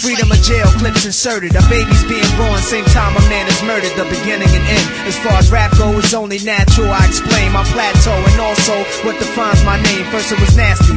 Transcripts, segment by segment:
Freedom of jail clips inserted. A baby's being born, same time a man is murdered. The beginning and end. As far as rap go, it's only natural. I explain my plateau and also what defines my name. First it was nasty,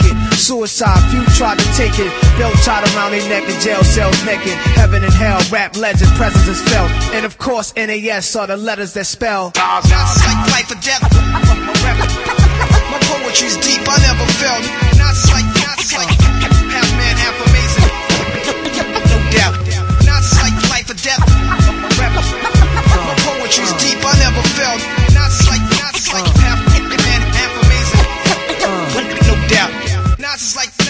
it. Suicide, few tried to take it. Belt tied around their neck in jail cells naked. Heaven and hell, rap legend, presence is felt. And of course, NAS are the letters that spell. Not like life or death. My my poetry's deep. I never felt. Not like, not like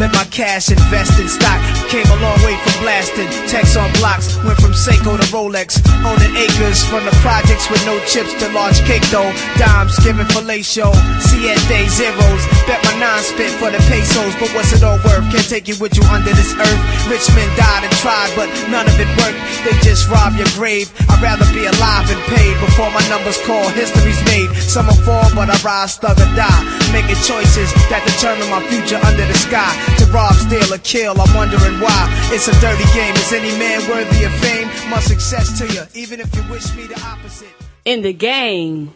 Let my cash invest in stock. Came a long way from blasting. Text on blocks, went from Seiko to Rolex. Owning acres from the projects with no chips to large cake dough. Dimes giving fellatio. See zeros. Bet my nine spit for the pesos. But what's it all worth? Can't take you with you under this earth. Rich men died and tried, but none of it worked. They just rob your grave. I'd rather be alive and paid before my numbers call. History's made. Some will fall, but I rise, thug or die. Making choices that determine my future under the sky. To rob, steal, or kill, I'm wondering why. It's a dirty game. Is any man worthy of fame? My success to you, even if you wish me the opposite. in the game,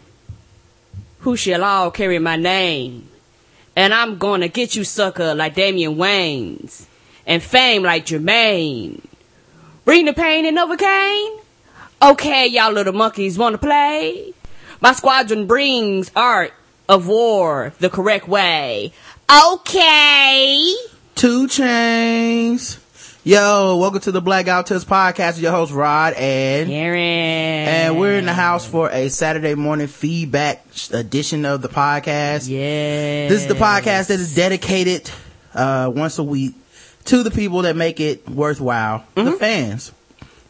who shall all carry my name? And I'm gonna get you sucker like Damon Wayans, and fame like Jermaine. Bring the pain and Novocaine? Okay, y'all little monkeys wanna play? My squadron brings art of war the correct way. Okay. 2 Chainz. Yo, welcome to the Black Out Test Podcast. Your host Rod and Karen. and we're in the house for a Saturday morning feedback edition of the podcast. Yeah. This is the podcast that is dedicated uh, once a week to the people that make it worthwhile, the fans.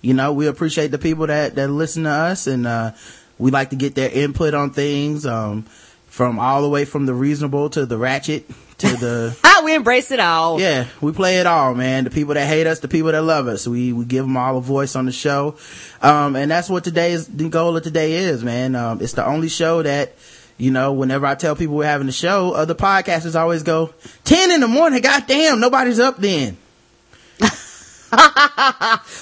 You know, we appreciate the people that that listen to us, and uh, we like to get their input on things, um, from all the way from the reasonable to the ratchet to the. Ah, we embrace it all. Yeah, we play it all, man. The people that hate us, the people that love us. We, we give them all a voice on the show. Um, and that's what today's, the goal of today is, man. Um, it's the only show that, you know, whenever I tell people we're having a show, other podcasters always go, 10 in the morning, goddamn, nobody's up then.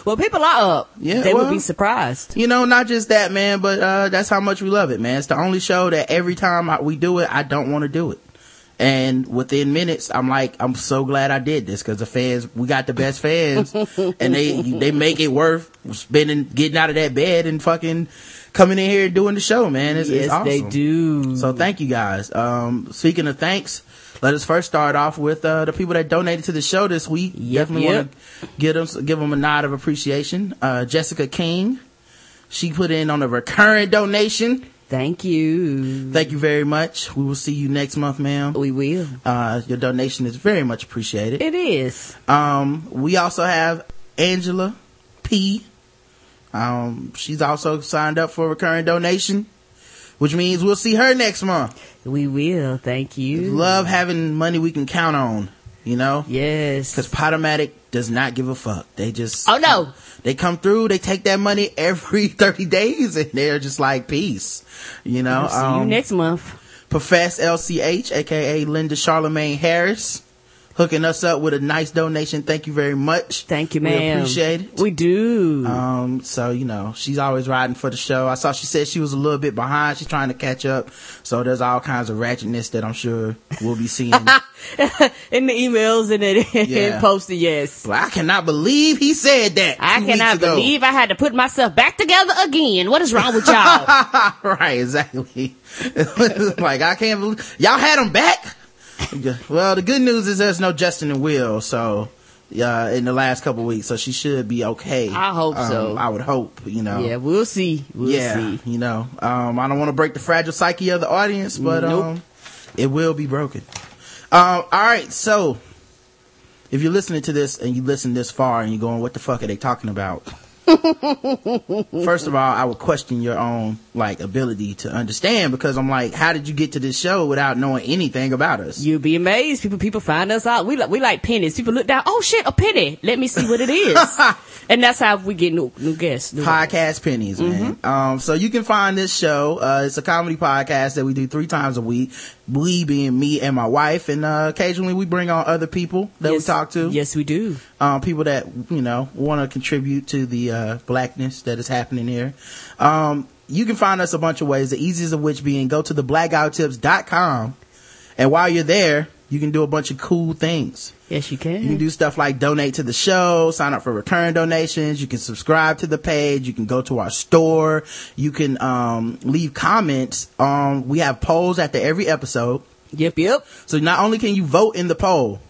Well, people are up. Yeah, They well- would be surprised. You know, not just that, man, but, uh, that's how much we love it, man. It's the only show that every time I, we do it, I don't want to do it. And within minutes, I'm like, I'm so glad I did this because the fans, we got the best fans and they, they make it worth spending, getting out of that bed and fucking coming in here and doing the show, man. It's, it's awesome. they do. So thank you guys. Um, speaking of thanks, let us first start off with, uh, the people that donated to the show this week. Yep, Definitely yep. want to give them, give them a nod of appreciation. Uh, Jessica King, she put in on a recurrent donation. Thank you. Thank you very much. We will see you next month, ma'am. We will. Uh, your donation is very much appreciated. It is. Um, we also have Angela P. Um, she's also signed up for a recurring donation, which means we'll see her next month. We will. Thank you. Love having money we can count on, you know? Yes. Cause Potomatic does not give a fuck. They just, Oh no. they come through, they take that money every 30 days and they're just like, peace, you know? We'll see you Um, next month. Profess LCH, aka Linda Charlemagne Harris. Hooking us up with a nice donation. Thank you very much. Thank you, We ma'am. appreciate it. We do. Um, so you know, she's always riding for the show. I saw she said she was a little bit behind. She's trying to catch up. So there's all kinds of ratchetness that I'm sure we'll be seeing. in the emails and it Yeah. posted, yes. I cannot believe he said that. I cannot believe I had to put myself back together again. What is wrong with y'all? right, exactly. like I can't believe y'all had him back. Well, the good news is there's no Justin and Will, so yeah, in the last couple weeks, so she should be okay. I hope Um, so. I would hope, you know. yeah, we'll see. We'll yeah, see. you know. Um, I don't want to break the fragile psyche of the audience, but Nope. um, it will be broken. Um, all right, so if you're listening to this and you listen this far and you're going, "What the fuck are they talking about?" First of all, I would question your own like ability to understand because I'm like, how did you get to this show without knowing anything about us? You'd be amazed. People, people find us out. We like, we like pennies. People look down. Oh shit, a penny. Let me see what it is. and that's how we get new, new guests. New podcast pennies, man. Mm-hmm. Um, so you can find this show. Uh, it's a comedy podcast that we do three times a week. We being me and my wife, and uh, occasionally we bring on other people that we talk to. Yes, we do. Um, people that you know want to contribute to the uh, blackness that is happening here. Um, you can find us a bunch of ways. The easiest of which being go to the blackguywhotips.com, and while you're there, you can do a bunch of cool things. Yes, you can. You can do stuff like donate to the show, sign up for return donations. You can subscribe to the page. You can go to our store. You can, um, leave comments. Um, we have polls after every episode. Yep, yep. So not only can you vote in the poll,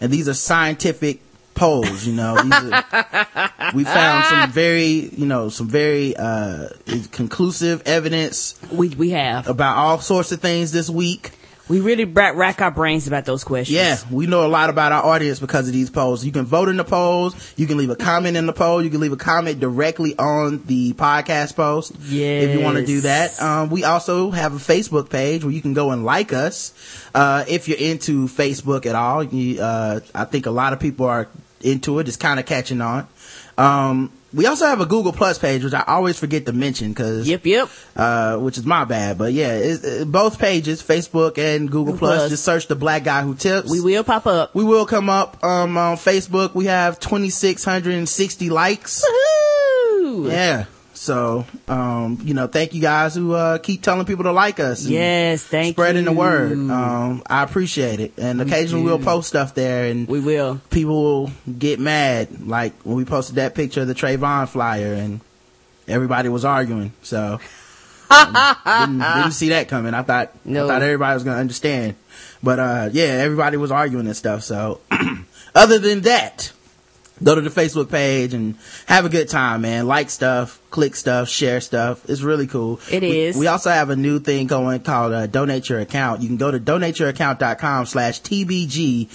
and these are scientific polls, you know, are, we found some very, you know, some very, uh, conclusive evidence We we have. about all sorts of things this week. We really rack our brains about those questions. Yeah, we know a lot about our audience because of these polls. You can vote in the polls. You can leave a comment in the poll. You can leave a comment directly on the podcast post. Yeah, if you want to do that. Um, we also have a Facebook page where you can go and like us. Uh, if you're into Facebook at all, you, uh, I think a lot of people are into it. It's kind of catching on. Um, we also have a Google Plus page, which I always forget to mention because Yep, yep. uh, which is my bad. But yeah, it, both pages, Facebook and Google Google Plus, Plus. just search the black guy who tips. We will pop up. We will come up um, on Facebook. We have 2,660 likes. Woohoo! Yeah. So, um, you know, thank you guys who uh, keep telling people to like us. Yes, thank Spreading you. the word. Um, I appreciate it. And occasionally we'll post stuff there and we will. people will get mad. Like when we posted that picture of the Trayvon flyer and everybody was arguing. So um, didn't, didn't see that coming. I thought No. I thought everybody was gonna understand. But uh yeah, everybody was arguing and stuff. So other than that, go to the Facebook page and have a good time, man. Like stuff, click stuff, share stuff. It's really cool. It we, is. We also have a new thing going called uh, donate your account. You can go to donateyouraccount.com slash TBGWT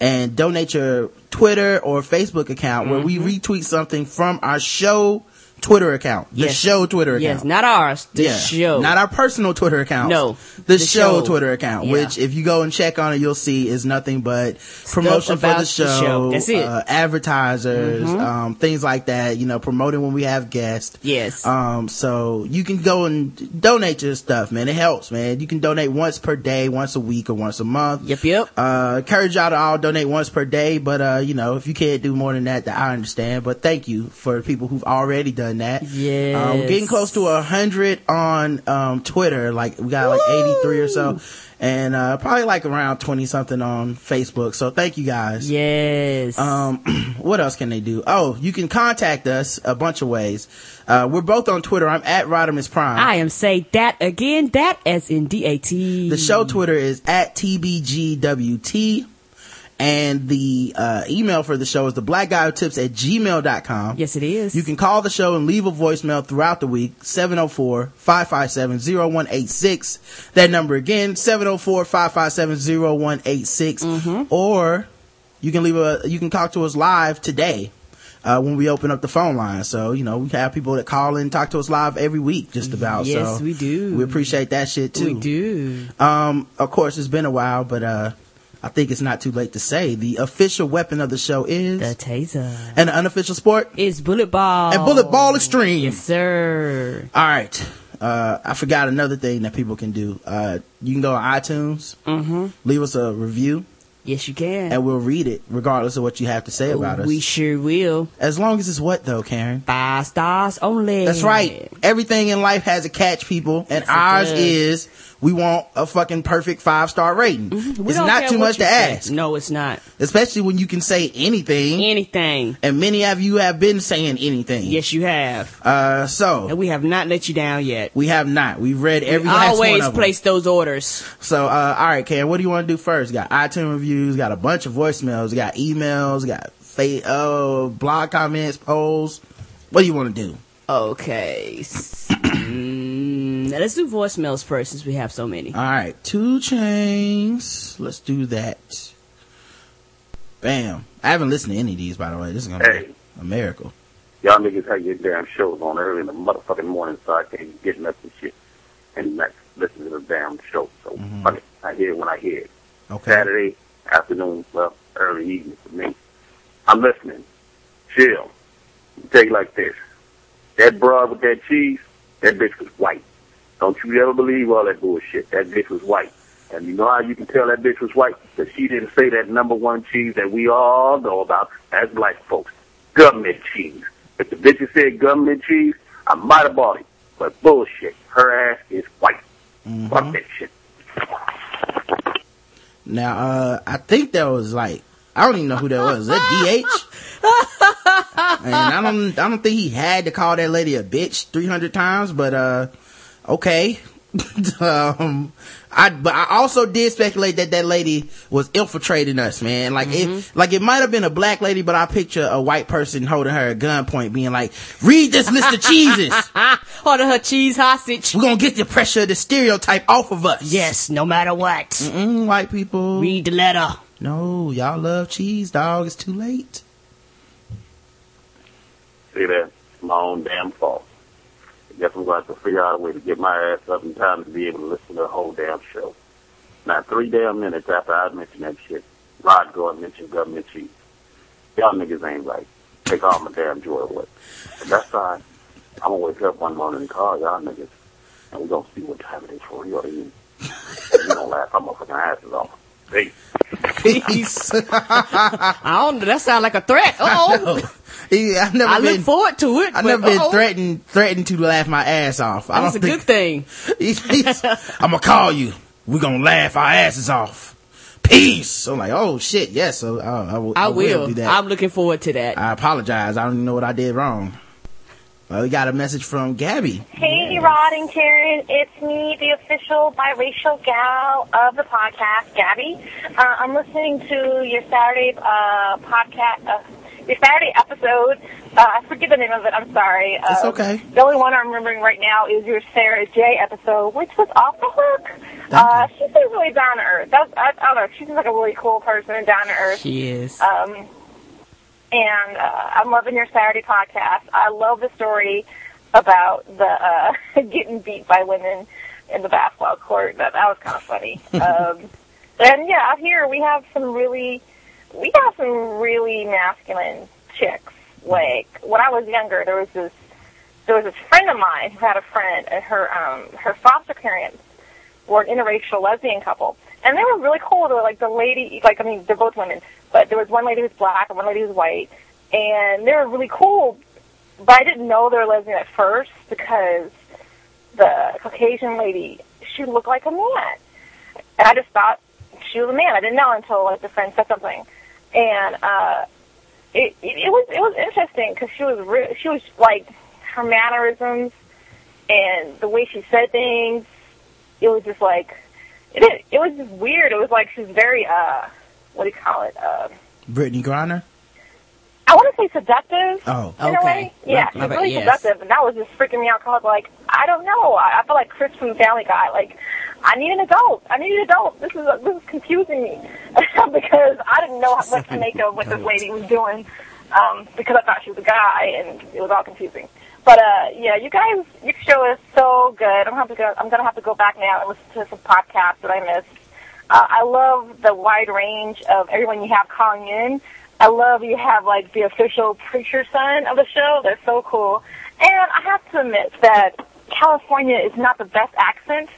and donate your Twitter or Facebook account where we retweet something from our show Twitter account. The Mm-hmm. Yes. show Twitter account. Yes, not ours. The Yeah. show. Not our personal Twitter account. No. The, The show, show. Twitter account, Yeah. which if you go and check on it, you'll see is nothing but promotion for the the show, show. That's it. Mm-hmm. Uh, advertisers, um, things like that, you know, promoting when we have guests. Yes. Um, so you can go and donate your stuff, man. It helps, man. You can donate once per day, once a week, or once a month. Yep, yep. Uh, encourage y'all to all donate once per day, but, uh, you know, if you can't do more than that, I understand. But thank you for people who've already done that. Yeah, Uh, we're getting close to a hundred on, um, Twitter. Like, we got like 83 or so. And, uh, probably like around 20 something on Facebook. So thank you guys. Yes. Um, what else can they do? Oh, you can contact us a bunch of ways. Uh, we're both on Twitter. I'm at Rodimus Prime. I am say that again. That as in D A T. The show Twitter is at TBGWT. And the uh, email for the show is the black guy tips at gmail.com. Yes, it is. You can call the show and leave a voicemail throughout the week, 704-557-0186. That number again, 704-557-0186. Or you can leave a, you can talk to us live today. Uh, when we open up the phone line. So, you know, we have people that call in talk to us live every week, just about. Yes, so we do. We appreciate that shit too. We do. Um, of course, it's been a while, but uh, I think it's not too late to say the official weapon of the show is The taser and the unofficial sport is bullet ball. and bullet ball extreme. Yes, sir. All right. Uh, I forgot another thing that people can do. Uh, you can go on iTunes, Mm-hmm. leave us a review. Yes, you can. and we'll read it regardless of what you have to say about us. we sure will. as long as it's what though, Karen? Five stars only. That's right. Everything in life has a catch, people, and Yes, ours is we want a fucking perfect five star rating. We It's don't too much to say. ask, No, it's not. especially when you can say anything. Anything. and many of you have been saying anything. Yes, you have. Uh, so And we have not let you down yet. we have not. We've read every last Always one of them. place those orders. So, uh, all right, Karen, what do you want to do first? Got iTunes reviews, got a bunch of voicemails, got emails, got fa- uh, blog comments, polls. What do you want to do? Okay. S- now let's do voicemails first since we have so many. All right, 2 Chainz. Let's do that. Bam. I haven't listened to any of these, by the way. This is gonna Hey. be a miracle. Y'all niggas had your damn shows on early in the motherfucking morning, so I can't get nothing shit and not listen to the damn show. So mm-hmm. fuck it. I hear it when I hear it. Okay. Saturday afternoon, well, early evening for me. I'm listening. Chill. Take it like this. That broad with that cheese, that bitch was white. Don't you ever believe all that bullshit. That bitch was white. And you know how you can tell that bitch was white? Because she didn't say that number one cheese that we all know about as black folks. Government cheese. If the bitch had said government cheese, I might have bought it. But bullshit. Her ass is white. Fuck that shit. Now, uh, I think that was like, I don't even know who that was. Is that DH? and I don't, I don't think he had to call that lady a bitch 300 times, but, uh, okay. um, I, but I also did speculate that that lady was infiltrating us, man. Like it, like it might have been a black lady, but I picture a white person holding her at gunpoint being like, read this list of cheeses. Holding her cheese hostage. We're gonna get the pressure of the stereotype off of us. Yes, no matter what. Mm, white people. Read the letter. No, y'all love cheese, dog. It's too late. See that? It's my own damn fault. I guess I'm going to have to figure out a way to get my ass up in time to be able to listen to the whole damn show. Now, three damn minutes after I mentioned that shit, Rod Gordon mentioned government cheese. Y'all niggas ain't right. Take all my damn joy away. But that's fine. I'm going to wake up one morning and call y'all niggas, and we're going to see what time it is for real. You going to laugh our motherfucking asses off. Peace. Peace. I don't know. That sounds like a threat. Oh, He- I've never I been. look forward to it. I've never been uh-oh. threatened threatened to laugh my ass off. I That's a don't good think. thing. I'm gonna call you. We're gonna laugh our asses off. Peace. So I'm like, oh shit, yes. So uh, I, will, I will. do that. I'm looking forward to that. I apologize. I don't even know what I did wrong. Uh, we got a message from Gabby. Hey, Rod and Karen. It's me, the official biracial gal of the podcast, Gabby. Uh, I'm listening to your Saturday uh, podcast, uh, your Saturday episode. Uh, I forget the name of it. I'm sorry. Uh, It's okay. The only one I'm remembering right now is your Sarah J episode, which was off the hook. Uh, she seems really down to earth. That's, I, I don't know. She seems like a really cool person down to earth. She is. Um, and uh, I'm loving your Saturday podcast. I love the story about the uh, getting beat by women in the basketball court. That that was kind of funny. um, and yeah, out here we have some really, we got some really masculine chicks. Like when I was younger, there was this there was this friend of mine who had a friend, and her um her foster parents were an interracial lesbian couple, and they were really cool. They were like the lady, like I mean, they're both women, but there was one lady who was black and one lady who was white, and they were really cool. But I didn't know they were lesbian at first because the Caucasian lady, she looked like a man, and I just thought she was a man. I didn't know until like the friend said something, and uh, it, it it was it was interesting because she was re- she was like her mannerisms and the way she said things. It was just like it it was just weird. It was like she was very uh what do you call it? Uh, Brittney Griner. I want to say seductive. Oh, in a Okay. way. Yeah, My- she's my bad, really yes. seductive, and that was just freaking me out. Cause like, I don't know. I, I feel like Chris from Family Guy. Like, I need an adult. I need an adult. This is this is confusing me because I didn't know what to make of what this lady was doing um, because I thought she was a guy, and it was all confusing. But uh, yeah, you guys, your show is so good. I'm gonna have to go, I'm gonna have to go back now and listen to some podcasts that I missed. Uh, I love the wide range of everyone you have calling in. I love you have like the official preacher son of the show. They're so cool. And I have to admit that California is not the best accent.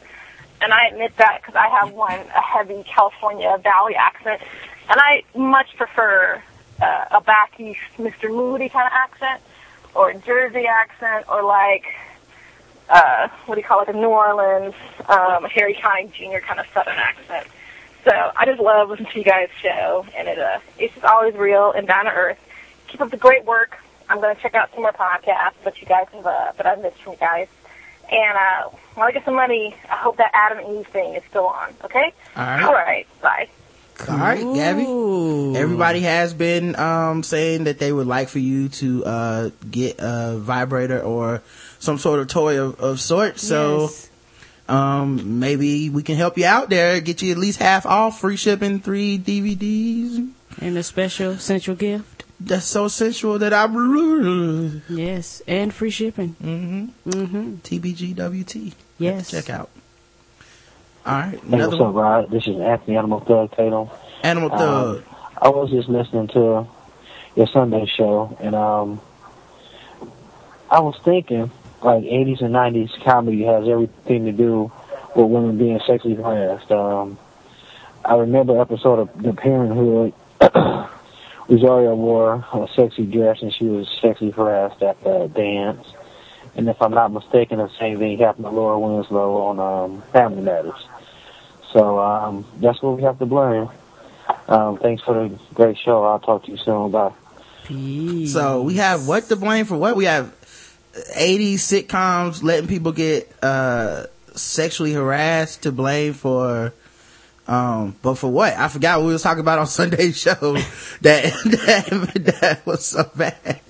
And I admit that because I have one, a heavy California Valley accent. and I much prefer uh, a back east Mr. Moody kind of accent, or a Jersey accent, or like uh, what do you call it, a New Orleans, um, Harry Connick Jr. kind of Southern accent. So I just love listening to you guys' show, and it uh, it's just always real and down to earth. Keep up the great work. I'm going to check out some more podcasts that you guys have uh, that I've missed you guys. And uh, when I get some money, I hope that Adam and Eve thing is still on. Okay. All right. All right. Bye. All right, Gabby. Everybody has been um, saying that they would like for you to uh, get a vibrator or some sort of toy of, of sorts. So Yes. um, maybe we can help you out there, get you at least half off, free shipping, three DVDs. And a special central gift. That's so sensual that I'm Yes. And free shipping. mm-hmm. Mm-hmm. TBGWT. Yes. Check out. All right, Hey, another what's up. Rod? This is Anthony Animal Thug Tatum. Animal Um, Thug. I was just listening to your Sunday show, and um, I was thinking, like, 80s and 90s comedy has everything to do with women being sexually harassed. Um, I remember episode of The Parenthood. Rosario wore a sexy dress, and she was sexually harassed at the dance. And if I'm not mistaken, the same thing happened to Laura Winslow on um, Family Matters. So um, that's what we have to blame. Um, thanks for the great show. I'll talk to you soon. Bye. Peace. So we have what to blame for what? We have 80 sitcoms letting people get uh sexually harassed to blame for um but for what? I forgot what we was talking about on Sunday's show that that, that was so bad.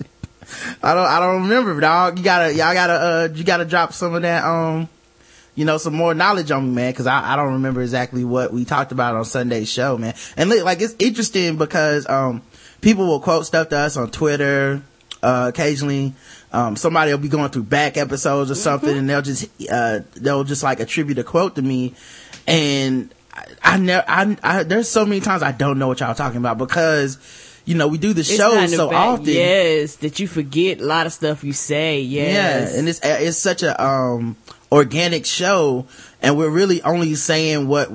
I don't I don't remember, dog. You gotta y'all gotta uh you gotta drop some of that um you know, some more knowledge on me, man, cause I, I don't remember exactly what we talked about on Sunday's show, man. And look, like, it's interesting because, um, people will quote stuff to us on Twitter, uh, occasionally. Um, somebody will be going through back episodes or something and they'll just, uh, they'll just like attribute a quote to me. And I, never, I, I, there's so many times I don't know what y'all talking about because, you know, we do the show so often. Yes, that you forget a lot of stuff you say. Yes. Yeah, and it's it's such a um organic show, and we're really only saying what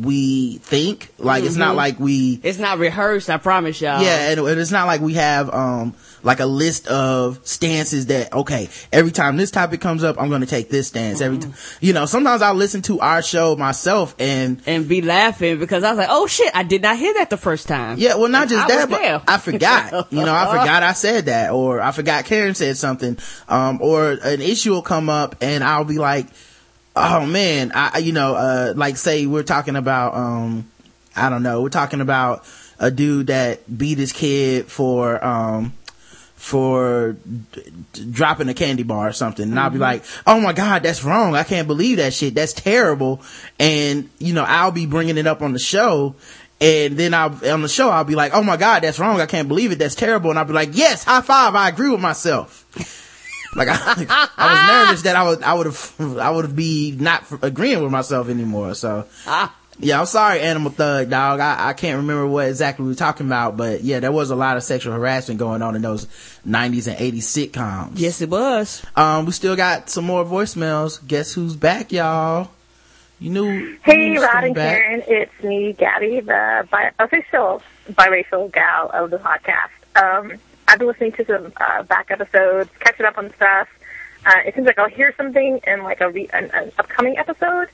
we think. Like it's not Mhm. like we it's not rehearsed. I promise y'all. yeah, and and it's not like we have um like a list of stances that okay, every time this topic comes up, I'm going to take this stance. Every Mm-hmm. time, you know, sometimes I'll listen to our show myself and and be laughing because I was like, oh shit, I did not hear that the first time. Yeah, well, not And just I that, but there. I forgot. You know, I forgot I said that, or I forgot Karen said something, um, or an issue will come up, and I'll be like, "Oh man," I, I- you know, uh, like say we're talking about, um, I don't know, we're talking about a dude that beat his kid for, um, for d- d- dropping a candy bar or something. And I'll be Mhm. like, oh my God, that's wrong. I can't believe that shit. That's terrible. And, you know, I'll be bringing it up on the show. And then I'll, on the show, I'll be like, oh my God, that's wrong. I can't believe it. That's terrible. And I'll be like, yes, high five. I agree with myself. like I, I was nervous that I would, I would have, I would be not agreeing with myself anymore. So, yeah, I'm sorry, Animal Thug, dog. I, I can't remember what exactly we were talking about, but yeah, there was a lot of sexual harassment going on in those 90s and 80s sitcoms. Yes, it was. Um, we still got some more voicemails. Guess who's back, y'all? You knew. you Hey, knew Rod and back. Karen, it's me, Gabby, the bi- official biracial gal of the podcast. Um, I've been listening to some uh, back episodes, catching up on stuff. Uh, it seems like I'll hear something in like a re- an, an upcoming episode,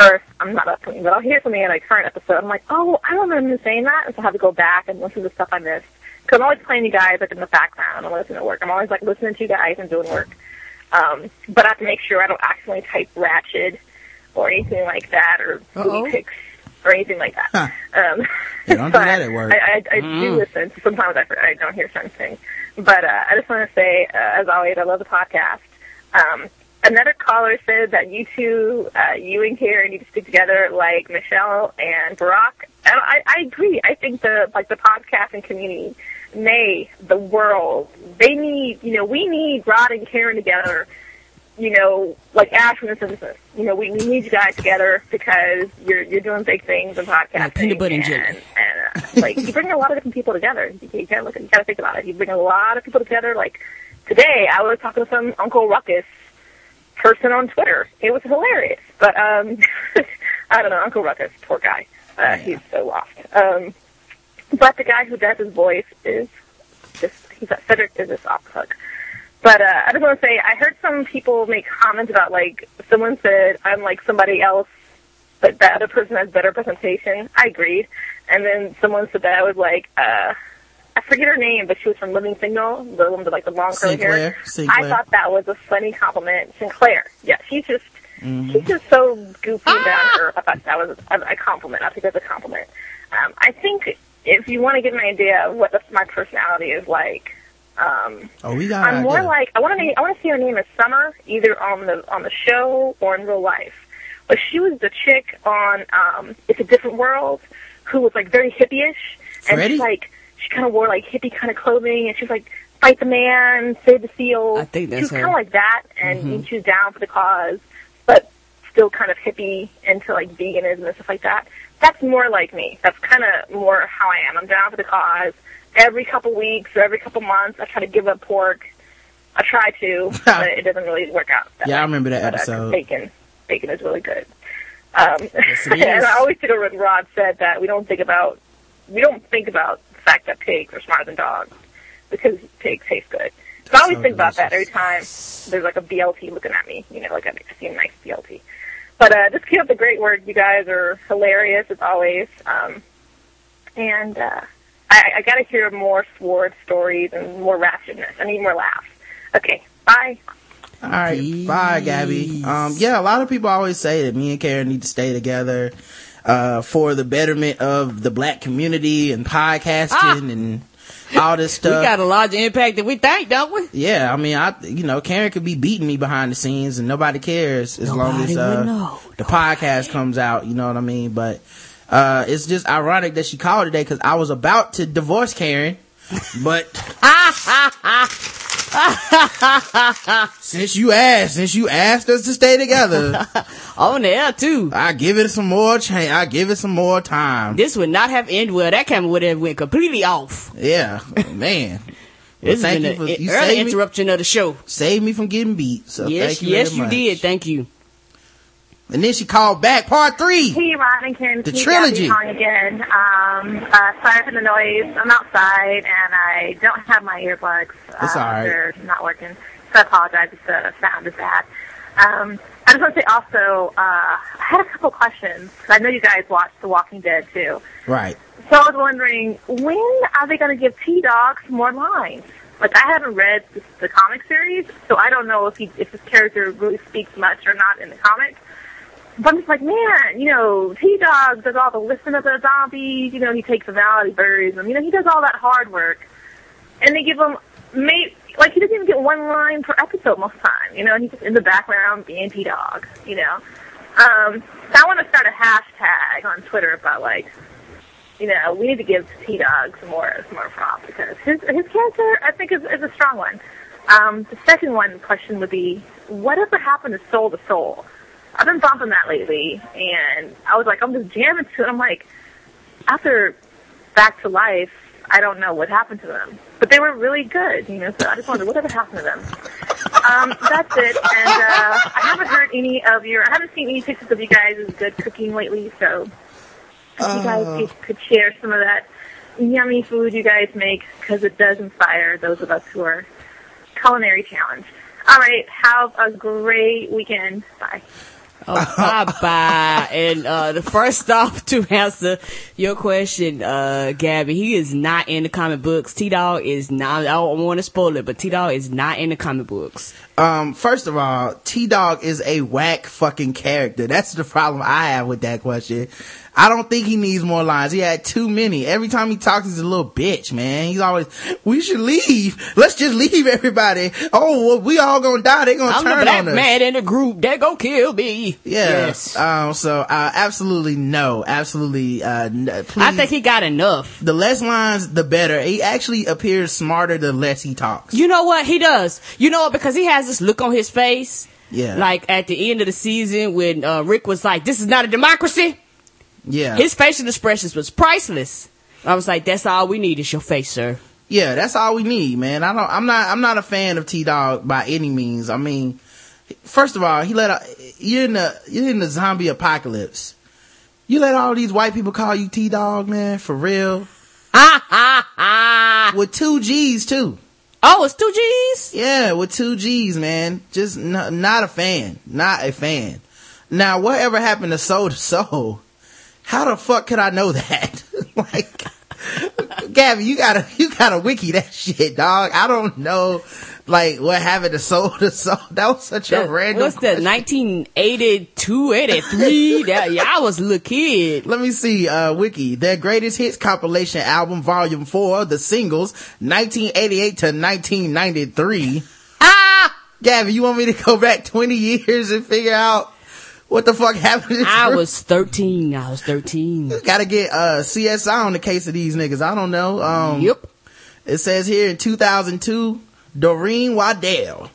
or I'm not up upcoming, but I'll hear something in a current episode. I'm like, oh, I don't remember him saying that, and so I have to go back and listen to the stuff I missed. Because I'm always playing you guys like in the background. I'm listening to work. I'm always like listening to you guys and doing work. Um, but I have to make sure I don't accidentally type ratchet or anything like that, or Uh-oh. booty pics or anything like that. Um, Yeah, don't do but that at work. I, I, I do Mm. listen. So sometimes I, I don't hear certain things. But uh, I just want to say, uh, as always, I love the podcast. Um, another caller said that you two, uh, you and Karen, need to stick together like Michelle and Barack. And I, I agree. I think the like the podcasting community, nay, the world, they need. You know, we need Rod and Karen together you know, like Ash from The Simpsons. You know, we, we need you guys together because you're you're doing big things in podcasting. Like peanut butter and jelly. and, and uh, like you bring a lot of different people together. You, you gotta look, you gotta think about it. You bring a lot of people together. Like today, I was talking to some Uncle Ruckus person on Twitter. It was hilarious, but um, I don't know, Uncle Ruckus, poor guy. Uh, He's so lost. Um, but the guy who does his voice is just he's that Cedric is just off hook. But uh, I just want to say I heard some people make comments about like someone said I'm like somebody else, but that other person has better presentation. I agreed, and then someone said that I was like. uh I forget her name, but she was from Living Single, the one with like the long curly Synclaire. hair. Synclaire. I thought that was a funny compliment. Synclaire. Yeah, she's just Mm-hmm. she's just so goofy and down to earth. I thought that was a, a compliment. I think that's a compliment. Um, I think if you want to get an idea of what the, my personality is like, um, Oh, we got. I'm more idea. like I want to I want to see her name as Summer, either on the on the show or in real life. But she was the chick on um, It's a Different World, who was like very hippie-ish, and Freddie? she like she kind of wore like hippie kind of clothing, and she was like fight the man, save the seal. I think that's she was kind of like that, and Mm-hmm. she was down for the cause, but still kind of hippie into like veganism and stuff like that. That's more like me. That's kind of more how I am. I'm down for the cause. Every couple weeks or every couple months, I try to give up pork. I try to, but it doesn't really work out. Yeah, I remember that But, uh, episode. bacon, bacon is really good. Um, it and. I always think of when Rod said that we don't think about we don't think about fact that pigs are smarter than dogs because pigs taste good. So I always so think about that every time there's like a BLT looking at me, you know, like I see a nice BLT. But uh, just keep up the great work. You guys are hilarious as always. Um, and uh, I, I got to hear more sword stories and more ratchetness. I need more laughs. Okay, bye. All right, bye, Gabby. Um, yeah, a lot of people always say that me and Karen need to stay together uh, for the betterment of the black community and podcasting Ah. and all this stuff. We got a larger impact than we think, don't we? yeah, I mean, I you know, Karen could be beating me behind the scenes and nobody cares as long as uh, the podcast comes out. You know what I mean? But uh, it's just ironic that she called today because I was about to divorce Karen, but since you asked, since you asked us to stay together. On the air too. I give it some more change. I give it some more time. This would not have ended well. That camera would have went completely off. Yeah, oh, man. This thank has you been for- an you early saved me. interruption of the show. Save me from getting beat. So yes, thank you yes, you much. did. Thank you. And then she called back, part three. Hey, Ron and Karen. The trilogy. Calling again. Um, uh, sorry for the noise. I'm outside and I don't have my earplugs. It's uh, all right. They're not working. So I apologize if the sound is bad. Um, I just want to say also, uh, I had a couple questions. Because I know you guys watched The Walking Dead too. Right. So I was wondering, when are they going to give T Dog some more lines? Like I haven't read the, the comic series, so I don't know if he if his character really speaks much or not in the comics. But I'm just like, man, you know, T Dog does all the listen of the zombies. You know, he takes them out, he buries them. You know, he does all that hard work, and they give him may like he doesn't even get one line per episode most time. You know, and he's just in the background being T Dog. You know, um, so I want to start a hashtag on Twitter about like you know, we need to give T Dog some more some more props because his his character I think is, is a strong one. Um, the second one question would be, whatever happened to Soul II Soul? I've been bumping that lately, and I was like, I'm just jamming to it. I'm like, after Back to Life, I don't know what happened to them, but they were really good, you know. So I just wondered whatever happened to them. Um, that's it, and uh, I haven't heard any of your, I haven't seen any pictures of you guys' good cooking lately, so if you guys could, could share some of that yummy food you guys make because it does inspire those of us who are culinary challenged. All right, have a great weekend. Bye. Oh, bye bye. And uh, the first off to answer your question, uh, Gabby, he is not in the comic books. T Dog is not. I don't want to spoil it, but T Dog is not in the comic books. Um, first of all, T Dog is a whack fucking character. That's the problem I have with that question. I don't think he needs more lines. He had too many. Every time he talks, he's a little bitch, man. He's always, we should leave. Let's just leave everybody. Oh, well, we all gonna die. They gonna I'm the turn black on us. man in the group. They go kill me. Yeah. Yes. Um, so, uh, absolutely no. Absolutely, uh. I think he got enough. the less lines, the better. He actually appears smarter the less he talks. You know what he does? You know what? Because he has this look on his face. Yeah. Like at the end of the season when uh, Rick was like, "This is not a democracy." Yeah. His facial expressions was priceless. I was like, "That's all we need is your face, sir." Yeah, that's all we need, man. I don't, I'm not, I'm not a fan of T Dog by any means. I mean, first of all, he let, a, you're in the, you're in the zombie apocalypse. You let all these white people call you T Dog, man, for real. Ha ha ha! With two G's too. Oh, it's two G's? Yeah, with two G's, man. Just n- not a fan. Not a fan. Now, whatever happened to Soul II Soul? How the fuck could I know that? like, Gabby, you gotta, you gotta wiki that shit, dog. I don't know, like, what happened to Soul II Soul? That was such a That- random What's that? question. 1982, 83? that, yeah, I was a little kid. Let me see, uh, wiki. Their greatest hits compilation album, volume four, the singles, 1988 to 1993. Ah! Gabby, you want me to go back 20 years and figure out what the fuck happened I was 13. I was 13. Gotta get, uh, CSI on the case of these niggas. I don't know. Um, Yep. It says here in 2002, Doreen Waddell,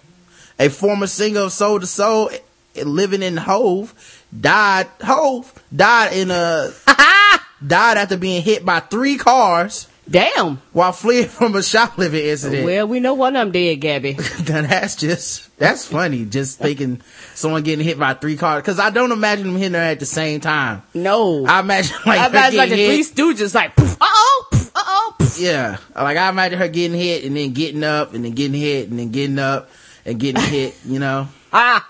a former singer of Soul II Soul, eh, living in Hove, died, Hove, died in a, died after being hit by three cars Damn. while fleeing from a shoplifting incident. Well, we know one of them dead, Gabby. That's just, that's funny. Just thinking someone getting hit by three cars. Cause I don't imagine them hitting her at the same time. No. I imagine like, I imagine like the getting Three hit. Stooges, like, uh-oh, uh-oh. Yeah. Like I imagine her getting hit and then getting up and then getting hit and then getting up and getting hit, you know. Ah.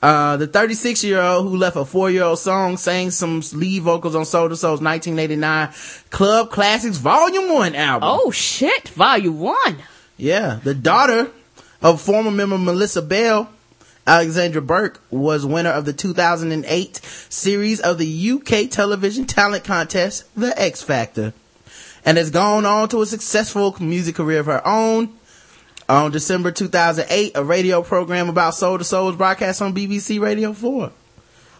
Uh, the 36 year old who left a four year old song sang some lead vocals on Soul II Soul's 1989 Club Classics Volume 1 album. Oh, shit. Volume one. Yeah. The daughter of former member Melissa Bell, Alexandra Burke, was winner of the 2008 series of the UK television talent contest, The X Factor, and has gone on to a successful music career of her own. On December 2008, a radio program about Soul II Soul was broadcast on BBC Radio 4.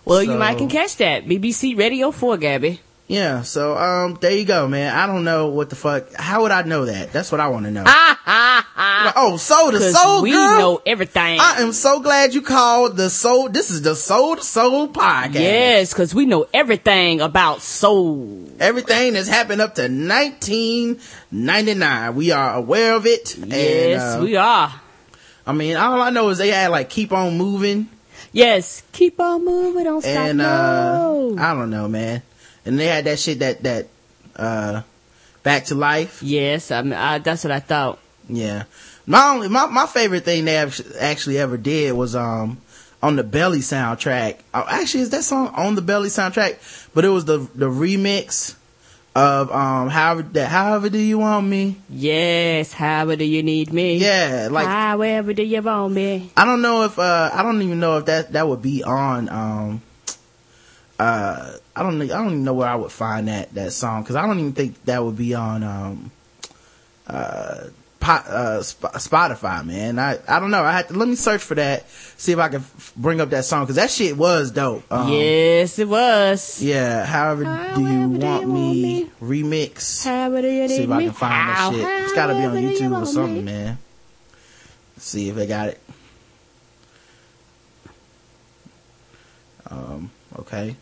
Well, you might can catch that. BBC Radio 4, Gabby. Yeah, so um, there you go, man. I don't know what the fuck. How would I know that? That's what I want to know. Ah, ah, ah. Like, oh, Soul II Soul, we girl. know everything. I am so glad you called the Soul. This is the Soul II Soul podcast. yes, cause we know everything about soul. Everything that's happened up to 1999. We are aware of it. Yes, and, uh, we are. I mean, all I know is they had like keep on moving Yes, keep on moving, don't stop. and, uh, no. I don't know, man. And they had that shit that, that, uh, back to life. yes, I mean, I, that's what I thought. Yeah. My only, my, my favorite thing they act- actually ever did was, um, on the Belly soundtrack. Oh, actually, is that song on the Belly soundtrack? But it was the, the remix of, um, however, that, however do you want me? Yes, however do you need me? Yeah, like, however do you want me? I don't know if, uh, I don't even know if that, that would be on, um, uh, I don't, I don't even know where I would find that, that song. Cause I don't even think that would be on, um, uh, pot, uh, Sp- Spotify, man. I, I don't know. I had to, let me search for that, see if I can f- bring up that song. Cause that shit was dope. Um, yes, it was. Yeah, however, do you However do want you want me, me? remix? However do you See if me? I can find that shit. It's gotta be on However do you YouTube or something, me? man. Let's see if they got it. Um, okay.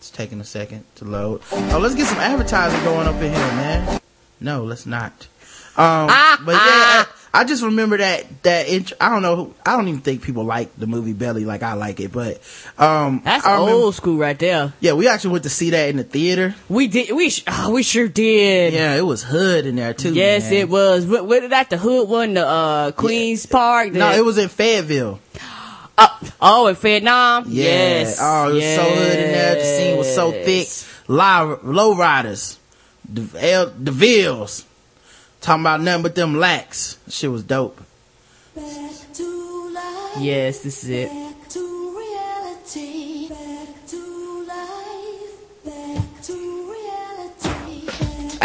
It's taking a second to load. Oh, let's get some advertising going up in here, man. No, let's not. Um, Ah, but yeah, I, I just remember that, that intro, I don't know, I don't even think people like the movie Belly like I like it, but, um, That's remember- old school right there. Yeah, we actually went to see that in the theater. We did. We sh- oh, we sure did. Yeah, it was hood in there too. Yes, man. it was. What, what did that? The hood one, the uh, Queens Park. No, it was in Fayetteville. Uh, oh, in Fayettenam. Yeah. Yes. Oh, it was so hood in there. The scene was so thick. Yes. Low, low riders. The, L, the Villes. Talking about nothing but them lacks. Shit was dope. Yes, this is it.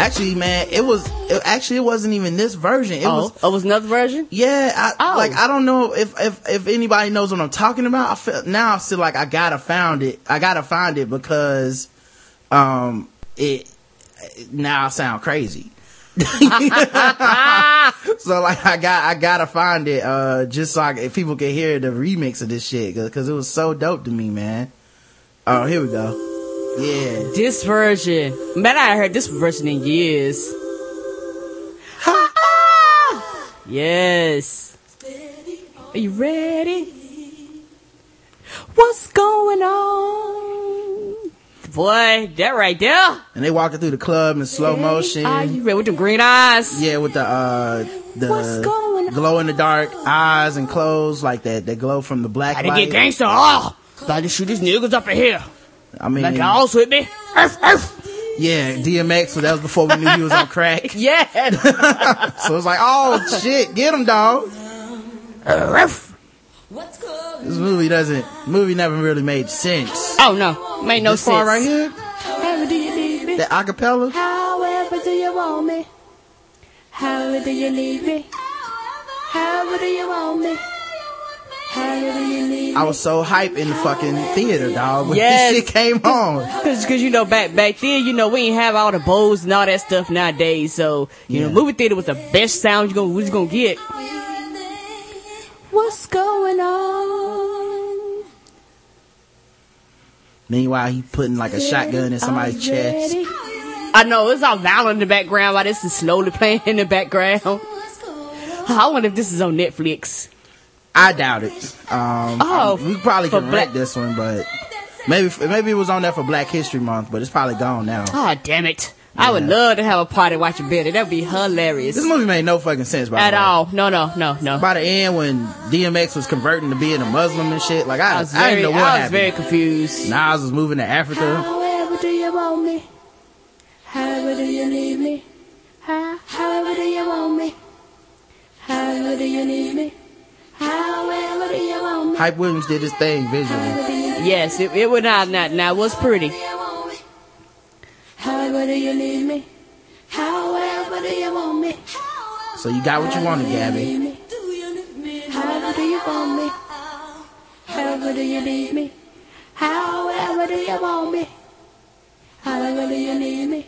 Actually, man, it was, it, actually, it wasn't even this version. It oh, was, oh, it was another version. yeah, I, Oh. like, I don't know if, if, if anybody knows what I'm talking about. I feel, now I feel like I gotta found it. I gotta find it because, um, it, now I sound crazy. so like I got I gotta find it uh just so I, if people can hear the remix of this shit because it was so dope to me man. Oh here we go. Yeah. This version, man, I heard this version in years. Yes. Are you ready? What's going on? boy, that right there. And they walking through the club in slow motion. Ah, you read with the green eyes. Yeah, with the uh the glow in the dark eyes and clothes like that. They glow from the black I didn't light. get gangster. Oh, to shoot these niggas up in here. I mean, Like y'all's with me. Arf, arf. yeah, DMX. So that was before we knew he was on crack. Yeah. So it's like, oh shit, get him, dog. This movie doesn't. Movie never really made sense. oh no, made no this sense. part right here, However do you need me? that acapella. However do you want me? However do you need me? However do you want me? I was so hype in the fucking theater, dog. When Yes. this shit came on. Cause, cause you know back back then, you know we ain't have all the bowls and all that stuff nowadays. So you Yeah. know, movie theater was the best sound you gonna you gonna get. What's going on? Meanwhile, he putting like a shotgun in somebody's chest. I know it's all violent in the background while this is slowly playing in the background. I wonder if this is on Netflix. I doubt it. Um, Oh, we probably for can Black- rent this one, but maybe maybe it was on there for Black History Month, but it's probably gone now. Oh damn it! I would love to have a party watching Belly. That'd be hilarious. This movie made no fucking sense by At the way. all? No, no, no, no. By the end, when DMX was converting to being a Muslim and shit, like I, I was I very, didn't know what I was happened. very confused. Nas was moving to Africa. However do you want me? However do you need me? How, however do you want me? However do you need me? Hype Williams did his thing visually. Yes, it, it would not, not, not was pretty. However do you need me? However do you want me? So you got what you wanted, Gabby. However do you want me? However do you need me? However do you want me? However do you need me?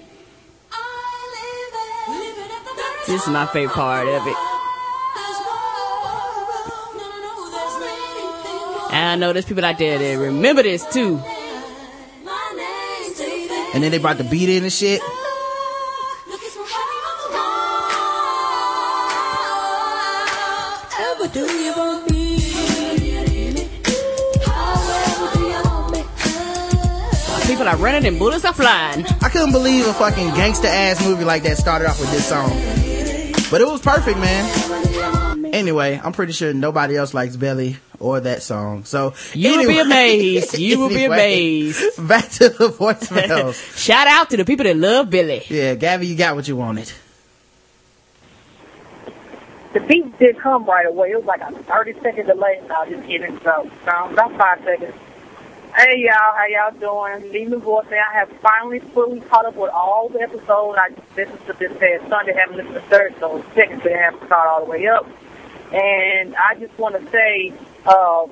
This is my favorite part of it. And I know there's people out there that remember this too. And then they brought the beat in and shit. However do you want me? However do you want me? People are running and bullets are flying. I couldn't believe a fucking gangster ass movie like that started off with this song. But it was perfect, man. Anyway, I'm pretty sure nobody else likes Belly or that song. So You will be amazed. You will be amazed. Back to the voicemails. Shout out to the people that love Belly. yeah, Gabby, you got what you wanted. The beat did come right away. It was like a 30 second delay. No, just kidding. So, about five seconds. Hey y'all, how y'all doing? Leave me voice. I have finally fully caught up with all the episodes. I listened to this past Sunday, haven't listened to the third, so second, so I haven't caught all the way up. And I just want to say, uh,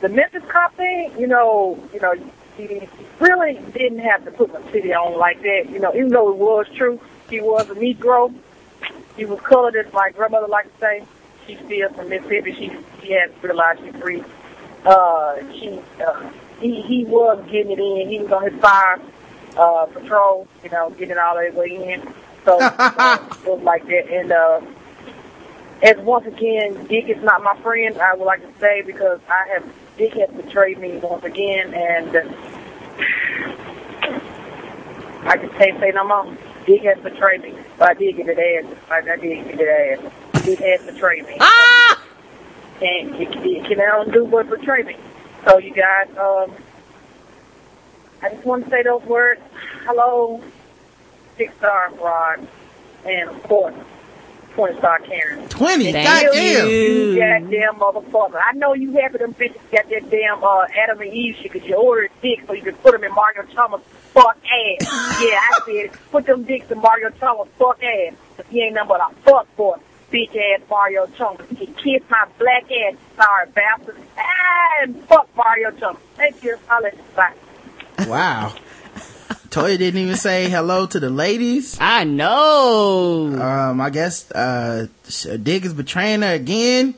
the Memphis cop thing, you know, you know, he really didn't have to put my city on like that. You know, even though it was true, he was a Negro. He was colored, as my grandmother liked to say. She's still from Mississippi. She she had realized she's free. Uh, she uh, he he was getting it in. He was on his fire uh, patrol, you know, getting all that way in. So uh, it was like that. And uh, as once again, Dick is not my friend. I would like to say because I have Dick has betrayed me once again, and I just can't say no more. Dick has betrayed me. But I did get it ass. I, I did get it ass. Dick has betrayed me. Ah! And it, it can only do but betray me. So you guys, um, I just want to say those words. Hello, six star Rod, and of course, twenty star Karen. 20, Thank goddamn. you. You goddamn motherfucker. I know you happy them bitches got that damn uh, Adam and Eve shit because you ordered dicks so you could put them in Mario Chalmers' fuck ass. yeah, I said. Put them dicks in Mario Chalmers' fuck ass. Cause he ain't nothing but a fuck boy. Bitch ass Mario Chalmers. He kiss my black ass. Sorry, bastard. Ah, and fuck Mario Chalmers. Thank you. I'll let you bye. Wow. Toya didn't even say hello to the ladies. I know. Um, I guess, uh, Dick is betraying her again.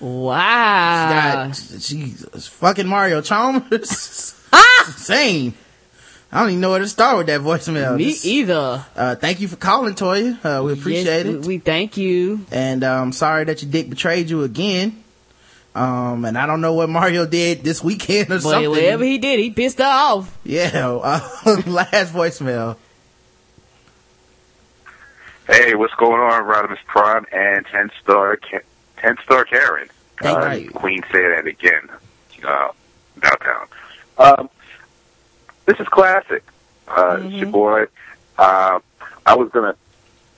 wow. She's fucking Mario Chalmers. Ah! Insane. I don't even know where to start with that voicemail. Me Just, either. uh, thank you for calling, Toya. Uh, we appreciate Yes, it. We thank you. And um, sorry that your dick betrayed you again. Um, and I don't know what Mario did this weekend or But something. whatever he did, he pissed her off. Yeah, uh, last voicemail. Hey, what's going on, Rodimus Prime and 10 star, Ka- 10 star Karen? Thank uh, you. Queen say that again, uh, downtown. Um, this is classic. Uh, it's your boy. Uh, I was gonna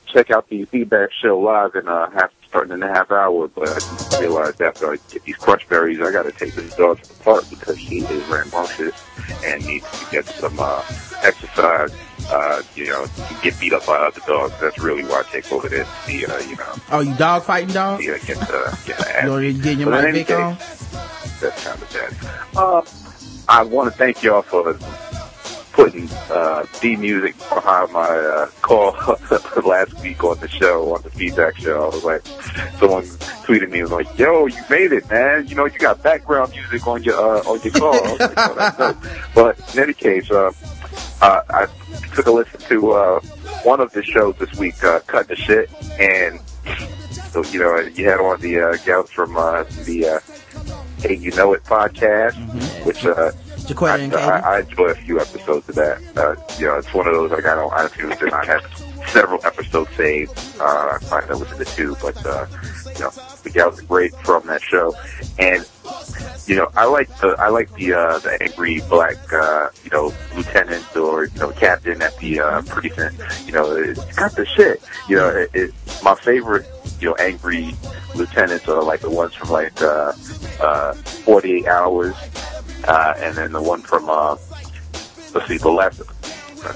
check out the feedback show live in uh, half, starting in a half hour, but I just realized after I get these crunch berries, I gotta take this dog to the park because she is rambunctious and needs to get some, uh, exercise. Uh, you know, to get beat up by other dogs. That's really why I take over to see, uh, you know, Oh, you dog fighting dog? her get, uh, get her ass You already getting your mic on? that's kind of bad. Uh, I want to thank y'all for putting uh, D music behind my uh, call last week on the show, on the feedback show. I was like, someone tweeted me, was like, "Yo, you made it, man! You know, you got background music on your uh, on your call." Like, oh. But in any case, uh, uh, I took a listen to uh, one of the shows this week, uh, "Cut the Shit," and so you know, you had on the uh, gals from uh, the uh, Hey You Know It podcast, which uh, Jaquetta I? I, I enjoy a few episodes of that. Uh, you know, it's one of those I got on iTunes and I have several episodes saved. Uh, I find I listen to two, but uh, you know, the gals are great from that show, and you know, I like the I like the uh, the angry black uh, you know lieutenant or you know captain at the uh, precinct. You know, it's got the shit. You know, it, it, my favorite you know angry lieutenants are like the ones from like uh, uh, 48 hours, uh, and then the one from uh, let's see, the last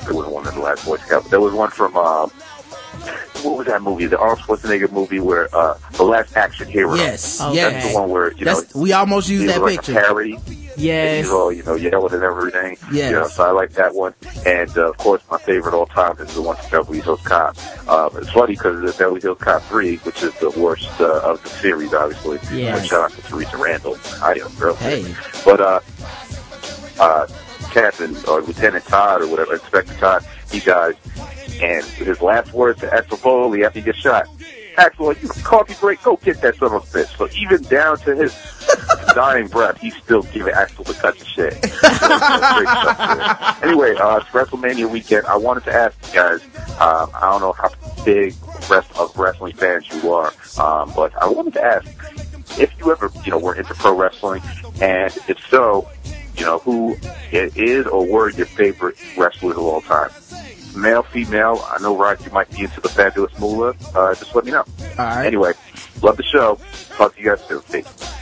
there was one in the last Boy Scout. There was one from uh, what was that movie? The Arnold Schwarzenegger movie where uh, the Last Action Hero. Yes, Okay. yes. That's the one where you know we almost used that like picture. a parody. Yes. He's all, you know, yelling and everything. Yes. You know, so I like that one. And, uh, of course, my favorite all time is the one from Beverly Hills Cop. Um, it's funny because it's Beverly Hills Cop 3, which is the worst uh, of the series, obviously. Yes. Shout out to Theresa Randle. I am girl. Hey. But, uh, uh, Captain or Lieutenant Todd or whatever, Inspector Todd, he dies. And his last words to Axel Foley after he gets shot, Axel, you coffee break, go get that son of a bitch. So even down to his dying breath, he's still giving Axel the touch of shit. Great stuff there. anyway, uh, it's WrestleMania weekend. I wanted to ask you guys, um, I don't know how big rest of wrestling fans you are, um, but I wanted to ask if you ever, you know, were into pro wrestling, and if so, you know, who i- or were your favorite wrestlers of all time? Male, female, I know, Rod, you might be into the fabulous Moolah. Uh, just let me know. All right. Anyway, love the show. Talk to you guys soon.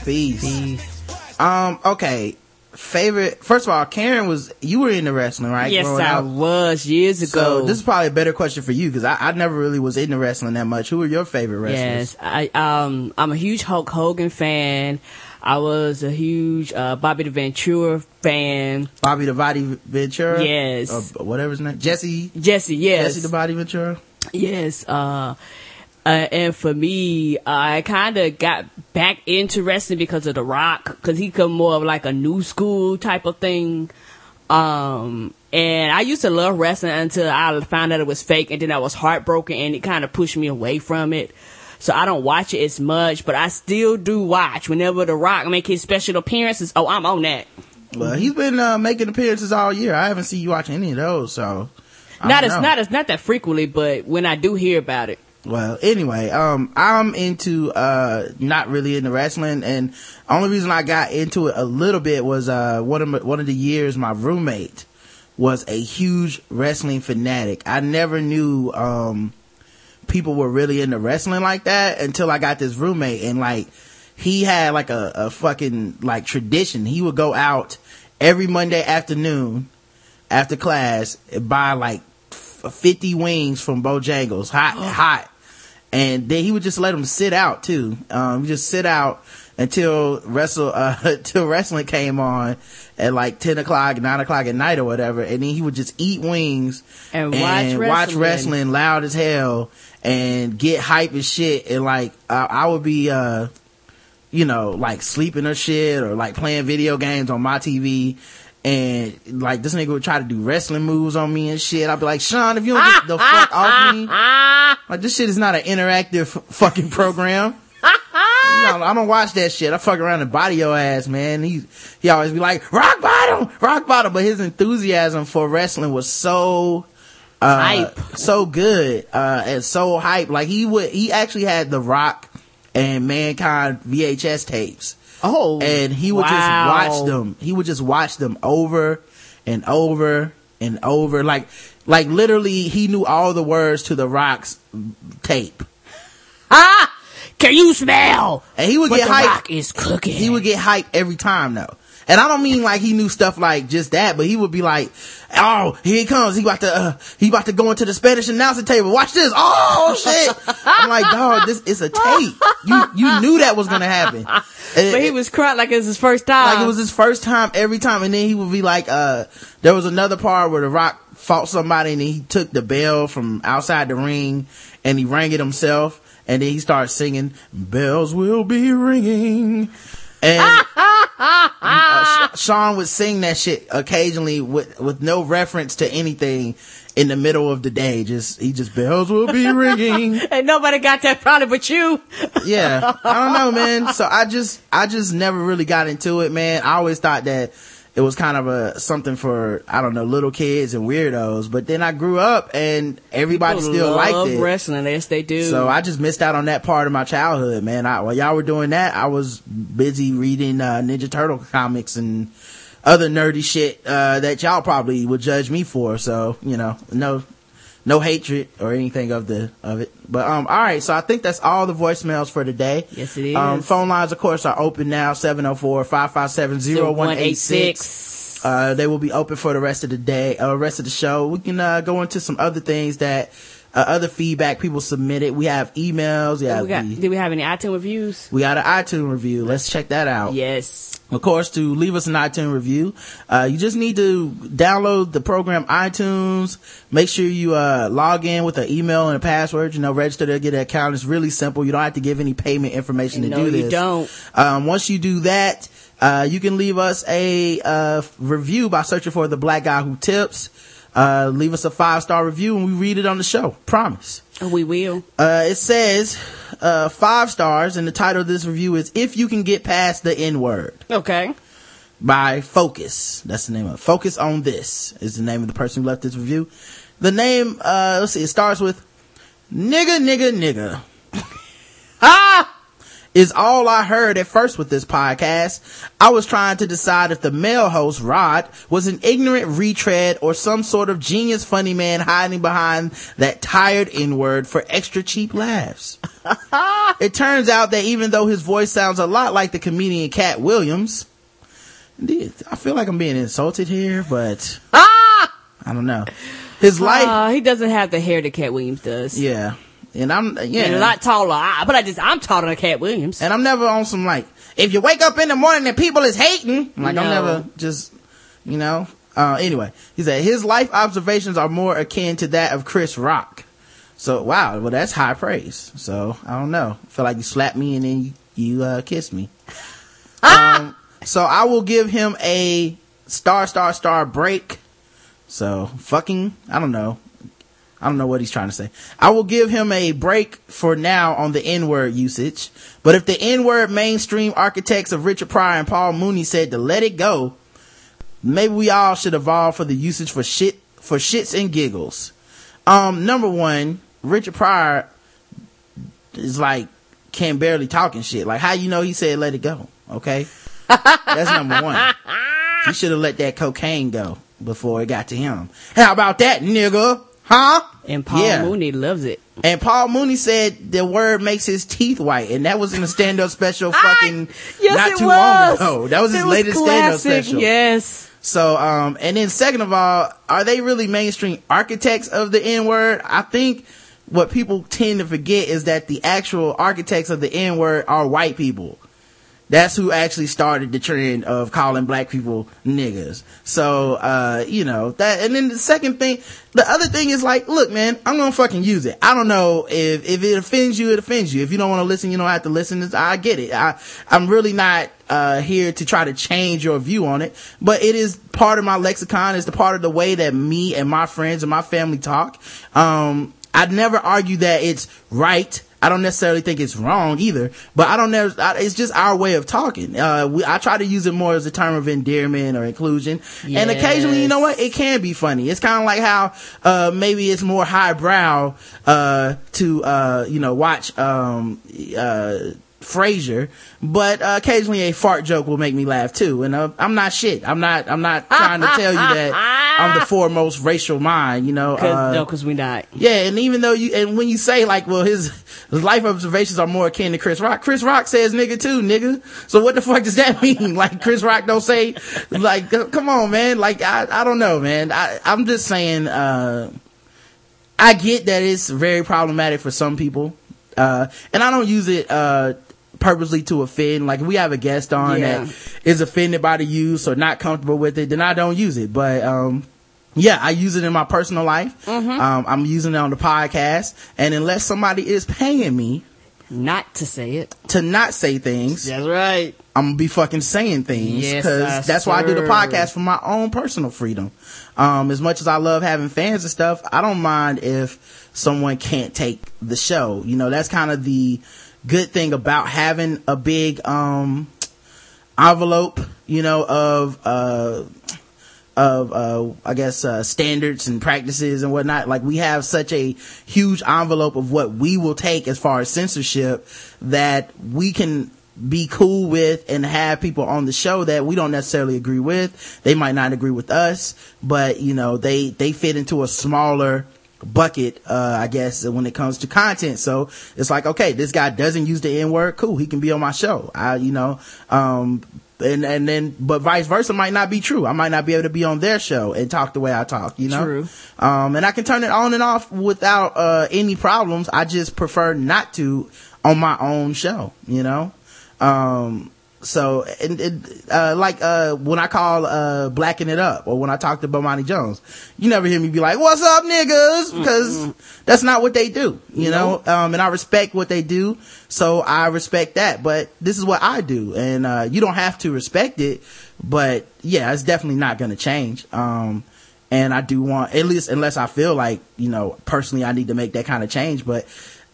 Peace. Peace. Um, okay. Favorite, first of all, Karen was, you were into wrestling, right? Yes, growing I up? was years ago. So this is probably a better question for you because I, I never really was into wrestling that much. Who were your favorite wrestlers? Yes, I um I'm a huge Hulk Hogan fan. I was a huge uh, Bobby the Ventura fan. Bobby the Body Ventura? Yes. Or whatever his name. Jesse? Jesse, yes. Jesse the Body Ventura? Yes, uh, uh, and for me, I kind of got back into wrestling because of The Rock, because he come more of like a new school type of thing. Um, and I used to love wrestling until I found out it was fake, and then I was heartbroken, and it kind of pushed me away from it. So I don't watch it as much, but I still do watch whenever The Rock make his special appearances. Oh, I'm on that. Well, he's been uh, making appearances all year. I haven't seen you watching any of those, so. I Not as know. not as not that frequently, but when I do hear about it, Well, anyway, um, I'm into, uh, not really into wrestling and only reason I got into it a little bit was, uh, one of my, one of the years my roommate was a huge wrestling fanatic. I never knew, um, people were really into wrestling like that until I got this roommate and like, he had like a, a fucking like tradition. He would go out every Monday afternoon after class and buy like 50 wings from Bojangles, hot, hot. And then he would just let them sit out too. Um, just sit out until wrestle, uh, until wrestling came on at like 10 o'clock, 9 o'clock at night or whatever. And then he would just eat wings And watch wrestling. wrestling loud as hell and get hype and shit. And like, I, I would be, uh, you know, like sleeping or shit or like playing video games on my TV. And like this nigga would try to do wrestling moves on me and shit. I'd be like, Sean, if you don't get the fuck off me, like this shit is not an interactive f- fucking program. Don't, I don't watch that shit. I fuck around and body your ass, man. He, he always be like, rock bottom, rock bottom. But his enthusiasm for wrestling was so, uh, Hype. so good, uh, and so hype. Like he would, he actually had the rock and mankind VHS tapes. Oh. And he would wow. just watch them. He would just watch them over and over and over. Like, like literally he knew all the words to the rock's tape. Ah! Can you smell? And he would get the hype. rock is cooking? He would get hype every time though. And I don't mean like he knew stuff like just that, but he would be like, "Oh, here he comes. He about to, uh, he about to go into the Spanish announcer table. Watch this. Oh shit!" I'm like, "Dog, this is a tape. You you knew that was gonna happen." And- but he was crying like it was his first time. like it was his first time every time and then he would be like uh there was another part where the rock fought somebody and he took the bell from outside the ring and he rang it himself and then he started singing bells will be ringing and uh, Sean would sing that shit occasionally with with no reference to anything in the middle of the day. Just he just bells will be ringing. And nobody got that problem but you. yeah. I don't know man. So i just i just never really got into it man. I always thought that it was kind of a something for i don't know little kids and weirdos but then i grew up and everybody People still liked it wrestling. Yes, they do. so I just missed out on that part of my childhood, man. I, while y'all were doing that, I was busy reading uh, Ninja Turtle comics and other nerdy shit uh, that y'all probably would judge me for. So you know, no, no hatred or anything of the of it. But um, all right. So I think that's all the voicemails for today. Yes, it is. Um, phone lines, of course, are open now. 704-557-0186. Uh, they will be open for the rest of the day, uh, rest of the show. We can, uh, go into some other things that, uh, other feedback people submitted. We have emails. We have, we got, did we have any iTunes reviews? we got an iTunes review. Let's check that out. Yes. Of course, to leave us an iTunes review, uh, you just need to download the program iTunes. Make sure you, uh, log in with an email and a password, you know, register to get an account. It's really simple. You don't have to give any payment information to No, do this. you don't. Um, once you do that, uh, you can leave us a, uh, review by searching for the black guy who tips. Uh, leave us a five star review and we read it on the show. Promise. We will. Uh, it says, uh, five stars and the title of this review is If You Can Get Past the N Word Okay. by Focus. That's the name of it. Focus on This is the name of the person who left this review. The name, uh, let's see, it starts with nigga, nigga, nigga. ah! Is all I heard at first with this podcast. I was trying to decide if the male host, Rod, was an ignorant retread or some sort of genius funny man hiding behind that tired N-word for extra cheap laughs. it turns out that even though his voice sounds a lot like the comedian Katt Williams, Indeed, I feel like I'm being insulted here, but Ah! I don't know. His life, Uh, he doesn't have the hair that Katt Williams does. yeah, and I'm yeah, And a lot taller. I, but I just, I'm taller than Katt Williams. and I'm never on some like if you wake up in the morning and people is hating, like I'm never just you know. Uh, anyway, he said his life observations are more akin to that of Chris Rock. So wow, well that's high praise. So I don't know. feel like you slapped me and then you, you uh, kissed me. Um, so I will give him a star, star, star break. So fucking, I don't know. I don't know what he's trying to say. I will give him a break for now on the N-word usage. But if the N-word mainstream architects of Richard Pryor and Paul Mooney said to let it go, maybe we all should evolve for the usage for shit, for shits and giggles. Um, number one, Richard Pryor is like, can barely talking shit. Like how you know he said let it go? Okay. That's number one. He should have let that cocaine go before it got to him. How about that, nigga? Huh? And Paul Yeah. Mooney loves it. And Paul Mooney said the word makes his teeth white, and that was in a stand-up special fucking Yes, not it too was. long ago. That was his It latest stand-up special. Yes. So, um, and then second of all, are they really mainstream architects of the N-word? I think what people tend to forget is that the actual architects of the N-word are white people. That's who actually started the trend of calling black people niggas. So, uh, you know, that, and then the second thing, the other thing is like, look, man, I'm gonna fucking use it. I don't know if, if it offends you, it offends you. If you don't want to listen, you don't have to listen. I get it. I, I'm really not, uh, here to try to change your view on it, but it is part of my lexicon. It's the part of the way that me and my friends and my family talk. Um, I'd never argue that it's right. I don't necessarily think it's wrong either, but I don't know. It's just our way of talking. Uh, we, I try to use it more as a term of endearment or inclusion. And occasionally, you know what? It can be funny. It's kind of like how, uh, maybe it's more highbrow, uh, to, uh, you know, watch, um, uh, Frasier, but uh, occasionally a fart joke will make me laugh too. And uh, I'm not shit. I'm not. I'm not trying to tell you that I'm the foremost racial mind. You know. Cause, uh, no, because we not. yeah, and even though you and when you say like, well, his, his life observations are more akin to Chris Rock. Chris Rock says nigga too, nigga. So what the fuck does that mean? Like Chris Rock don't say like, come on, man. Like I, I don't know, man. I, I'm just saying. uh I get that it's very problematic for some people. Uh, and I don't use it, uh, purposely to offend. Like if we have a guest on Yeah. that is offended by the use or not comfortable with it, then I don't use it. But, um, yeah, I use it in my personal life. Um, I'm using it on the podcast. And unless somebody is paying me Not to say it. to not say things, That's right. I'm gonna be fucking saying things Yes, because sir. that's why I do the podcast for my own personal freedom. Um, as much as I love having fans and stuff, I don't mind if someone can't take the show. You know, that's kind of the good thing about having a big, um, envelope, you know, of, uh, of uh I guess uh standards and practices and whatnot. Like we have such a huge envelope of what we will take as far as censorship that we can be cool with and have people on the show that we don't necessarily agree with. They might not agree with us, but you know, they they fit into a smaller bucket uh I guess when it comes to content. So it's like, okay, this guy doesn't use the N word, cool, he can be on my show. I you know, um and and then but vice versa might not be true. I might not be able to be on their show and talk the way I talk, you know? True. Um and I can turn it on and off without uh any problems. I just prefer not to on my own show, you know? Um so and, and uh like uh when I call uh blacking it up or when I talk to Bomani Jones, you never hear me be like, What's up niggas? Because that's not what they do, you know? Um and I respect what they do, so I respect that. But this is what I do and uh you don't have to respect it, but yeah, it's definitely not gonna change. Um and I do want at least unless I feel like, you know, personally I need to make that kind of change, but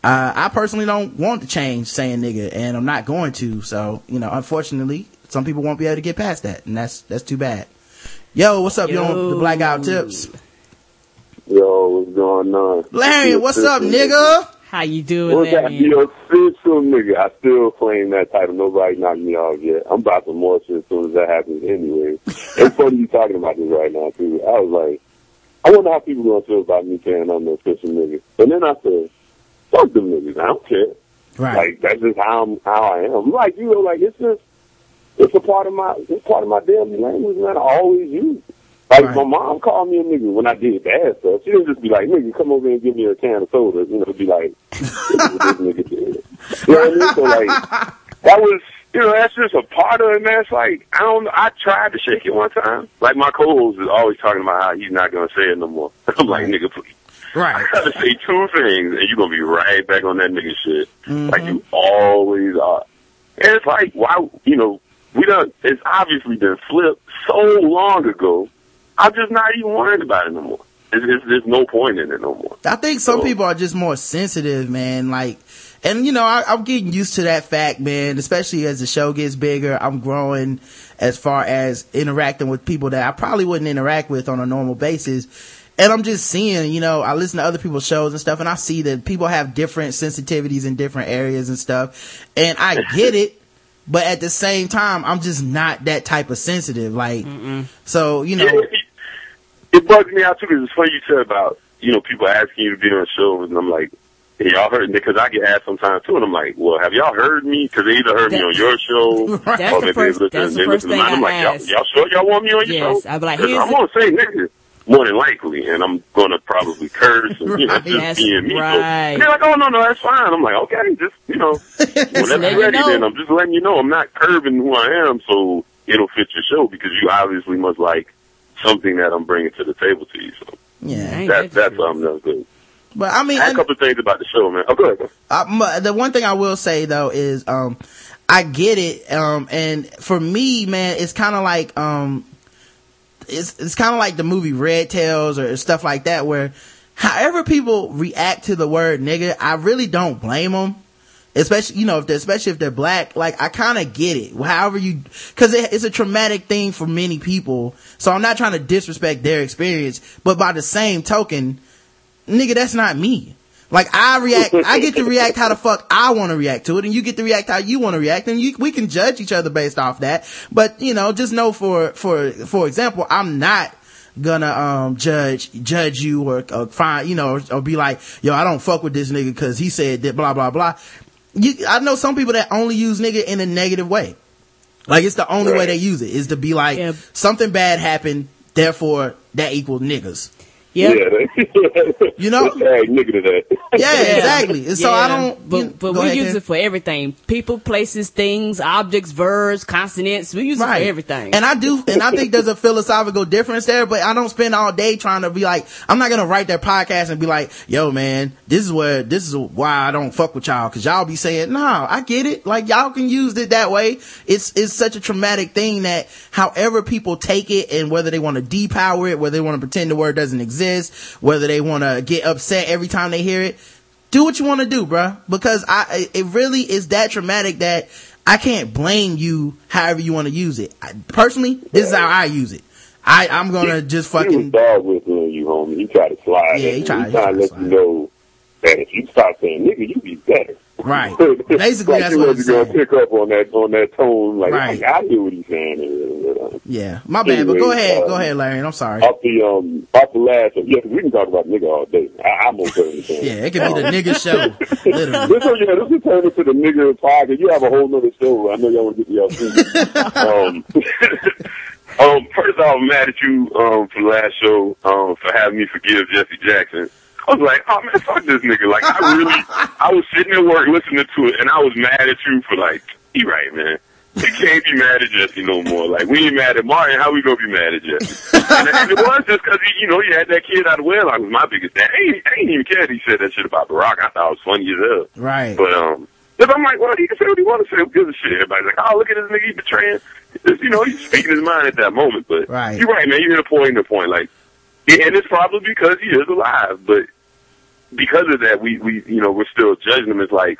uh, I personally don't want to change saying nigga and I'm not going to. So, you know, unfortunately, some people won't be able to get past that and that's, that's too bad. Yo, what's up? You on the blackout tips? Yo, what's going on? Larry, what's up, nigga? How you doing, What's? Larry? You official nigga. I still claim that title. Nobody knocked me off yet. I'm about to more shit as soon as that happens anyway. it's funny you talking about this right now, too. I was like, I wonder how people gonna feel about me saying I'm the official nigga. And then I said, fuck them niggas. I don't care. Right. Like, that's just how, I'm, how I am. Like, you know, like, it's just, it's a part of my, it's part of my daily language, man. I always use it. Like, Right. my mom called me a nigga when I did bad stuff. She didn't just be like, nigga, come over here and give me a can of soda. You know, be like, this this nigga did. You know what I mean? So, like, that was, you know, that's just a part of it, man. It's like, I don't, I tried to shake it one time. Like, my co-host is always talking about how he's not gonna say it no more. I'm like, nigga, please. I Right. gotta say two things, and you're gonna be right back on that nigga shit, Mm-hmm. like you always are. And it's like, why, you know, we done. It's obviously been flipped so long ago. I'm just not even worried about it no more. It's, it's, there's no point in it no more. I think some people are just more sensitive, man. Like, and you know, I, I'm getting used to that fact, man. Especially as the show gets bigger, I'm growing as far as interacting with people that I probably wouldn't interact with on a normal basis. And I'm just seeing, you know, I listen to other people's shows and stuff, and I see that people have different sensitivities in different areas and stuff. And I get it, but at the same time, I'm just not that type of sensitive. Like, so you know, Yeah, it, it bugs me out too because it's funny you said about you know people asking you to be on shows, and I'm like, hey, y'all heard me because I get asked sometimes too, and I'm like, well, have y'all heard me? Because they either heard me on your show, That's or the maybe first- they listen, that's the they first listen to mine. thing I'm like, I y'all, y'all sure y'all want me on your Yes, show? I'd be like, 'Cause here's I'm the- gonna say nigga. More than likely, and I'm gonna probably curse and you know Right. just being me. So right. they're like, oh no, no, that's fine. I'm like, okay, just you know, whenever you're you ready, know. then I'm just letting you know I'm not curving who I am, so it'll fit your show because you obviously must like something that I'm bringing to the table to you. So yeah. That, that that's something that's good. But I mean, I a couple of things about the show, man. Oh, go ahead. the one thing I will say though is, um, I get it. Um, and for me, man, it's kind of like, um, it's, it's kind of like the movie Red Tails or stuff like that where however people react to the word nigga, I really don't blame them. Especially, you know, if they're, especially if they're black, like, I kinda get it. However you, cause it, it's a traumatic thing for many people. So I'm not trying to disrespect their experience, but by the same token, nigga, that's not me. Like I react, I get to react how the fuck I want to react to it, and you get to react how you want to react, and you, we can judge each other based off that. But you know, just know for for for example, I'm not gonna um judge judge you or, or find you know or, or be like, yo, I don't fuck with this nigga because he said that blah blah blah. You, I know some people that only use nigga in a negative way. Like it's the only way they use it is to be like something bad happened, therefore that equals niggas. Yeah. You know? Hey, nigga to that. Yeah, exactly. And so I don't. But, you- but we ahead, use it for everything: people, places, things, objects, verbs, consonants. We use it for everything. And I do, and I think there's a philosophical difference there, but I don't spend all day trying to be like, I'm not gonna write that podcast and be like, yo man, this is where, this is why I don't fuck with y'all, cause y'all be saying, nah, I get it. Like y'all can use it that way. It's, it's such a traumatic thing that however people take it and whether they want to depower it, whether they want to pretend the word doesn't exist, whether they want to get upset every time they hear it, do what you want to do, bruh. Because I, it really is that traumatic that I can't blame you however you want to use it. I, personally, this is how I use it. I, I'm gonna just He was fucking, dog whistling you, homie. He tried to slide. Yeah, he tried- He trying to let you know that if you stop saying nigga, you be better. Right. Basically, like that's what I'm saying. pick up on that on that tone. Like Right. I, I hear what he's saying. Yeah. My bad, but go ahead, go ahead, Larry. I'm sorry. Off the um off the last, yeah, we can talk about nigga all day. I, I'm okay with that. Yeah, it could be the nigga show. Literally. This yeah, this will turn into the nigga podcast. You have a whole nother show. I know y'all want to get y'all um, um, first off, I'm mad at you um, for the last show um, for having me forgive Jesse Jackson. I was like, oh man, fuck this nigga. Like, I really, I was sitting at work listening to it, and I was mad at you for like, you right, man. You can't be mad at Jesse no more. Like, we ain't mad at Martin. How we gonna be mad at Jesse? and, and it was just because, you know, you had that kid out of wedlock was my biggest thing. I ain't, I ain't even care that he said that shit about Barack. I thought it was funny as hell. Right. But um, if I'm like, well, he can say what he want to say. Who gives a shit? Everybody's like, oh, look at this nigga, he betraying. It's, you know, he's speaking his mind at that moment. But Right. you're right, man. You hit a point. The point, like, and it's probably because he is alive. But because of that, we we you know we're still judging him as like,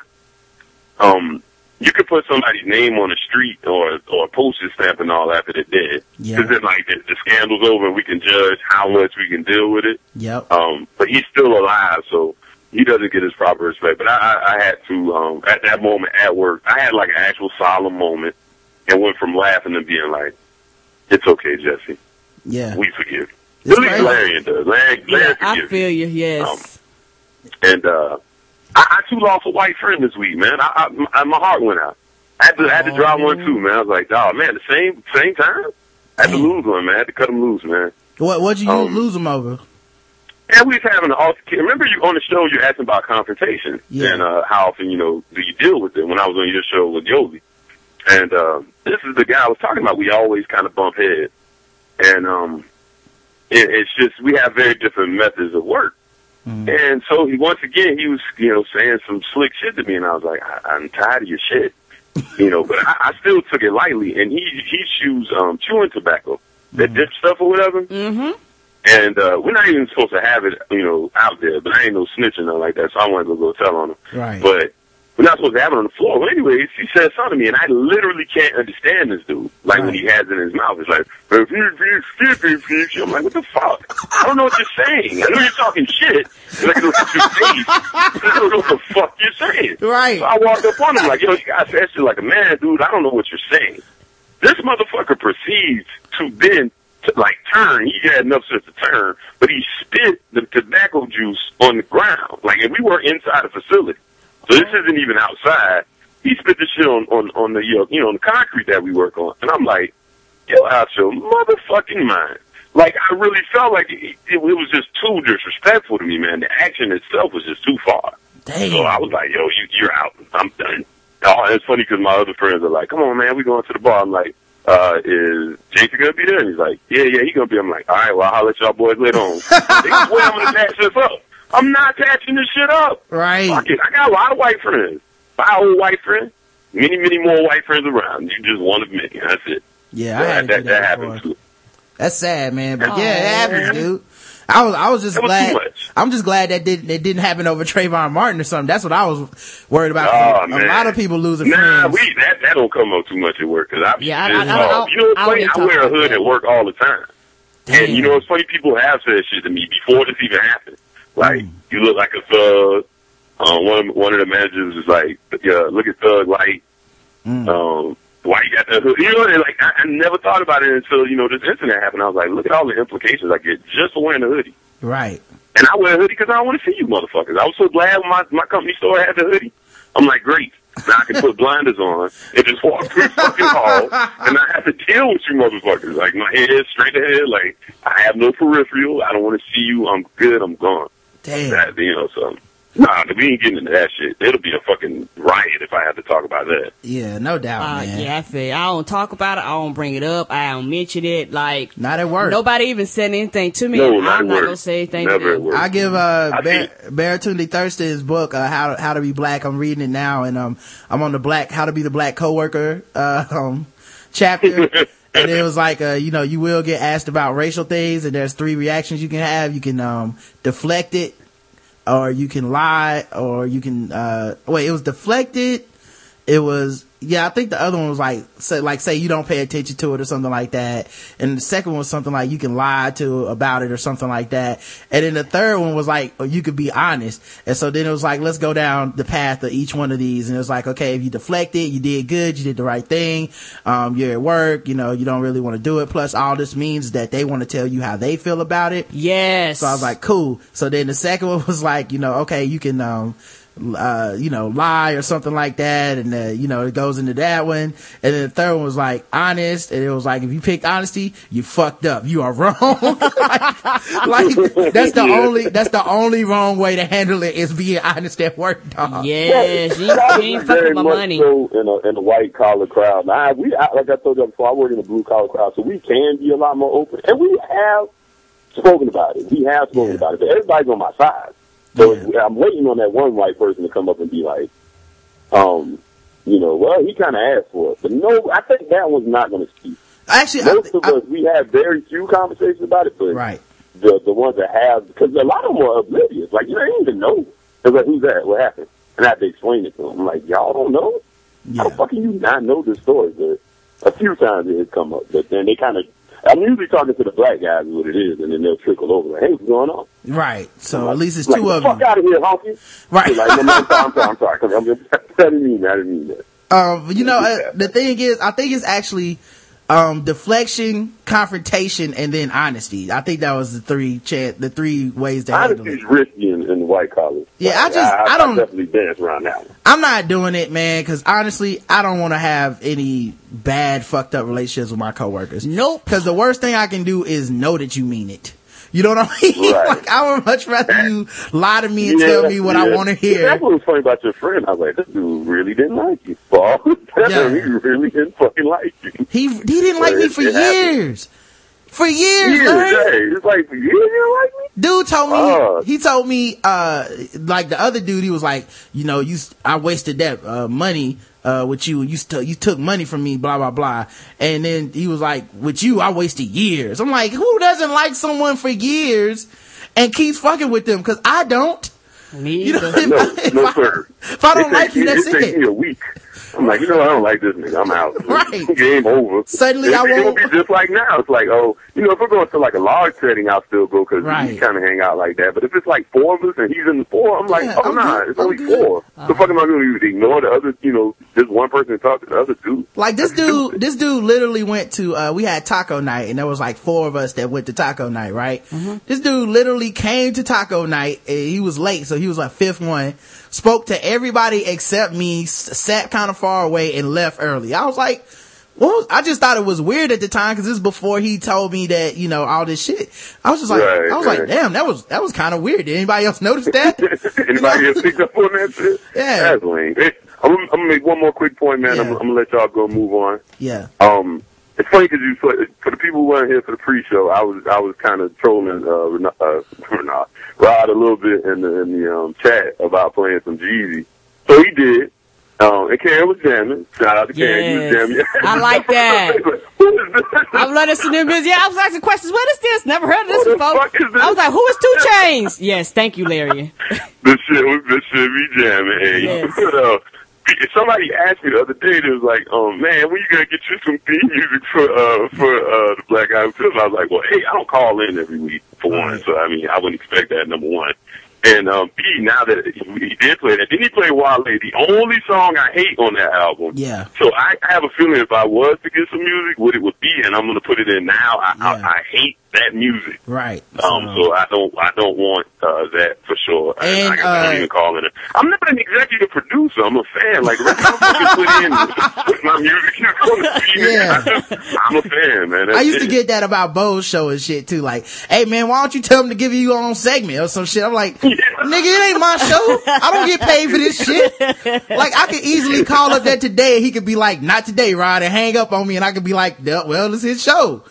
um, you could put somebody's name on a street or or a postage stamp and all after they're dead. Yeah. Because then like the, the scandal's over, and we can judge how much we can deal with it. Yep. Um, but he's still alive, so he doesn't get his proper respect. But I, I, I had to, um, at that moment at work, I had like an actual solemn moment and went from laughing to being like, it's okay, Jesse. Yeah. We forgive you. It's At least. Larry does. Larry, Larry yeah, I feel you. Um, Yes. And, uh, I, I too lost a white friend this week, man. I, I, my heart went out. I had to, I had to drop one too, man. I was like, oh man, the same, same time? I had to lose one, man. I had to cut him loose, man. What, what'd you Um, lose them over? And we was having an altercation. Remember you on the show you asked about confrontation Yeah. and uh, how often you know do you deal with it? When I was on your show with Yoli, and uh, this is the guy I was talking about. We always kind of bump heads, and um, it, it's just we have very different methods of work. And so he once again he was you know saying some slick shit to me, and I was like, I, I'm tired of your shit, you know. But I, I still took it lightly, and he he chews um, chewing tobacco, that dip stuff or whatever. Mm-hmm. And uh, we're not even supposed to have it, you know, out there. But I ain't no snitching or like that, so I wanted to go tell on him. Right. But we're not supposed to have it on the floor. Well, anyways, he said something to me, and I literally can't understand this dude. Like when he has it in his mouth, it's like, I'm like, what the fuck? I don't know what you're saying. I know you're talking shit. And I can look at your face. I don't know what the fuck you're saying. Right. So I walked up on him like, yo, you say that shit like a man, dude. I don't know what you're saying. This motherfucker proceeds to then to like turn. He had enough sense to turn, but he spit the tobacco juice on the ground. Like, and we were inside a facility, so this isn't even outside. He spit the shit on on on the you know, you know on the concrete that we work on, and I'm like, yo, out your motherfucking mind. Like, I really felt like it, it, it was just too disrespectful to me, man. The action itself was just too far. Damn. So I was like, yo, you, you're out. I'm done. Oh, it's funny because my other friends are like, come on, man, we going to the bar. I'm like, uh, is Jason gonna be there? And he's like, yeah, yeah, he gonna be. I'm like, all right, well, I'll let y'all boys later on. they swear I'm gonna patch this up. I'm not patching this shit up. Right. Fuck it. I got a lot of white friends. Five old white friends. Many, many more white friends around. You just one of many. That's it. Yeah, I had to that, that, that happened too. That's sad, man. But yeah, it happens, dude. I was, I was just was glad. I'm just glad that didn't it didn't happen over Trayvon Martin or something. That's what I was worried about. Oh, a lot of people losing Nah, friends. we that that don't come up too much at work because I Yeah, I- just, I- I- uh, you know what's I funny? I wear a hood at work all the time, and you know what's funny? People have said shit to me before this even happened. Like Mm. you look like a thug. Um, one of, one of the managers was like, "Yeah, look at Thug Light." Mm. Um, why you got the hood? You know, and like I, I never thought about it until you know this incident happened. I was like, look at all the implications I get just for wearing a hoodie. Right. And I wear a hoodie because I don't want to see you motherfuckers. I was so glad when my, my company store had the hoodie. I'm like, great. Now I can put blinders on and just walk through the fucking hall and not have to deal with you motherfuckers. Like my head straight ahead. Like I have no peripheral. I don't want to see you. I'm good. I'm gone. Damn. That, you know, so. Nah, we ain't getting into that shit. It'll be a fucking riot if I have to talk about that. Yeah, no doubt, Uh, man. yeah, I feel. I don't talk about it. I don't bring it up. I don't mention it. Like Not at work. nobody even said anything to me. No, not I'm at not work. gonna say anything Never to at work. I give uh I Bar- Baratunde Thurston's book uh, how to, how to be black. I'm reading it now, and um I'm on the black how to be the black coworker uh, um chapter. and it was like uh you know you will get asked about racial things, and there's three reactions you can have. You can um deflect it, or you can lie, or you can uh wait. It was deflected. It was yeah. I think the other one was like say like say you don't pay attention to it or something like that. And the second one was something like you can lie to about it or something like that. And then the third one was like you could be honest. And so then it was like let's go down the path of each one of these. And it was like okay if you deflected, you did good, you did the right thing. Um, you're at work, you know you don't really want to do it. Plus all this means that they want to tell you how they feel about it. Yes. So I was like, cool. So then the second one was like, you know, okay, you can, um, uh, you know, lie or something like that. And, uh, you know, it goes into that one. And then the third one was like honest. And it was like, if you picked honesty, you fucked up. You are wrong. like, like, that's the Yeah. only, that's the only wrong way to handle it is being honest at work, dog. Yes, you, you ain't fucking very my money. so in a in a white collar crowd. Now we I, like I told you before, I work in a blue collar crowd, so we can be a lot more open, and we have spoken about it. We have spoken Yeah. about it, but everybody's on my side. So I'm waiting on that one white person to come up and be like, um, you know, well, he kind of asked for it, but no, I think that one's not going to speak. Actually, I, Most of I- us, we have very few conversations about it, but right. the the ones that have, because a lot of them are oblivious. Like you don't even know. It's like, who's that? What happened? And I have to explain it to them. I'm like, y'all don't know? Yeah. How fucking you not know this story? But a few times it has come up, but then they kind of. I'm usually talking to the black guys what it is, and then they'll trickle over like, "Hey, what's going on?" Right. So at least it's like, two "The of fuck you. out of here, honky! Right. Like, no, no, I'm sorry, I'm sorry, I'm sorry. 'cause I'm just, I didn't mean that. I didn't mean that. Um, you know, uh, the thing is, I think it's actually, um, deflection, confrontation, and then honesty. I think that was the three cha- the three ways to handle Honesty it. is risky in, in the white collars. Yeah, I Like, just- I don't- definitely dance around that one. I'm not doing it, man, because honestly, I don't want to have any bad, fucked up relationships with my coworkers. Nope. Because the worst thing I can do is know that you mean it. You know what I mean? Right. like, I would much rather you lie to me and Yeah, tell me what I want to Yeah, hear. That's what was funny about your friend. I was like, this dude really didn't like you, Paul. Yeah. he really didn't fucking like you. He he didn't like me for happened. years. For years, Yeah, Larry. hey, it's like, you didn't like me? Dude told me, Oh. he told me, uh, like the other dude, he was like, you know, you, I wasted that, uh, money, uh, with you, you st- you took money from me, blah, blah, blah. And then he was like, with you, I wasted years. I'm like, who doesn't like someone for years and keeps fucking with them? Cause I don't. Me You know, either. if, No, I, if, no, I, sir. if I don't It like takes you, that's it. takes it. me a week. I'm like, you know, I don't like this nigga. I'm out. Right. Game over. Suddenly it, I It'll won't- be just like now. It's like, oh, you know, if we're going to like a large setting, I'll still go because Right. we kind of hang out like that. But if it's like four of us and he's in the four, I'm like, Yeah, oh, I'm nah, good. it's I'm only good. Uh-huh. four. The fuck am I going to ignore the other, you know, just one person and talk to the other two? Like this dude, this dude literally went to, uh, we had taco night and there was like four of us that went to taco night, right? This dude literally came to taco night and he was late, so he was like fifth one, spoke to everybody except me, sat kind of far away and left early. I was like, well, I just thought it was weird at the time because this is before he told me that, you know, all this shit. I was just like, Right, I was like, damn, that was, that was kind of weird. Did anybody else notice that? Anybody else picked up on that shit? Yeah. That's lame. I'm, gonna- I'm gonna make one more quick point, man. I'm, I'm gonna let y'all go move on. yeah. Um, it's funny because you for, for the people who weren't here for the pre-show, I was I was kind of trolling uh, uh Renard, Rod a little bit in the in the um, chat about playing some Jeezy. So he did, Um, and Karen was jamming. Shout out to Karen. You was jamming. I like that. Who is this? I'm learning some new music. Yeah, I was asking questions. What is this? Never heard of this What before. this? I was like, who is 2 Chainz? Yes, thank you, Larry. This shit this shit be jamming. And Yes. you put, uh, somebody asked me the other day, they was like, um, man, when you gonna get you some theme music for, uh, for, uh, the Black Eyed Peas? I was like, well, hey, I don't call in every week for one, so I mean, I wouldn't expect that, number one. And, um, B, now that he he did play that, didn't he play Wale? The only song I hate on that album. Yeah. So I, I have a feeling if I was to get some music, what it would be, and I'm gonna put it in now, I, Yeah. I, I hate that music. Right. Um, so I don't, I don't want uh, that for sure. And, I, I don't uh, even call it. A, I'm not an executive producer. I'm a fan. Like Rick Rubin put in with my music. Yeah. I I'm a fan, man. That's I used to get that about Bo's show and shit too. Like, hey man, why don't you tell them to give you your own segment or some shit? I'm like, nigga, it ain't my show. I don't get paid for this shit. Like, I could easily call up that today and he could be like, not today, Rod, and hang up on me and I could be like, "Yeah, well, it's his show.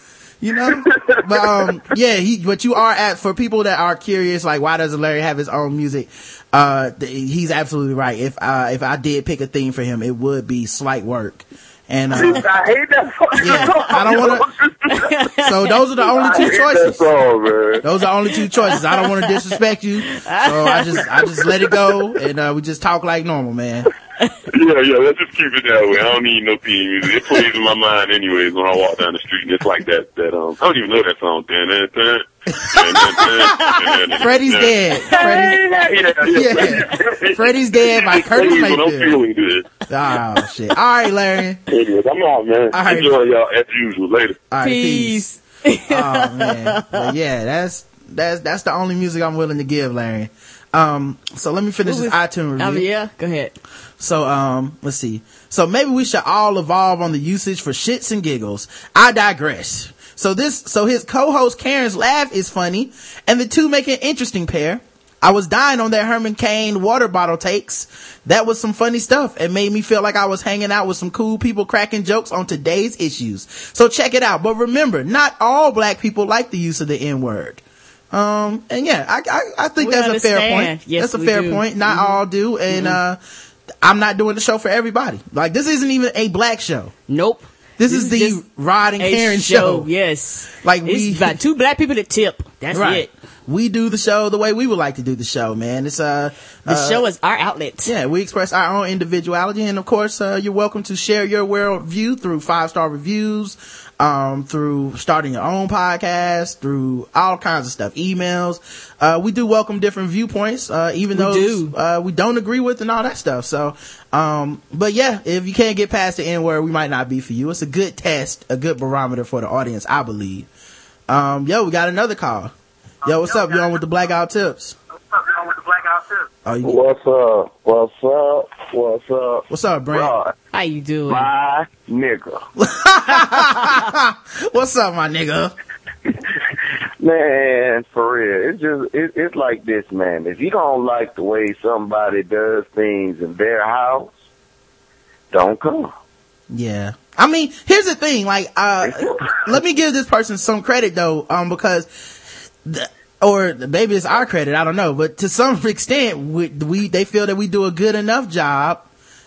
You know? but, um, yeah, he, but you are at, for people that are curious, like, why doesn't Larry have his own music? Uh, th- he's absolutely right. If, uh, if I did pick a theme for him, it would be slight work. And, uh, I hate that fucking Yeah, song. I don't wanna- so those are the only two choices. Song. Those are only two choices. I don't want to disrespect you, so I just I just let it go, and uh, we just talk like normal, man. Yeah, yeah. Let's just keep it that way. I don't need no theme music. It plays in my mind anyways when I walk down the street. And it's like that. That um, I don't even know that song. Freddie's dun. dead. Yeah, yeah. Freddie's dead by It Curtis plays when I'm Mayfield. feeling good. Oh shit! All right, Larry. Anyways, I'm out, man. All right. Enjoy y'all as usual. Later. All right, peace. Peace. Oh man, But yeah, that's that's that's the only music I'm willing to give, Larry. Um, so let me finish this iTunes review. Um, yeah, go ahead. So, um, let's see. So maybe we should all evolve on the usage for shits and giggles. I digress. So this, so his co-host Karen's laugh is funny and the two make an interesting pair. I was dying on that Herman Cain water bottle takes. That was some funny stuff and made me feel like I was hanging out with some cool people cracking jokes on today's issues. So check it out. But remember, not all black people like the use of the N word. Um, and yeah, I, I, I think We that's a fair point. Yes, that's a fair do. point. Not Mhm. all do. And, uh, I'm not doing the show for everybody. Like this isn't even a black show. Nope. This, is the Rod and Karen show. Yes. Like It's we, about two black people that tip. That's right. it. We do the show the way we would like to do the show, man. It's uh, The uh, show is our outlet. Yeah, we express our own individuality, and of course, uh, you're welcome to share your world view through five star reviews, um, through starting your own podcast, through all kinds of stuff, emails. Uh, we do welcome different viewpoints, uh, even We though do. uh, we don't agree with and all that stuff. So, um, but yeah, if you can't get past the N word, we might not be for you. It's a good test, a good barometer for the audience, I believe. Um, yo, we got another call. Yo, what's up? You on with the Black Guy Who Tips? You, What's up? What's up? What's up? what's up, Brent? Rod, How you doing? my nigga. What's up, my nigga? Man, for real, it's just it, it's like this, man. If you don't like the way somebody does things in their house, don't come. Yeah. I mean, here's the thing, like, uh, let me give this person some credit though, um, because, the, or maybe it's our credit, I don't know, but to some extent, we, we they feel that we do a good enough job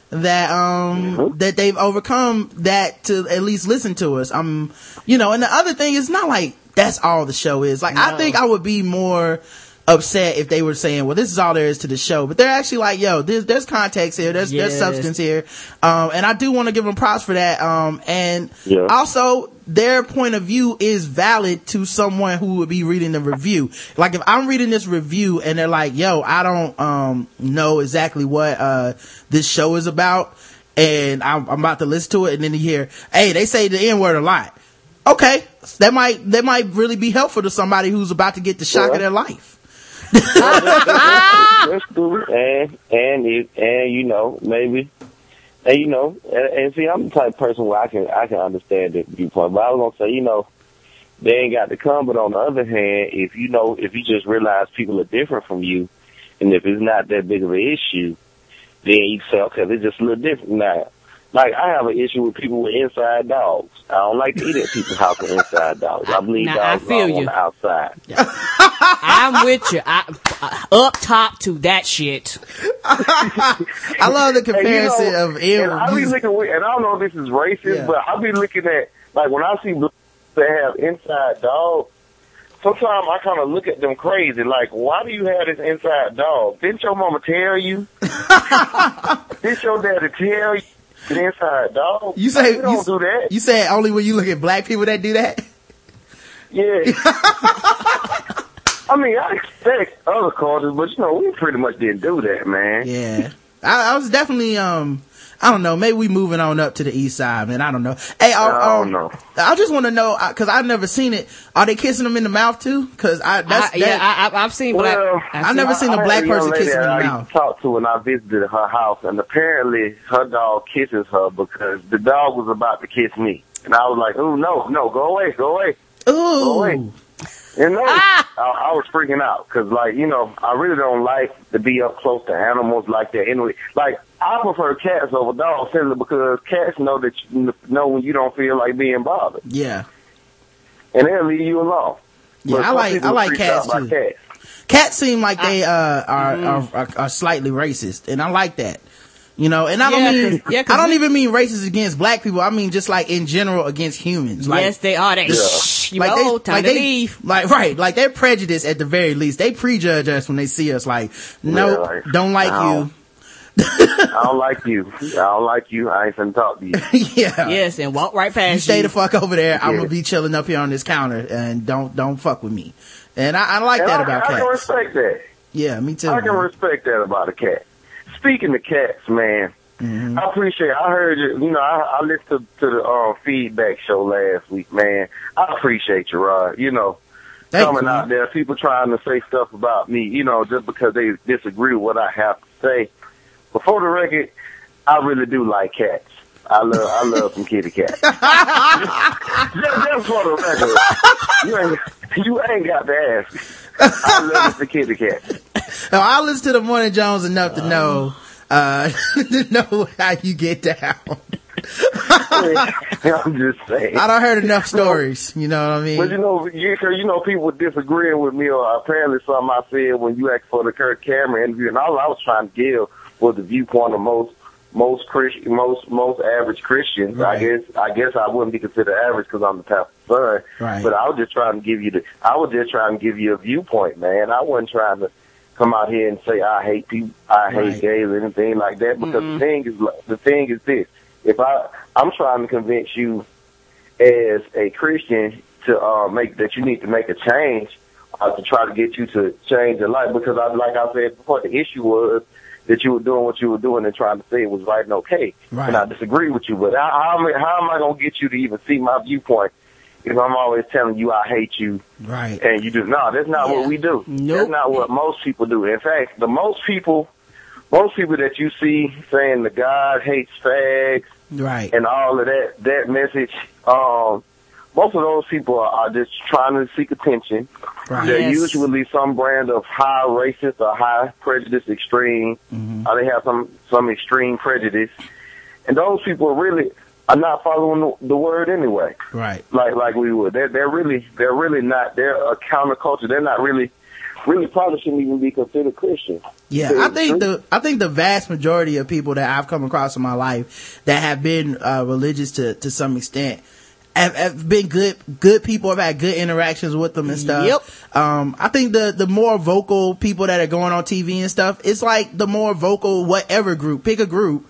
that, um, that they've overcome that to at least listen to us. Um, you know, and the other thing is not like that's all the show is. Like, I think I would be more, upset if they were saying, well, this is all there is to the show. But they're actually like, yo, there's, there's context here. There's, there's substance here. Um, and I do want to give them props for that. Um, and Yeah. also their point of view is valid to someone who would be reading the review. Like if I'm reading this review and they're like, yo, I don't, um, know exactly what, uh, this show is about. And I'm, I'm about to listen to it. And then you hear, hey, they say the N word a lot. Okay. That might, that might really be helpful to somebody who's about to get the shock of their life. That's cool. And and it, and you know maybe, and you know, and, and see, I'm the type of person where I can I can understand the viewpoint. But I was gonna say, you know, they ain't got to come. But on the other hand, if you know, if you just realize people are different from you, and if it's not that big of an issue, then you say, okay, it's just a little different now. Like I have an issue with people with inside dogs. I don't like to eat at people's house with inside dogs. I believe Now, I dogs feel are you. on the outside. I'm with you. I, uh, up top to that shit. I love the comparison And, you know, of ill. I be looking, with- and I don't know if this is racist, Yeah. but I be looking at like when I see blacks that have inside dogs. Sometimes I kind of look at them crazy. Like, why do you have this inside dog? Didn't your mama tell you? Didn't your daddy tell you? Inside dog. you say we don't you, do that. You say only when you look at black people that do that. Yeah. I mean, I expect other cultures, but you know, we pretty much didn't do that, man. Yeah. I, I was definitely um I don't know, maybe we moving on up to the east side, man. I don't know. Hey, I, I um, don't know. I just want to know because I've never seen it. Are they kissing them in the mouth too? Because I that's I- yeah, that- I, I, I've seen black. Well, I've never seen a I black had person kissing in that the I mouth. used to talk to when I visited her house, and apparently her dog kisses her because the dog was about to kiss me, and I was like, "Oh no, no, go away, go away." Go away. Ooh. And no, I, I was freaking out because, like, you know, I really don't like to be up close to animals like that. Anyway, like, I prefer cats over dogs simply because cats know that you know when you don't feel like being bothered, Yeah. and they'll leave you alone. Yeah, But I like people I like cats too. Cats. Cats seem like they uh are, Mm-hmm. are, are are slightly racist, and I like that. You know, and I don't Yeah, mean 'cause- yeah, 'cause I don't we- even mean racist against black people. I mean just like in general against humans. Like, yes, they are. They, Yeah. shh, you like old, time like to they, leave. Like right, like they're prejudiced at the very least. They prejudge us when they see us. Like, no, Yeah, like, don't like I I don't like you. I don't like you. I ain't finna talk to you. you. yeah. Yes, and walk right past You stay the fuck over there. I'm gonna be chilling up here on this counter, and don't don't fuck with me. And I, I like And that I, about I can cats. respect that. Yeah, me too. I can man. respect that about a cat. Speaking to cats, man, Mhm. I appreciate. I heard you. You know, I, I listened to, to the uh, feedback show last week, man. I appreciate you, Rod. You know, Thank coming you, out there, people trying to say stuff about me. You know, just because they disagree with what I have to say. Before the record, I really do like cats. I love, I love some kitty cats. just, just for the record, you ain't, you ain't got to ask. I love the kitty cat. No, I listen to the Morning Jones enough to know uh to know how you get down. I'm just saying. I don't heard enough stories. You know what I mean? But you know, you, you know, people disagreeing with me, or apparently something I said when you asked for the Kirk Cameron interview, and all I was trying to give was the viewpoint of most most Christian, most most average Christians. I guess I guess I wouldn't be considered average because I'm the pastor's son. Right. But I was just trying to give you the. I was just trying to give you a viewpoint, man. I wasn't trying to come out here and say I hate people, I hate Right. gays, or anything like that. Because the thing is, the thing is this: if I, I'm trying to convince you as a Christian to uh, make that you need to make a change uh, to try to get you to change your life. Because I, like I said before, the issue was that you were doing what you were doing and trying to say it was right and okay. Right. And I disagree with you. But how, how, am I, how am I going to get you to even see my viewpoint if I'm always telling you I hate you right. and you just no, that's not what we do. Nope. That's not what most people do. In fact, the most people, most people that you see saying the God hates fags Right. and all of that that message, um, most of those people are, are just trying to seek attention. Right. They're Yes. usually some brand of high racist or high prejudice extreme. Mhm. Or they have some some extreme prejudice, and those people are really are not following the, the word anyway Right. like like we would. They're they're really they're really not. They're a counterculture. They're not really really probably shouldn't even be considered Christian. Yeah, I think the I think the vast majority of people that I've come across in my life that have been uh, religious to to some extent have, have been good good people. I've had good interactions with them and stuff. Yep. Um, I think the the more vocal people that are going on TV and stuff, it's like the more vocal whatever group. Pick a group.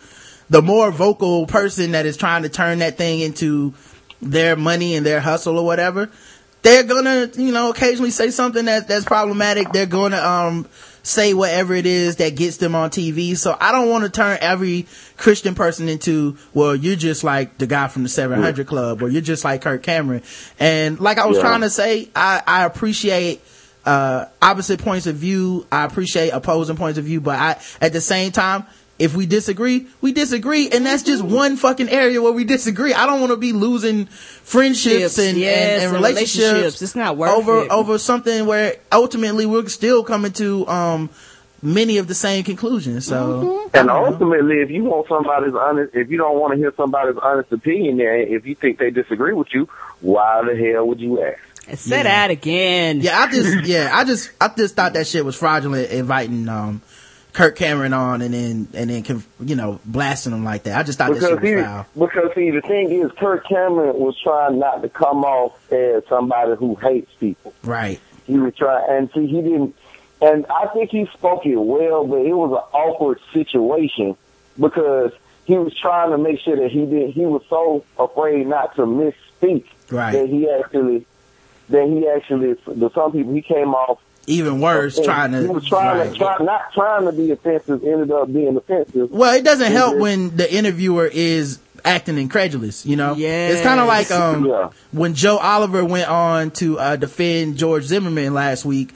The more vocal person that is trying to turn that thing into their money and their hustle or whatever, they're gonna, you know, occasionally say something that that's problematic. They're gonna um say whatever it is that gets them on TV. So I don't want to turn every Christian person into, well, you're just like the guy from the 700 Club, or you're just like Kirk Cameron. And like I was Yeah. trying to say, I I appreciate uh opposite points of view. I appreciate opposing points of view, but I at the same time. If we disagree, we disagree, and that's just one fucking area where we disagree. I don't want to be losing friendships Ships, and, yes, and, and and relationships. relationships. It's not worth over it. over something where ultimately we're still coming to um many of the same conclusions. So And ultimately, if you want somebody's honest, if you don't want to hear somebody's honest opinion, and if you think they disagree with you, why the hell would you ask? Say that again. yeah, I just yeah, I just I just thought that shit was fraudulent inviting um Kirk Cameron on and then and then you know blasting him like that. I just thought that Because he, was foul. because see, the thing is, Kirk Cameron was trying not to come off as somebody who hates people. Right. He was trying, and see, he didn't. And I think he spoke it well, but it was an awkward situation because he was trying to make sure that he did. He was so afraid not to misspeak Right. that he actually, that he actually, the some people he came off Even worse, trying to. He was trying right. to try, not trying to be offensive, ended up being offensive. Well, it doesn't help when the interviewer is acting incredulous, you know? It's kind of like, um, Yeah. when Joe Oliver went on to, uh, defend George Zimmerman last week.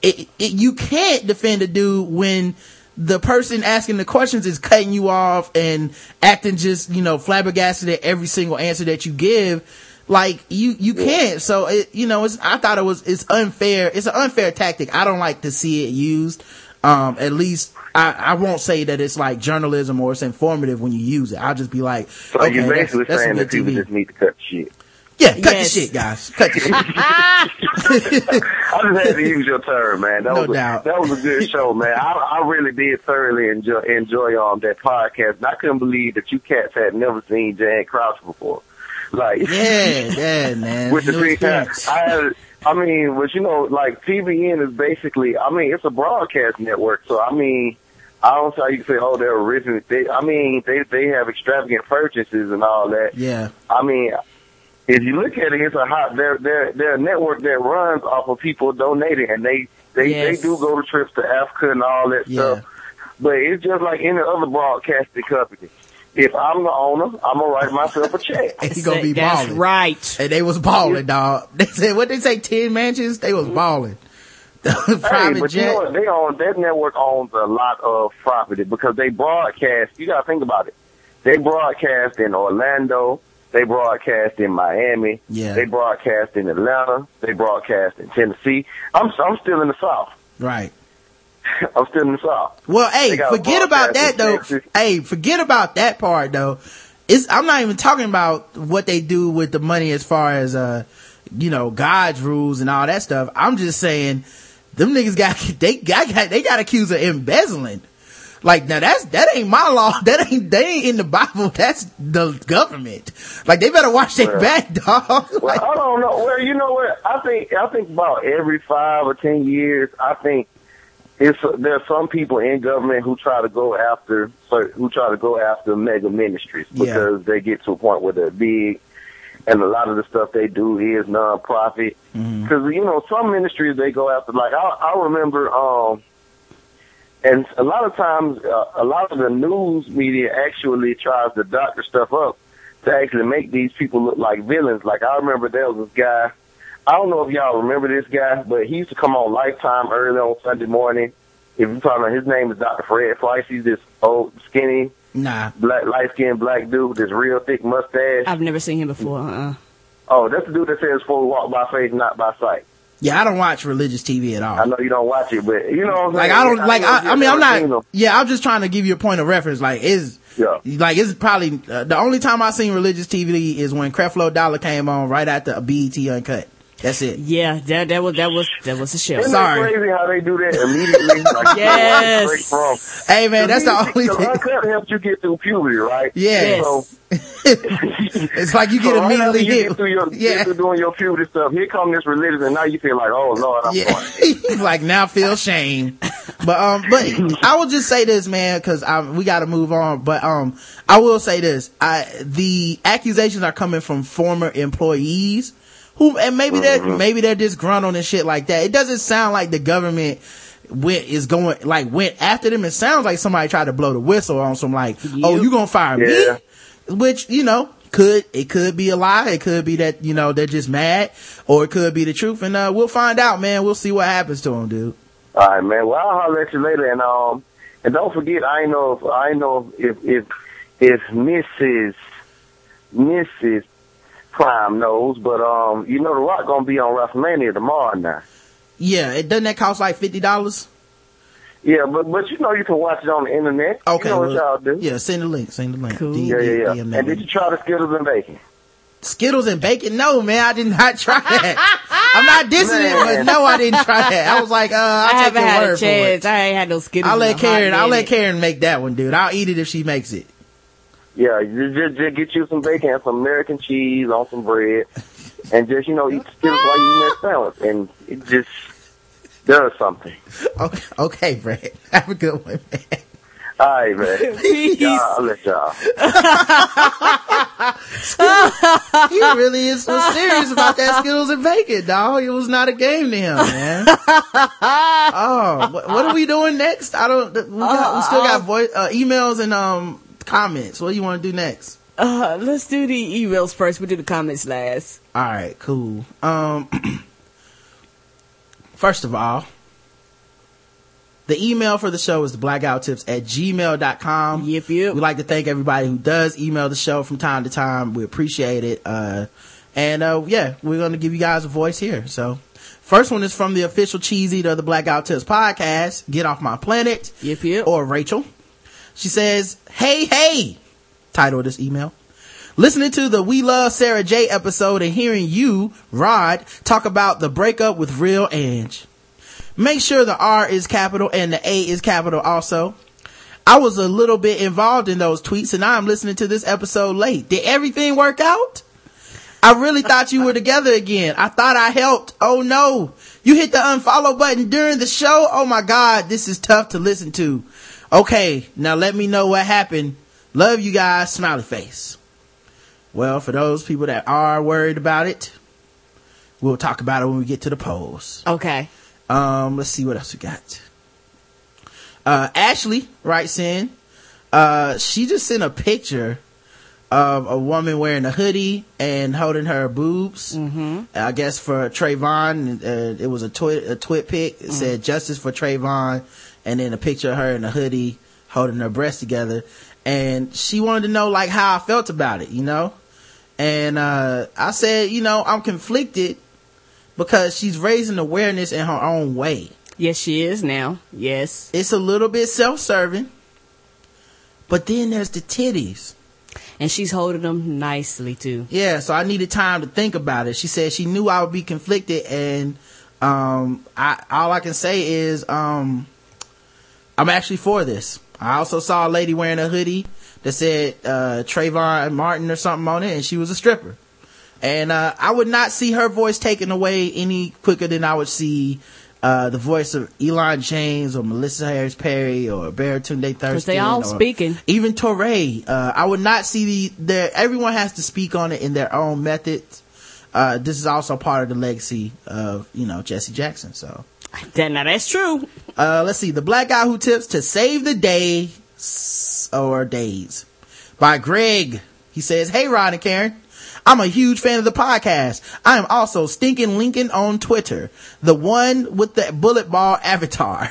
It, it, you can't defend a dude when the person asking the questions is cutting you off and acting just, you know, flabbergasted at every single answer that you give. Like, you, you can't. So, it, you know, it's, I thought it was, it's unfair. It's an unfair tactic. I don't like to see it used. Um, at least I, I won't say that it's like journalism or it's informative when you use it. I'll just be like, So okay, you're that's, basically that's some saying that people TV. just need to cut shit. Yeah, cut Yes. the shit, guys. Cut the shit. I just had to use your term, man. That No was a, doubt. That was a good show, man. I, I really did thoroughly enjoy enjoy um that podcast. And I couldn't believe that you cats had never seen Jan Crouch before. Like yeah, yeah, man. with the three experience. I I mean, but you know, like TBN is basically, I mean, it's a broadcast network, so I mean, I don't how you can say, oh, they're original. They, I mean, they they have extravagant purchases and all that. Yeah. I mean, if you look at it, it's a hot. They're they're they're a network that runs off of people donating, and they they Yes. they do go to trips to Africa and all that Yeah. stuff. But it's just like any other broadcasting company. If I'm the owner, I'm gonna write myself a check. And he gonna be balling. That's right. And they was balling, dog. They said, what they say, 10 mansions? They was balling. Hey, Private but you know what? They own that network owns a lot of property because they broadcast. You gotta think about it. They broadcast in Orlando. They broadcast in Miami. Yeah. They broadcast in Atlanta. They broadcast in Tennessee. I'm I'm still in the South. Right. I'm still in the South. Well, hey, They got a forget about that though. Texas. Hey, forget about that part though. It's, I'm not even talking about what they do with the money as far as, uh, you know, God's rules and all that stuff. I'm just saying, them niggas got, they got, they got accused of embezzling. Like now that's, that ain't my law. That ain't, they ain't in the Bible. That's the government. Like they better watch their Well, back, dog. Well, I don't know. Well, you know what? I think I think about every five or ten years, I think it's there are some people in government who try to go after who try to go after mega ministries Yeah. because they get to a point where they're big, and a lot of the stuff they do is nonprofit. Because you know some ministries they go after. Like I, I remember, um, and a lot of times, uh, a lot of the news media actually tries to doctor stuff up to actually make these people look like villains. Like I remember there was this guy. I don't know if y'all remember this guy, but he used to come on Lifetime early on Sunday morning. If you're talking about his name is Dr. Fred Price. He's this old, skinny, Nah. black, light skinned black dude with this real thick mustache. I've never seen him before. Uh-uh. Oh, that's the dude that says for walk by faith, not by sight. Yeah, I don't watch religious TV at all. I know you don't watch it, but you know what I'm like saying? I don't like know if I, I mean I'm not yeah I'm just trying to give you a point of reference like is Yeah. like it's probably uh, the only time I seen religious TV is when Creflo Dollar came on right after a BET Uncut that's it Yeah, that that was that was that was a show. Isn't Sorry. crazy how they do that immediately? Like, Yes. straight from. hey man that's the only The thing uncut helps you get through puberty, right? Yeah. So, it's like you get so right immediately you hit get through your, yeah get through doing your puberty stuff. Here come this religion, and now you feel like, oh Lord, I'm yeah going. like now feel shame but um but I will just say this man because we got to move on but um I will say this I the accusations are coming from former employees who and maybe they're maybe they're disgruntled and shit like that. It doesn't sound like the government went is going like went after them. It sounds like somebody tried to blow the whistle on some like, oh, you gonna fire Yeah. me? Which you know could it could be a lie. It could be that you know they're just mad, or it could be the truth. And uh, we'll find out, man. We'll see what happens to them, dude. All right, man. Well, I'll holler at you later, and um, and don't forget, I know if I know if if if Mrs. Mrs. Prime knows, but um, you know, The Rock gonna be on WrestleMania tomorrow now. Yeah, it doesn't that cost like fifty dollars? Yeah, but but you know you can watch it on the internet. Okay, you know what well, y'all do. yeah, send the link. Send the link. Cool. D- Yeah, yeah, D- yeah. DM that And did you try the Skittles and bacon? Skittles and bacon? No, man, I did not try that. I'm not dissing it, but no, I didn't try that. I was like, uh, I'll I take haven't your had word a chance. I ain't had no Skittles. I'll let Karen. I'll let. Karen make that one, dude. I'll eat it if she makes it. Yeah, just, just, just get you some bacon some American cheese on some bread, and just you know eat Skittles while you eat that sandwich, and it just does something. Okay, okay, Brad. Have a good one, man. All right, man. Peace. Y'all, I'll let y'all. he really is so serious about that Skittles and bacon, dog. It was not a game to him, man. oh, what, what are we doing next? I don't. We, got, we still got voice uh, emails and um comments. What do you want to do next? Uh, let's do the emails first. We'll do the comments last. All right, cool. Um, first of all, the email for the show is the blackguywhotips at gmail.com. Yep, yep. We'd like to thank everybody who does email the show from time to time. We appreciate it. Uh, and, uh, yeah, we're going to give you guys a voice here. So, first one is from the official cheese eater of the Black Guy Who Tips podcast, Get Off My Planet. Yep, yep. Or Rachel. She says, Hey, hey! Title of this email. Listening to the We Love Sarah J episode and hearing you, Rod, talk about the breakup with Real Ange. Make sure the R is capital and the A is capital also. I was a little bit involved in those tweets and I'm listening to this episode late. Did everything work out? I really thought you were together again. I thought I helped. Oh no. You hit the unfollow button during the show? Oh my god, this is tough to listen to. Okay, now let me know what happened. Love you guys, smiley face. Well, for those people that are worried about it, we'll talk about it when we get to the polls. Okay. Um, let's see what else we got. Uh, Ashley writes in, uh, she just sent a picture of a woman wearing a hoodie and holding her boobs. Mm-hmm. I guess for Trayvon, uh, it was a twit, a twit pic. It said justice for Trayvon and then a picture of her in a hoodie holding her breasts together. And she wanted to know like how I felt about it, you know? And, uh, I said, you know, I'm conflicted because she's raising awareness in her own way. Yes, she is now. Yes. It's a little bit self-serving, but then there's the titties. And she's holding them nicely too. Yeah, so I needed time to think about it. She said she knew I would be conflicted and, um, I, all I can say is, um, I'm actually for this. I also saw a lady wearing a hoodie that said, uh, Trayvon Martin or something on it and she was a stripper. And, uh, I would not see her voice taken away any quicker than I would see, uh, the voice of Elon James or Melissa Harris Perry or Baratunde Thurston. Cause they all speaking. Even Touré. Uh, I would not see the, the, everyone has to speak on it in their own methods. Uh, this is also part of the legacy of, you know, Jesse Jackson. So, That, that's true. uh, let's see. The black guy who tips to save the day or days by Greg. He says, Hey, Rod and Karen. I'm a huge fan of the podcast. I am also Stinking Lincoln on Twitter, the one with the bullet ball avatar.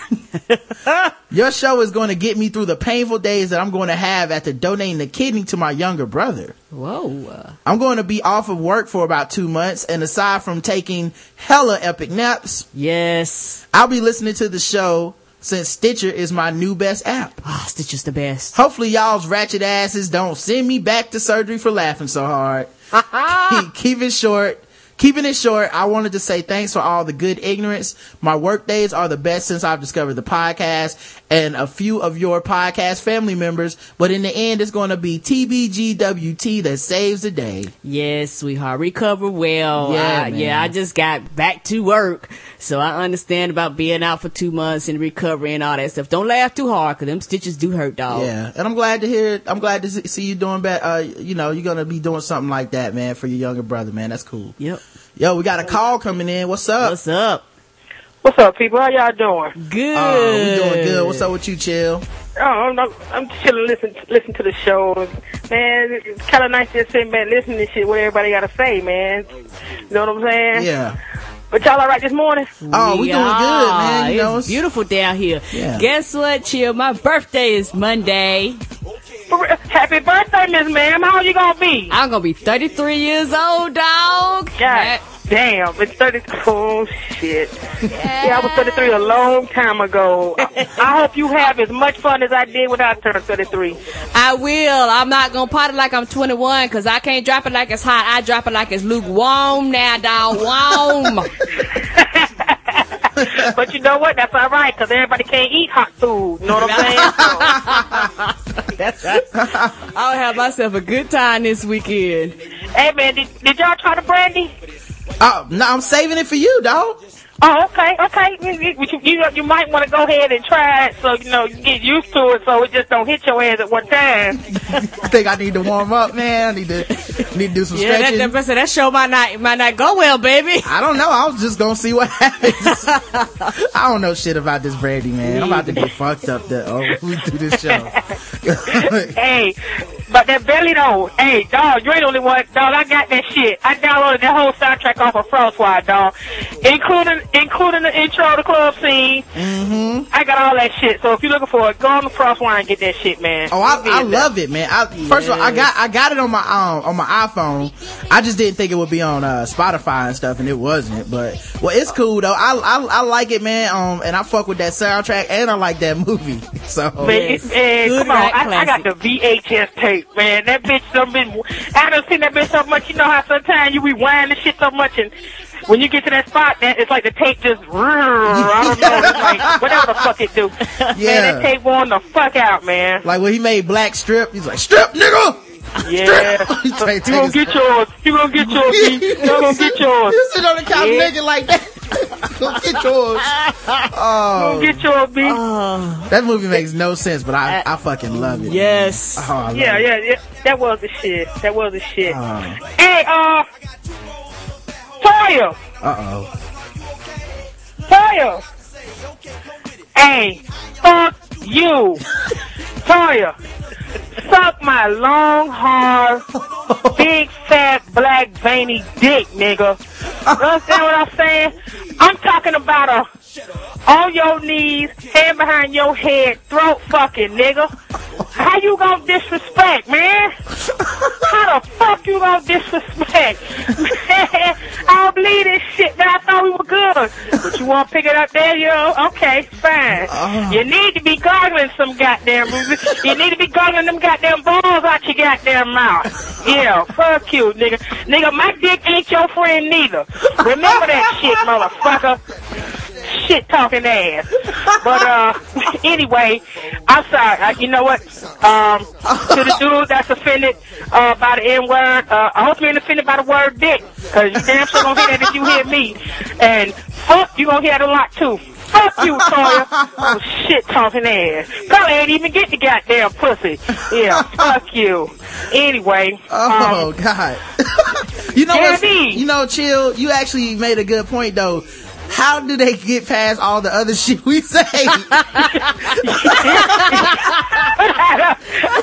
Your show is going to get me through the painful days that I'm going to have after donating a kidney to my younger brother. Whoa. I'm going to be off of work for about two months, and aside from taking hella epic naps, yes, I'll be listening to the show since Stitcher is my new best app. Ah, Stitcher's the best. Hopefully, y'all's ratchet asses don't send me back to surgery for laughing so hard. keep, it short. Keeping it short, I wanted to say thanks for all the good ignorance. My work days are the best since I've discovered the podcast and a few of your podcast family members, but in the end, it's going to be TBGWT that saves the day. Yes, sweetheart. Recover well. Yeah, I, yeah, I just got back to work. So I understand about being out for two months and recovery and all that stuff. Don't laugh too hard because them stitches do hurt, dog. Yeah, and I'm glad to hear. it. I'm glad to see you doing better. Uh, you know, you're gonna be doing something like that, man, for your younger brother, man. That's cool. Yep. Yo, we got a call coming in. What's up? What's up? What's up, people? How y'all doing? Good. Oh, we doing good. What's up with you, chill? Oh, I'm, I'm, I'm chilling, listen, listen to the show. Man, it's kind of nice just sitting back listening to shit what everybody got to say, man. You know what I'm saying? Yeah. But y'all all right this morning? Oh, we doing good, man. You it's know, it's- beautiful down here. Yeah. Guess what, chill? My birthday is Monday. For real. Happy birthday, Miss Ma'am. How you gonna be? I'm gonna be 33 years old, dog. God damn, it's 30. Oh, shit. Yeah, I was 33 a long time ago. I hope you have as much fun as I did when I turned 33. I will. I'm not gonna party like I'm 21 because I can't drop it like it's hot. I drop it like it's lukewarm now, dog. Warm. but you know what? That's all right because everybody can't eat hot food. You know what I'm saying? That's right. I'll have myself a good time this weekend. Hey man, did, did y'all try the brandy? Oh, no, I'm saving it for you, dog. Oh, okay, okay. You, you, you, you might want to go ahead and try it so, you know, you get used to it so it just don't hit your ass at one time. I think I need to warm up, man. I need to need to do some Yeah, that, stretching. that, that show might not might not go well, baby. I don't know. I was just gonna see what happens. I don't know shit about this brandy, man. I'm about to get fucked up the, oh, we do this show. hey, but that belly though, hey, dog, you ain't the only one. Dog, I got that shit. I downloaded that whole soundtrack off of Frostwire, dog. Including, including the intro, the club scene. Mm-hmm. I got all that shit. So if you're looking for it, go on the Frostwire and get that shit, man. Oh, I, I love it, man. I, First of all, I got I got it on my um on my iPhone. I just didn't think it would be on uh, Spotify and stuff, and it wasn't. But well, it's cool though. I I, I like it, man. Um, and I fuck with that soundtrack, and I like that movie. So Man, it- man, come on! I, I got the VHS tape, man. That bitch done been. I done seen that bitch so much. You know how sometimes you rewind the shit so much, and when you get to that spot, man, it's like the tape just. I don't know. It's like whatever the fuck it do. Man, Yeah. that tape worn the fuck out, man. like when he made Black Strip, he's like Strip, nigga. Yeah. He take- you gonna get yours. You gonna get yours. You gonna get yours. You sit on the couch Yeah. naked like that. Go get yours. Oh, Go get yours, B. Ah. that movie makes no sense, but I uh, I fucking love it. Yes. Oh, I love Yeah, it. yeah, yeah. That was the shit. That was the shit. Oh. Hey, uh, Toya. Uh oh. Toya. Hey, fuck you. Toya. Suck my long, hard, big, fat, black, veiny dick, nigga. You understand what I'm saying? I'm talking about a on your knees, hand behind your head, throat fucking, nigga. How you gonna disrespect, man? How the fuck you gonna disrespect? Man, I don't believe this shit, man. I thought we were good. But you wanna pick it up there, yo? Okay, fine. Uh-huh. You need to be gargling some goddamn You need to be gargling them goddamn balls out your goddamn mouth. Yeah, fuck you, nigga. Nigga, my dick ain't your friend neither. Remember that shit, motherfucker shit talking ass. But uh, anyway, I'm sorry. Uh, you know what? Um, to the dude that's offended uh, by the N word, uh, I hope you ain't offended by the word dick, cause you damn sure gonna hear that if you hear me. And fuck, you gonna hear that a lot too. Fuck you, Toya. Oh, shit talking ass. Probably ain't even get the goddamn pussy. Yeah, fuck you. Anyway. Oh um, God. you know what? You know, chill. You actually made a good point though. How do they get past all the other shit we say?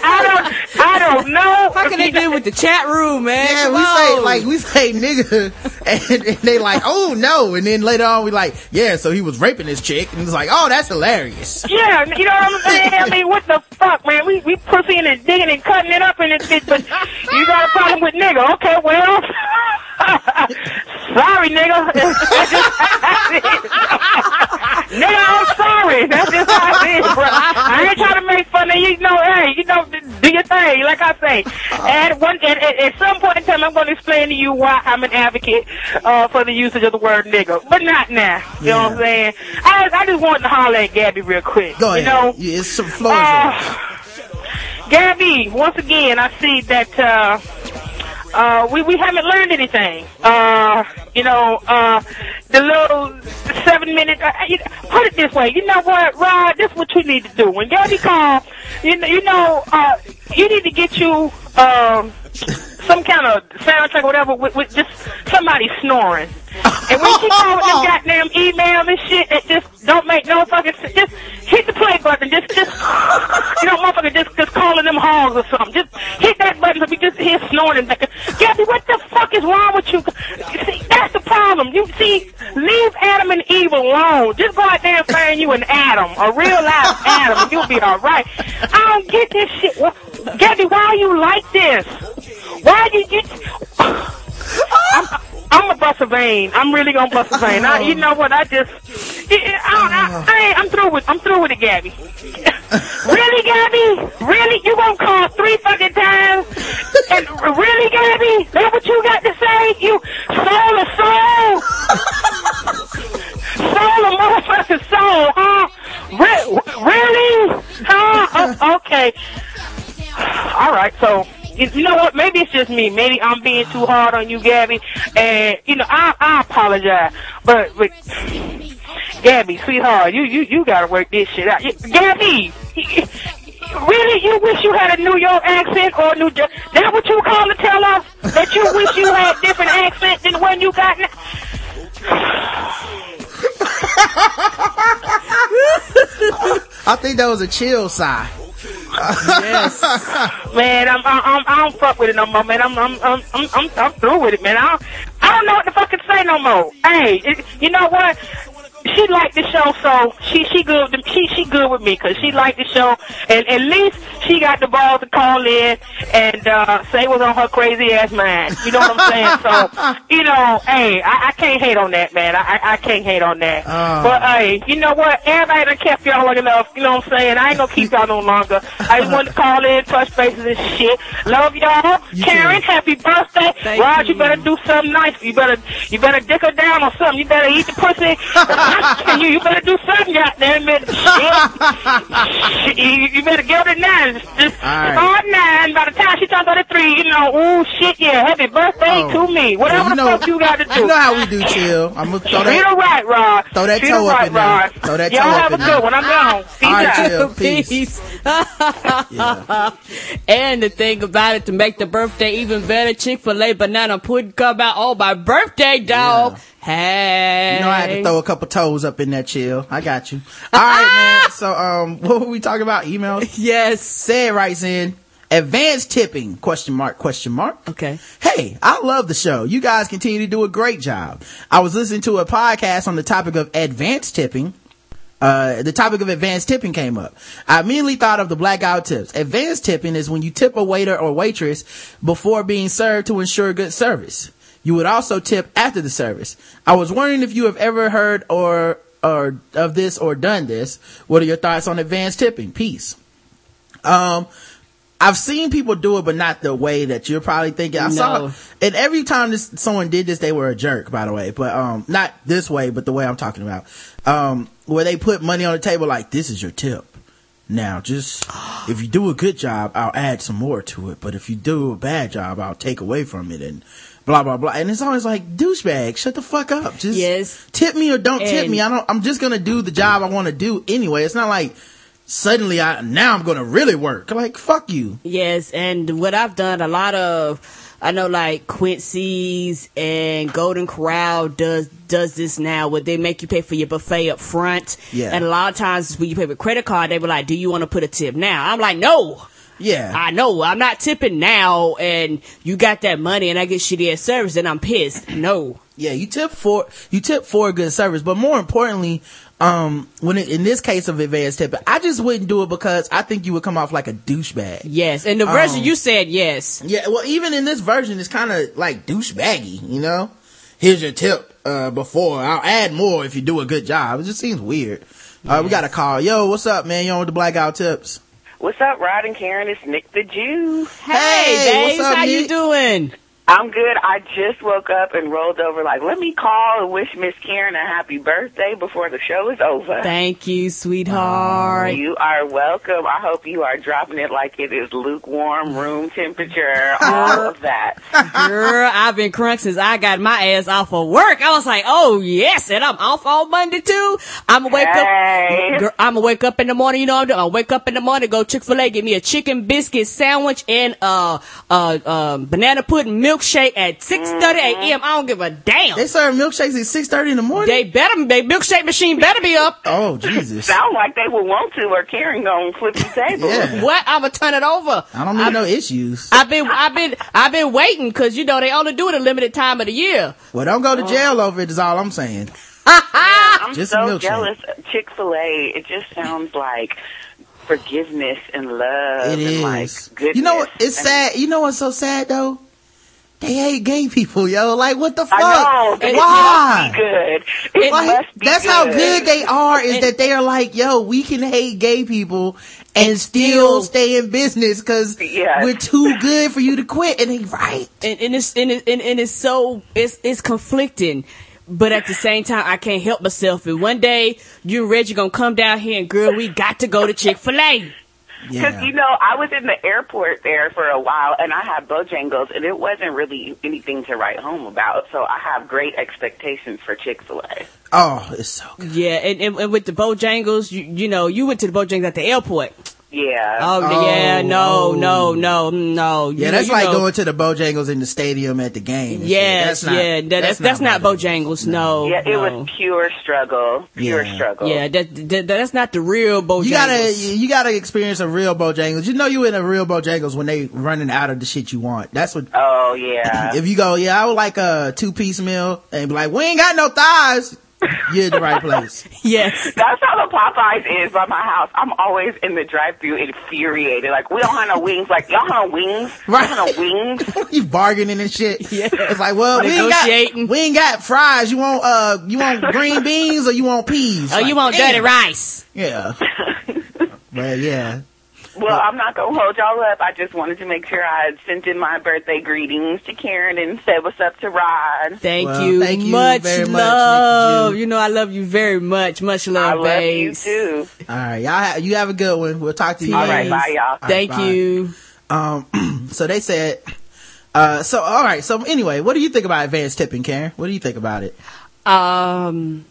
I don't, I don't know. How can they do with the chat room, man? Yeah, Come we say like we say nigga, and, and they like, oh no, and then later on we like, yeah, so he was raping this chick, and it's like, oh, that's hilarious. Yeah, you know what I'm saying? I mean, what the fuck, man? We we pussying and digging and cutting it up in this bitch, but you got a problem with nigga? Okay, well, sorry, nigga. That's just how it is. nigga, I'm sorry. That's just how it is, bro. I ain't trying to make fun of you. You know, hey, you know, do your thing, like I say. at one, at, at, at some point in time, I'm going to explain to you why I'm an advocate uh, for the usage of the word nigga, but not now. You know what I'm saying? I, I just wanted to holler at Gabby real quick. Go ahead. You know, Yeah, it's some floors. uh, Gabby, once again, I see that uh, uh, we we haven't learned anything. Uh, you know, uh, the little seven minute. Uh, you, put it this way. You know what, Rod? This is what you need to do. When Gabby call, you know, you know, uh, you need to get you um, some kind of soundtrack or whatever with, with just somebody snoring. And when she call with them goddamn emails and shit that just don't make no fucking sense, just hit the play button. Just, just, you know, motherfucker, just, just calling them hogs or something. Just hit that button so we just hear snoring like, Gabby, what the fuck is wrong with you? See, that's the problem. You see, leave Adam and Eve alone. Just go out there and find you an Adam, a real life Adam, and you'll be alright. I don't get this shit. Gabby, why are you like this? Why you, you I'm, I'm a bust a vein. I'm really gonna bust a vein. I, you know what? I just, I, I, I, I, I'm through with, I'm through with it, Gabby. really, Gabby? Really? You gonna call three fucking times? And really, Gabby? That what you got to say? You soul of soul? soul of motherfucking soul, huh? Re- really? Huh? Oh, okay. All right, so you know what? Maybe it's just me. Maybe I'm being too hard on you, Gabby. And you know, I I apologize, but but Gabby, sweetheart, you you you gotta work this shit out. Gabby. Really, you wish you had a New York accent or New Jersey? That what you call to tell us? That you wish you had different accent than the one you got now? I think that was a chill sigh. Yes. man, I'm, I'm, I'm, I don't fuck with it no more, man. I'm, I'm, I'm, I'm, I'm, I'm through with it, man. I don't, I don't know what the fuck to say no more. Hey, it, you know what? She liked the show, so she, she good, with- she, she good with me, cause she liked the show, and at least she got the balls to call in and, uh, say what's on her crazy ass mind. You know what I'm saying? So, you know, hey, I, I can't hate on that, man. I, I, I can't hate on that. Oh. But, hey, you know what? Everybody done kept y'all long enough. You know what I'm saying? I ain't gonna keep y'all no longer. I just wanted to call in, touch bases and shit. Love y'all. Karen, happy birthday. Thank Rod, you. you. better do something nice. You better, you better dick her down or something. You better eat the pussy. and you, you better do something, goddamn it. Shit. you, you better get her to nine. Just right. start nine. By the time she turns 33, you know, ooh, shit, yeah, happy birthday Oh. to me. Whatever you the fuck you got to do. You know how we do, chill. I'm gonna throw She that. the right, Rod. Throw that she toe the up right, in there. Rod. Throw that Y'all toe up have in a good one. I'm gone. Peace All right, out. chill. Peace. and the thing about it, to make the birthday even better, Chick-fil-A banana pudding come out on my birthday, dog. Hey. You know I had to throw a couple toes up in that chill. I got you. All right, man. So, um, what were we talking about? Emails? Yes. Said writes in advanced tipping question mark question mark. Okay. Hey, I love the show. You guys continue to do a great job. I was listening to a podcast on the topic of advanced tipping. Uh, the topic of advanced tipping came up. I immediately thought of the Black Guy Who Tips. Advanced tipping is when you tip a waiter or waitress before being served to ensure good service. You would also tip after the service. I was wondering if you have ever heard or, or of this or done this. What are your thoughts on advanced tipping? Peace. Um, I've seen people do it, but not the way that you're probably thinking. I No. saw, and every time this, someone did this, they were a jerk, by the way. But, um, not this way, but the way I'm talking about. Um, where they put money on the table like, this is your tip. Now, just, if you do a good job, I'll add some more to it. But if you do a bad job, I'll take away from it and blah, blah, blah. And it's always like, douchebag, shut the fuck up. Just Yes. tip me or don't tip me. I don't, I'm just gonna do the job I want to do anyway. It's not like, suddenly I, now I'm gonna really work. Like, fuck you. Yes, and what I've done a lot of, I know like Quincy's and Golden Corral does does this now, where they make you pay for your buffet up front. Yeah. And a lot of times when you pay with credit card, they were like, "Do you want to put a tip now?" I'm like, "No." Yeah. I know I'm not tipping now, and you got that money, and I get shitty ass service, and I'm pissed. No. Yeah, you tip for you tip for a good service, but more importantly, um, when it, in this case of advanced tipping, I just wouldn't do it because I think you would come off like a douchebag. Yes, and the version Um, you said yes. Yeah, well, even in this version, it's kind of like douchebaggy, you know. Here's your tip. Uh, before I'll add more if you do a good job. It just seems weird. Uh, we got a call. Yo, what's up, man? You on with the Black Guy Who Tips? What's up, Rod and Karen? It's Nick the Jew. Hey, what's babes, up, how you doing? I'm good. I just woke up and rolled over like, let me call and wish Miss Karen a happy birthday before the show is over. Thank you, sweetheart. You are welcome. I hope you are dropping it like it is lukewarm, room temperature, all of that. Girl, I've been crunk since I got my ass off of work. I was like, oh yes, and I'm off on Monday too. I'm gonna wake Hey. up. Girl, I'm gonna wake up in the morning. You know what I'm doing? I'll wake up in the morning, go Chick Fil A, get me a chicken biscuit sandwich and uh uh um banana pudding milkshake at 6:30 a.m. I don't give a damn. They serve milkshakes at six thirty in the morning. They better, they milkshake machine better be up. oh Jesus! Sound like they would want to, or Karen gonna flip the table. Yeah. What? I'm gonna turn it over. I don't need no issues. I've been, I've been, I've been waiting because you know they only do it a limited time of the year. Well, don't go to jail over it. Is all I'm saying. I'm Just so jealous. Chick Fil A. It just sounds like forgiveness and love It and like is. goodness. You know what? It's And- sad. You know what's so sad though? They hate gay people, yo. Like, what the fuck? I know. Why? good. It Like, must be that's good. how good they are is that they are like, yo, we can hate gay people and still stay in business because Yes. we're too good for you to quit. And they right. and, and it's and, it, and, and it's so it's it's conflicting but at the same time i can't help myself and one day you and reggie gonna come down here and girl we got to go to chick-fil-a Because you know, I was in the airport there for a while, and I had Bojangles, and it wasn't really anything to write home about. So I have great expectations for Chick Fil A. Oh, it's so good. yeah and, and, and with the bojangles you, you know you went to the bojangles at the airport Yeah. oh, yeah oh. no no no no Yeah, that's know- like know- going to the Bojangles in the stadium at the game. Yeah, shit. That's not- yeah that, that's that's not bojangles no Yeah, it no. was pure struggle. Pure Yeah. struggle. yeah that, that that's not the real bojangles You gotta, you gotta experience a real Bojangles. You know you in a real Bojangles when they running out of the shit you want. That's what. Oh yeah. If you go, yeah, I would like a two piece meal, and be like, we ain't got no thighs. You're in the right place. yes. That's how the Popeyes is by my house. I'm always in the drive-through infuriated. Like, we don't have no wings. Like, y'all have no wings? Right. Y'all have no wings? you bargaining and shit. Yeah. It's like, well, we ain't got, we ain't got fries. You want, uh, you want green beans or you want peas? oh you want damn. dirty rice Yeah. but yeah. Well, I'm not going to hold y'all up. I just wanted to make sure I had sent in my birthday greetings to Karen and said what's up to Rod. Thank Well, you. thank you much very much, love. Nikki Jew. you know I love you very much. Much love, I love, love you too. All right. Y'all, ha- you have a good one. We'll talk to you. All right, bye, y'all. All right, Thank bye. you. Um, so they said, uh, so all right. So anyway, what do you think about advanced tipping, Karen? What do you think about it? Um,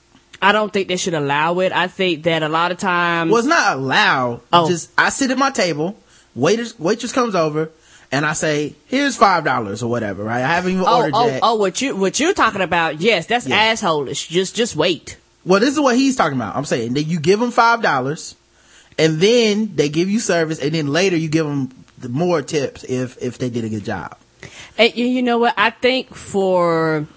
I don't think they should allow it. I think that a lot of times. Well, it's not allowed. Oh. Just I sit at my table, waiters waitress comes over, and I say, "Here's five dollars or whatever." Right? I haven't even Oh, ordered oh, yet. oh, what you what you're talking about? Yes, that's Yeah. assholish. Just just wait. Well, this is what he's talking about. I'm saying that you give them five dollars, and then they give you service, and then later you give them more tips if if they did a good job. And you know what? I think for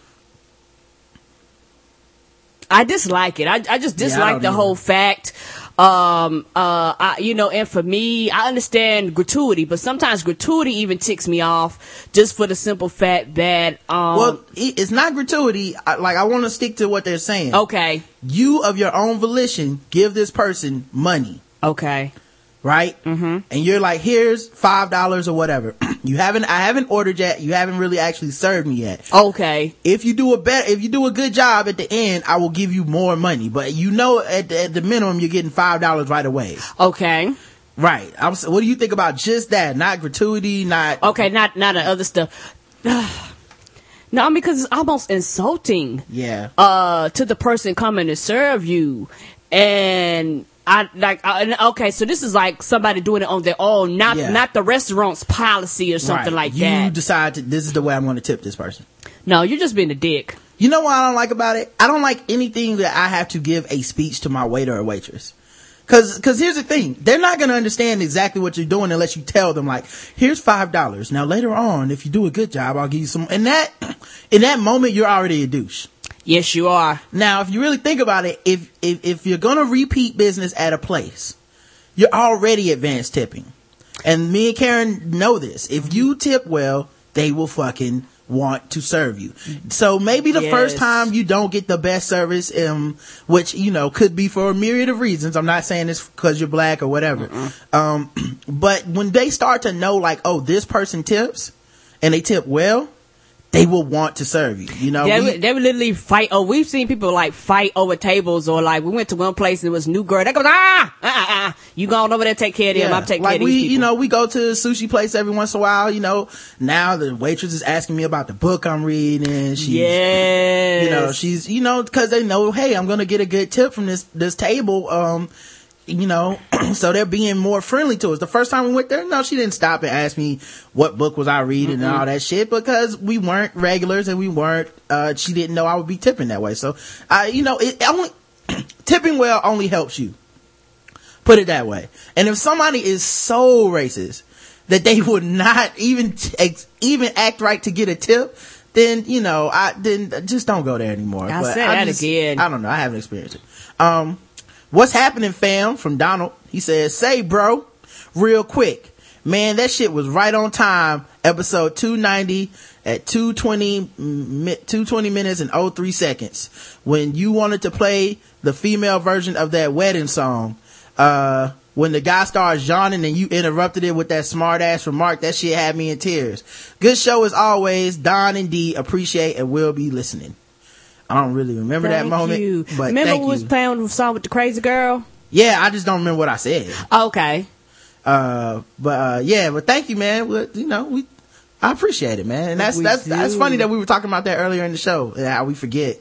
I dislike it. I I just Yeah, I dislike the either. whole fact. Um, uh, I, you know, and for me, I understand gratuity, but sometimes gratuity even ticks me off just for the simple fact that, um, well, it's not gratuity. I, like I want to stick to what they're saying. okay, You of your own volition give this person money. okay, right? Mm-hmm. And you're like, here's five dollars or whatever. you haven't, I haven't ordered yet. You haven't really actually served me yet. okay, If you do a better, if you do a good job at the end, I will give you more money. But you know, at the, at the minimum, you're getting five dollars right away. okay, Right. I'm, what do you think about just that? Not gratuity, not. okay, not, not the other stuff. no, because it's almost insulting. Yeah. uh to the person coming to serve you and I like I, okay so this is like somebody doing it on their own not Yeah. not the restaurant's policy or something Right. like you that You decide to, this is the way I'm going to tip this person. no you're just being a dick You know what I don't like about it? I don't like anything that I have to give a speech to my waiter or waitress. Cause, cause here's the thing. They're not gonna understand exactly what you're doing unless you tell them like, here's five dollars. Now later on, if you do a good job, I'll give you some, in that, in that moment, you're already a douche. Yes you are Now, if you really think about it, if, if, if you're gonna repeat business at a place, you're already advanced tipping. And me and Karen know this. If you tip well, they will fucking want to serve you. So maybe the first time you don't get the best service, um, which, you know, could be for a myriad of reasons. I'm not saying this because you're black or whatever. Um, but when they start to know like, oh, this person tips and they tip well, they will want to serve you. You know, they, we- would, they would literally fight oh we've seen people like fight over tables or like we went to one place and it was new girl that goes ah ah ah, ah. you go on over there take care of them I'm taking like care of these people you know, we go to a sushi place every once in a while. You know, now the waitress is asking me about the book I'm reading. She's, yes you know, she's, you know, because they know, hey, I'm gonna get a good tip from this this table. Um, you know, so they're being more friendly to us. The first time we went there, no, she didn't stop and ask me what book was I reading and all that shit because we weren't regulars and we weren't. Uh, she didn't know I would be tipping that way. So, I, you know, it only tipping well only helps you. Put it that way. And if somebody is so racist that they would not even t- even act right to get a tip, then you know, I then just don't go there anymore. I'll But say I that just- again. I don't know. I haven't experienced it. Um, what's happening, fam? From Donald. He says, "Say, bro, real quick." Man, that shit was right on time episode 290 at 220, 220 minutes and 03 seconds. When you wanted to play the female version of that wedding song, uh, when the guy starts yawning and you interrupted it with that smart ass remark, that shit had me in tears. Good show as always. Don and D appreciate and will be listening. I don't really remember that Thank moment, you. but Remember thank we was you. playing the song with the crazy girl? Yeah, I just don't remember what I said. Okay. Uh, but, uh, yeah, but thank you, man. Well, you know, we, I appreciate it, man. And that's, We that's, that's funny that we were talking about that earlier in the show, how we forget,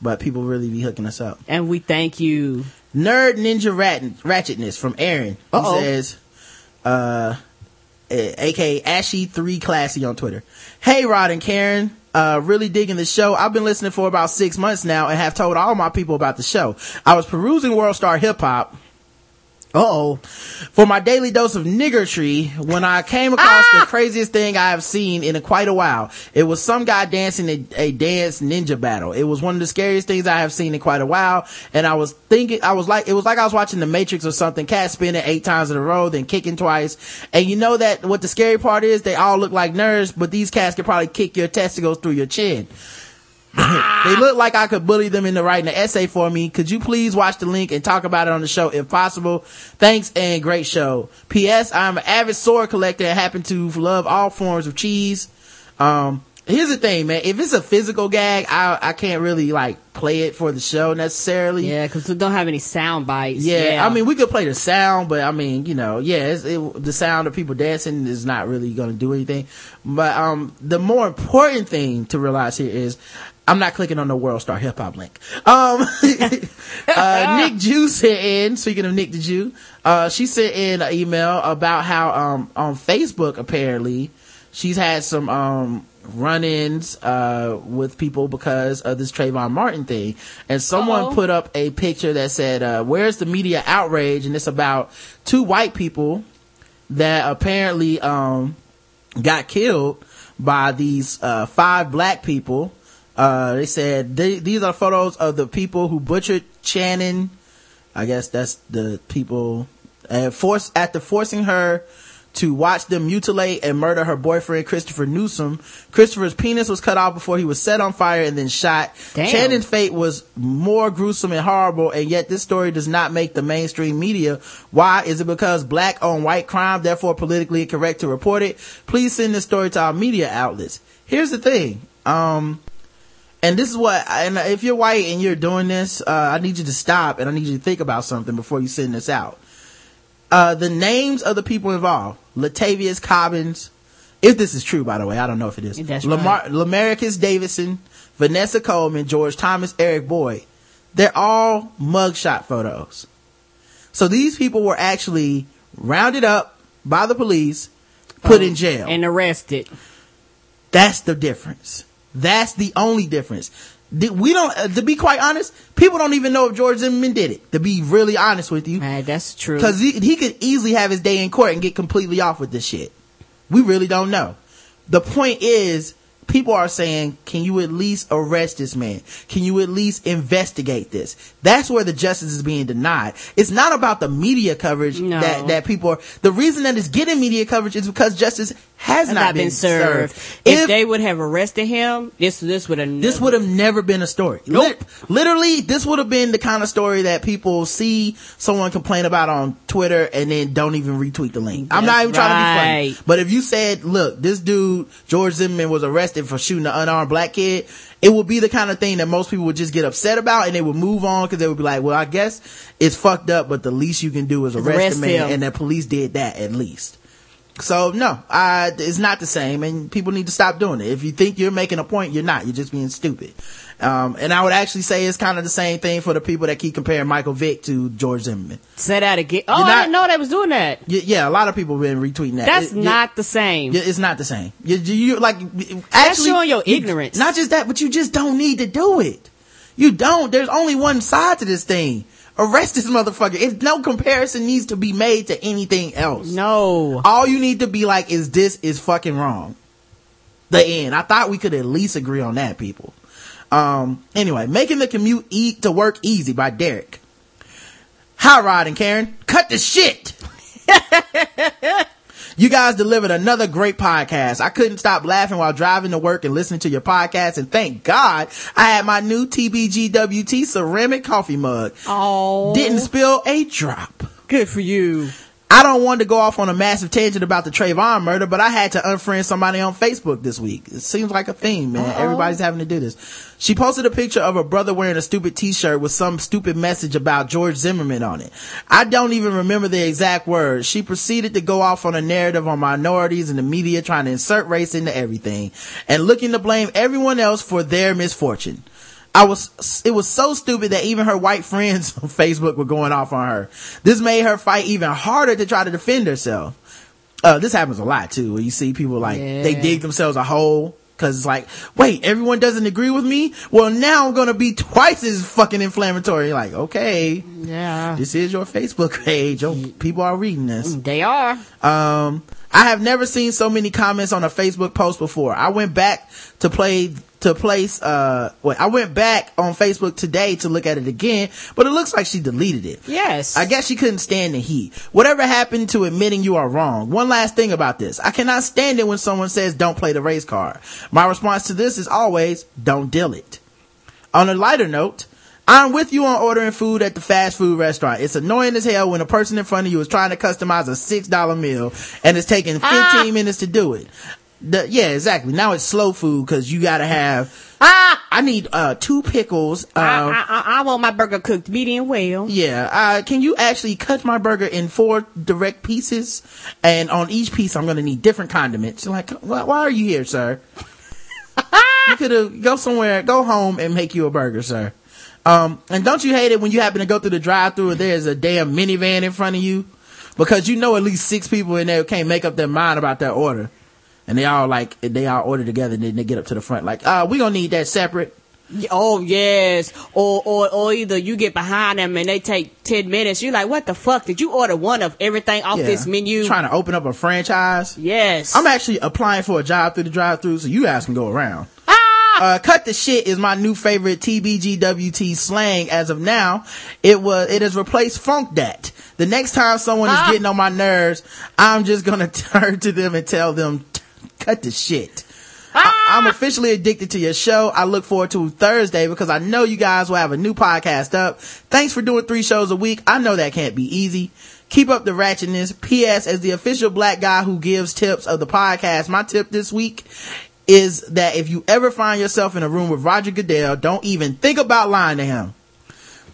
but people really be hooking us up. And we thank you. Nerd Ninja Rat- Ratchetness from Aaron. He Uh-oh. says, uh, aka Ashy3 Classy on Twitter. Hey, Rod and Karen. Uh, really digging the show. I've been listening for about six months now and have told all my people about the show. I was perusing World Star Hip Hop. Uh-oh. For my daily dose of niggertree, when I came across the ah! craziest thing I have seen in a, quite a while, it was some guy dancing a, a dance ninja battle. It was one of the scariest things I have seen in quite a while, and I was thinking, I was like, it was like I was watching The Matrix or something, cat spinning eight times in a row, then kicking twice, and you know that what the scary part is? They all look like nerds, but these cats could probably kick your testicles through your chin. they look like I could bully them into writing an essay for me. Could you please watch the link and talk about it on the show if possible? Thanks and great show. P.S. I'm an avid sword collector and happen to love all forms of cheese. Um, here's the thing, man. If it's a physical gag, I, I can't really like play it for the show necessarily. Yeah, because we don't have any sound bites. Yeah, I mean, we could play the sound, but I mean, you know, yeah, it's, it, the sound of people dancing is not really going to do anything. But um, the more important thing to realize here is, I'm not clicking on the World Star Hip Hop link. Um, uh, Nick Jew sent in. Speaking of Nick the Jew, uh, she sent in an email about how um on Facebook apparently she's had some um run-ins uh with people because of this Trayvon Martin thing and someone Uh-oh. put up a picture that said uh where's the media outrage and it's about two white people that apparently um got killed by these uh five black people uh they said these are photos of the people who butchered Channon I guess that's the people uh, force after forcing her to watch them mutilate and murder her boyfriend Christopher Newsom. Christopher's penis was cut off before he was set on fire and then shot. Damn. Fate was more gruesome and horrible, and yet this story does not make the mainstream media. Why? Is it because black on white crime, therefore politically incorrect to report it? Please send this story to our media outlets. Here's the thing. Um, and this is what, and if you're white and you're doing this, uh, I need you to stop and I need you to think about something before you send this out. Uh, the names of the people involved, Letalvis Cobbins, if this is true, by the way, I don't know if it is. That's Lamar, Lemaricus Davidson, Vanessa Coleman, George Thomas, Eric Boyd. They're all mugshot photos. So these people were actually rounded up by the police, put in jail. And arrested. That's the difference. That's the only difference. We don't, uh, to be quite honest, people don't even know if George Zimmerman did it. To be really honest with you, Man, that's true. because he, he could easily have his day in court and get completely off with this shit. We really don't know. The point is, people are saying, can you at least arrest this man? Can you at least investigate this? That's where the justice is being denied. It's not about the media coverage No. that, that people are, the reason that it's getting media coverage is because justice has Has not, been, served. If, they would have arrested him, this this would have This would have never been a story. Lit- literally, this would have been the kind of story that people see someone complain about on Twitter and then don't even retweet the link. I'm not even trying to be right. funny. But if you said, look, this dude, George Zimmerman was arrested for shooting an unarmed black kid, it would be the kind of thing that most people would just get upset about and they would move on because they would be like, well, I guess it's fucked up, but the least you can do is arrest, arrest the man him. and the police did that at least. So no, uh, it's not the same and people need to stop doing it. If you think you're making a point, you're not. You're just being stupid. Um, and I would actually say it's kind of the same thing for the people that keep comparing Michael Vick to George Zimmerman. Say that again. Oh, You're I didn't know they was doing that. Y- Yeah, a lot of people have been retweeting that. That's It- you- not the same. it's not the same. You, you, you like actually showing your you- ignorance. Not just that, but you just don't need to do it. You don't. There's only one side to this thing. Arrest this motherfucker. It's no comparison needs to be made to anything else. No. All you need to be like is this is fucking wrong. The end. I thought we could at least agree on that, people. Um, anyway, making the commute eat to work easy by Derek. Hi, Rod and Karen. Cut the shit. You guys delivered another great podcast. I couldn't stop laughing while driving to work and listening to your podcast. And thank God I had my new TBGWT ceramic coffee mug. Oh. Didn't spill a drop. Good for you. I don't want to go off on a massive tangent about the Trayvon murder, but I had to unfriend somebody on Facebook this week. It seems like a theme, man. Uh-oh. Everybody's having to do this. She posted a picture of her brother wearing a stupid t-shirt with some stupid message about George Zimmerman on it. I don't even remember the exact words. She proceeded to go off on a narrative on minorities and the media trying to insert race into everything and looking to blame everyone else for their misfortune. I was, it was so stupid that even her white friends on Facebook were going off on her. This made her fight even harder to try to defend herself. Uh, this happens a lot too, where you see people like, they dig themselves a hole. Cause it's like, wait, everyone doesn't agree with me? Well, now I'm gonna be twice as fucking inflammatory. Like, okay. Yeah. This is your Facebook page. Oh, people are reading this. They are. Um, I have never seen so many comments on a Facebook post before. I went back to play, to place, uh, wait, I went back on Facebook today to look at it again, but it looks like she deleted it. Yes. I guess she couldn't stand the heat. Whatever happened to admitting you are wrong? One last thing about this. I cannot stand it when someone says don't play the race card. My response to this is always don't deal it. On a lighter note, I'm with you on ordering food at the fast food restaurant. It's annoying as hell when a person in front of you is trying to customize a $6 meal and it's taking 15 Ah. minutes to do it. The, yeah, exactly. Now it's slow food because you gotta have, Ah! I need, uh, two pickles. Uh, I, I, I want my burger cooked medium well. yeah, uh, can you actually cut my burger in four direct pieces? And on each piece, I'm gonna need different condiments. You're like, why, why are you here, sir? you could have go somewhere, go home and make you a burger, sir. Um, and don't you hate it when you happen to go through the drive-through and there's a damn minivan in front of you? Because you know at least six people in there can't make up their mind about their order. And they all like, they all order together and then they get up to the front like, uh, we gonna need that separate. Oh yes, or or or either you get behind them and they take ten minutes. You're like, what the fuck? Did you order one of everything off Yeah. this menu? Trying to open up a franchise. Yes. I'm actually applying for a job through the drive through so you guys can go around. Ah! Uh, cut the shit is my new favorite TBGWT slang as of now. It was, it has replaced funk that. The next time someone Ah. is getting on my nerves, I'm just gonna turn to them and tell them, cut the shit. I, I'm officially addicted to your show. I look forward to Thursday because I know you guys will have a new podcast up. Thanks for doing three shows a week. I know that can't be easy. Keep up the ratchetness. P.S. As the official black guy who gives tips of the podcast, my tip this week is that if you ever find yourself in a room with Roger Goodell, don't even think about lying to him.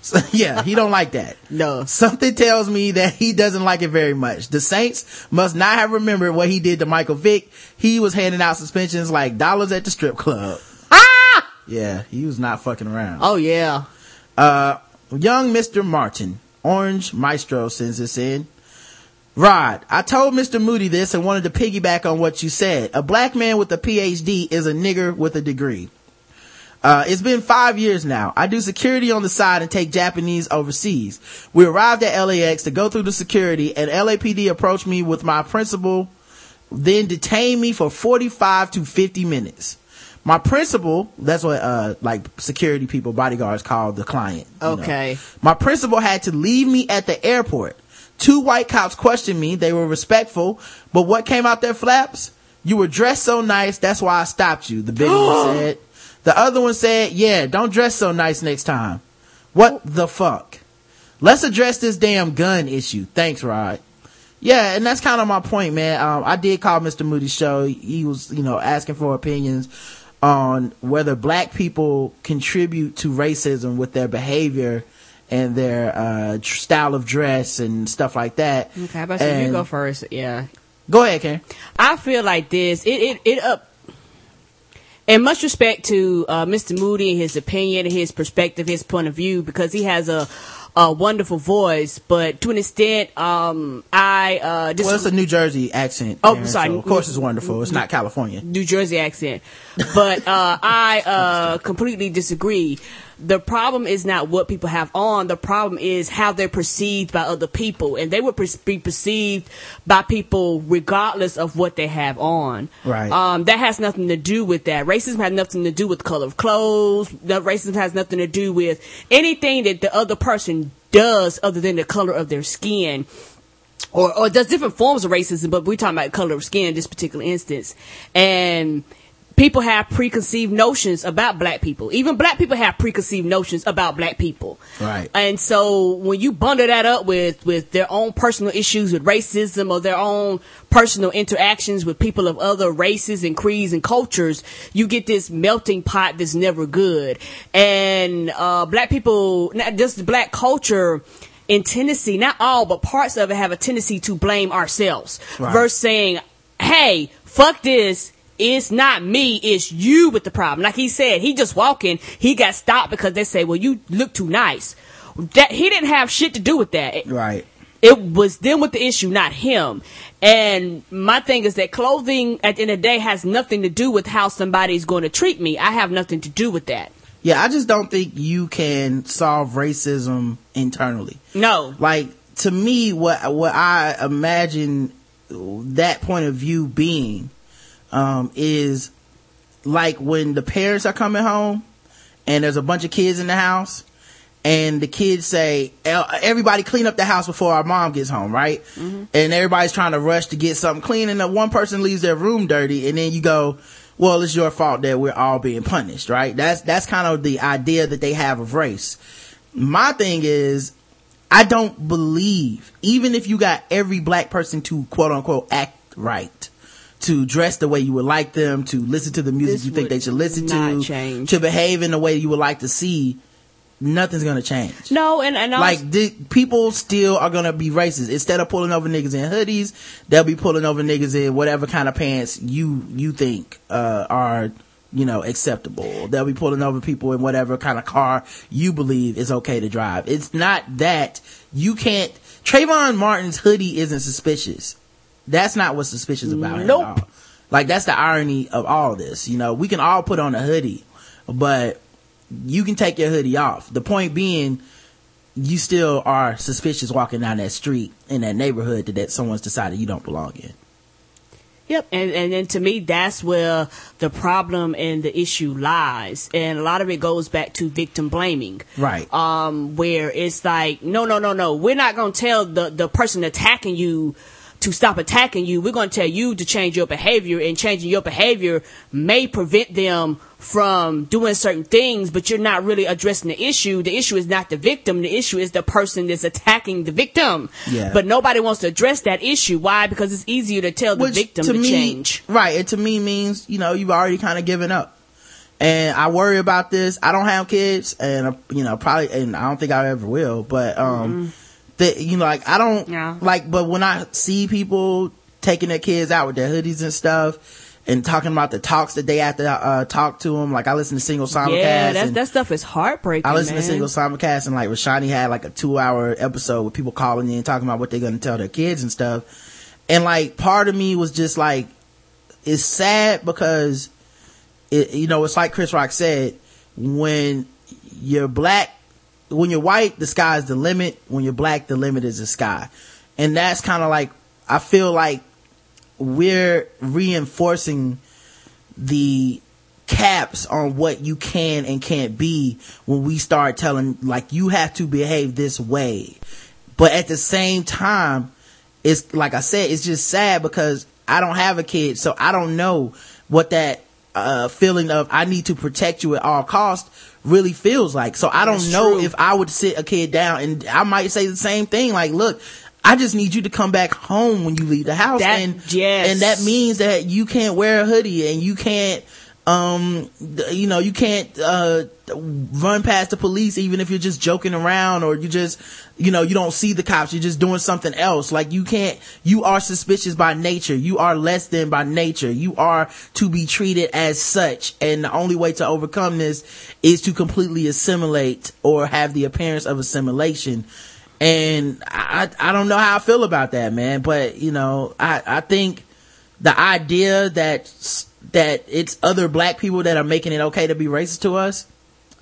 So, yeah, he don't like that. No. Something tells me that he doesn't like it very much. The Saints must not have remembered what he did to Michael Vick. He was handing out suspensions like dollars at the strip club. Ah! Yeah, he was not fucking around. Oh yeah. Uh, young Mr. Martin, Orange Maestro sends this in. Rod, I told Mr. Moody this and wanted to piggyback on what you said. A black man with a PhD is a nigger with a degree. Uh, it's been five years now. I do security on the side and take Japanese overseas. We arrived at LAX to go through the security and LAPD approached me with my principal, then detained me for 45 to 50 minutes. My principal, that's what, uh, like security people, bodyguards call the client. you know. Okay. My principal had to leave me at the airport. Two white cops questioned me. They were respectful, but what came out their flaps? You were dressed so nice, that's why I stopped you, the big one said. The other one said, yeah, don't dress so nice next time. What the fuck? Let's address this damn gun issue. Thanks, Rod. Yeah, and that's kind of my point, man. Um, I did call Mr. Moody's show. He was, you know, asking for opinions on whether black people contribute to racism with their behavior and their uh, style of dress and stuff like that. Okay, how about you go first? Yeah. Go ahead, Karen. I feel like this. It it it up. And much respect to uh, Mr. Moody and his opinion, his perspective, his point of view, because he has a a wonderful voice. But to an extent, um, I uh, dis- Well, it's a New Jersey accent. Oh, sorry. so of course, it's wonderful. It's not California. New Jersey accent. But uh, I uh, completely disagree. The problem is not what people have on. The problem is how they're perceived by other people, and they would per- be perceived by people regardless of what they have on. Right. Um, that has nothing to do with that. Racism has nothing to do with the color of clothes. The racism has nothing to do with anything that the other person does other than the color of their skin or, or there's different forms of racism, but we're talking about color of skin in this particular instance. And people have preconceived notions about black people. Even black people have preconceived notions about black people. Right. And so when you bundle that up with, with their own personal issues with racism or their own personal interactions with people of other races and creeds and cultures, you get this melting pot that's never good. And, uh, black people, not just black culture, in Tennessee, not all, but parts of it have a tendency to blame ourselves Right. versus saying, hey, fuck this. It's not me, it's you with the problem. Like he said, he just walking, he got stopped because they say, well, you look too nice. That, he didn't have shit to do with that. Right. It was them with the issue, not him. And my thing is that clothing at the end of the day has nothing to do with how somebody's going to treat me. I have nothing to do with that. Yeah, I just don't think you can solve racism internally. No. Like to me what what I imagine that point of view being um is like when the parents are coming home and there's a bunch of kids in the house and the kids say everybody clean up the house before our mom gets home right? And everybody's trying to rush to get something clean and then one person leaves their room dirty and then you go well it's your fault that we're all being punished right? That's that's kind of the idea that they have of race. My thing is i don't believe even if you got every black person to quote unquote act right to dress the way you would like them to listen to the music This you think they should listen to change. to behave in the way you would like to see nothing's gonna change No, and, and like was- the, people still are gonna be racist. Instead of pulling over niggas in hoodies, they'll be pulling over niggas in whatever kind of pants you you think uh, are you know acceptable. They'll be pulling over people in whatever kind of car you believe is okay to drive. It's not that you can't. Trayvon Martin's hoodie isn't suspicious. That's not what's suspicious about. Nope. Like that's the irony of all this. You know, we can all put on a hoodie, but you can take your hoodie off. The point being, you still are suspicious walking down that street in that neighborhood that, that someone's decided you don't belong in. Yep, and and then to me, that's where the problem and the issue lies, and a lot of it goes back to victim blaming. Right. Um, where it's like, no, no, no, no, we're not gonna tell the the person attacking you to stop attacking you. We're gonna tell you to change your behavior, and changing your behavior may prevent them from doing certain things, but you're not really addressing the issue. The issue is not the victim. The issue is the person that's attacking the victim. Yeah. But nobody wants to address that issue. Why? Because it's easier to tell the Which victim to, me, change. Right. It to me means, you know, you've already kind of given up. And I worry about this. I don't have kids and, uh, you know, probably, and I don't think I ever will, but, um, that, you know, like, I don't, yeah. like, but when I see people taking their kids out with their hoodies and stuff and talking about the talks that they have to, uh, talk to them, like I listen to single simulcast. Yeah, that, that stuff is heartbreaking. I listen man. to single simulcast and like Rashani had like a two hour episode with people calling in talking about what they're gonna tell their kids and stuff. And like part of me was just like, it's sad because it, you know, it's like Chris Rock said, when you're black, when you're white, the sky is the limit. When you're black, the limit is the sky. And that's kind of like, I feel like we're reinforcing the caps on what you can and can't be when we start telling like you have to behave this way but at the same time it's like i said it's just sad because i don't have a kid so i don't know what that uh feeling of i need to protect you at all costs really feels like so i don't That's know true. if i would sit a kid down and i might say the same thing like look I just need you to come back home when you leave the house. That- and, yes. and that means that you can't wear a hoodie and you can't, um, you know, you can't, uh, run past the police even if you're just joking around or you just, you know, you don't see the cops. You're just doing something else. Like you can't, you are suspicious by nature. You are less than by nature. You are to be treated as such. And the only way to overcome this is to completely assimilate or have the appearance of assimilation and I, I don't know how I feel about that, man. But you know, I, I think the idea that that it's other black people that are making it okay to be racist to us,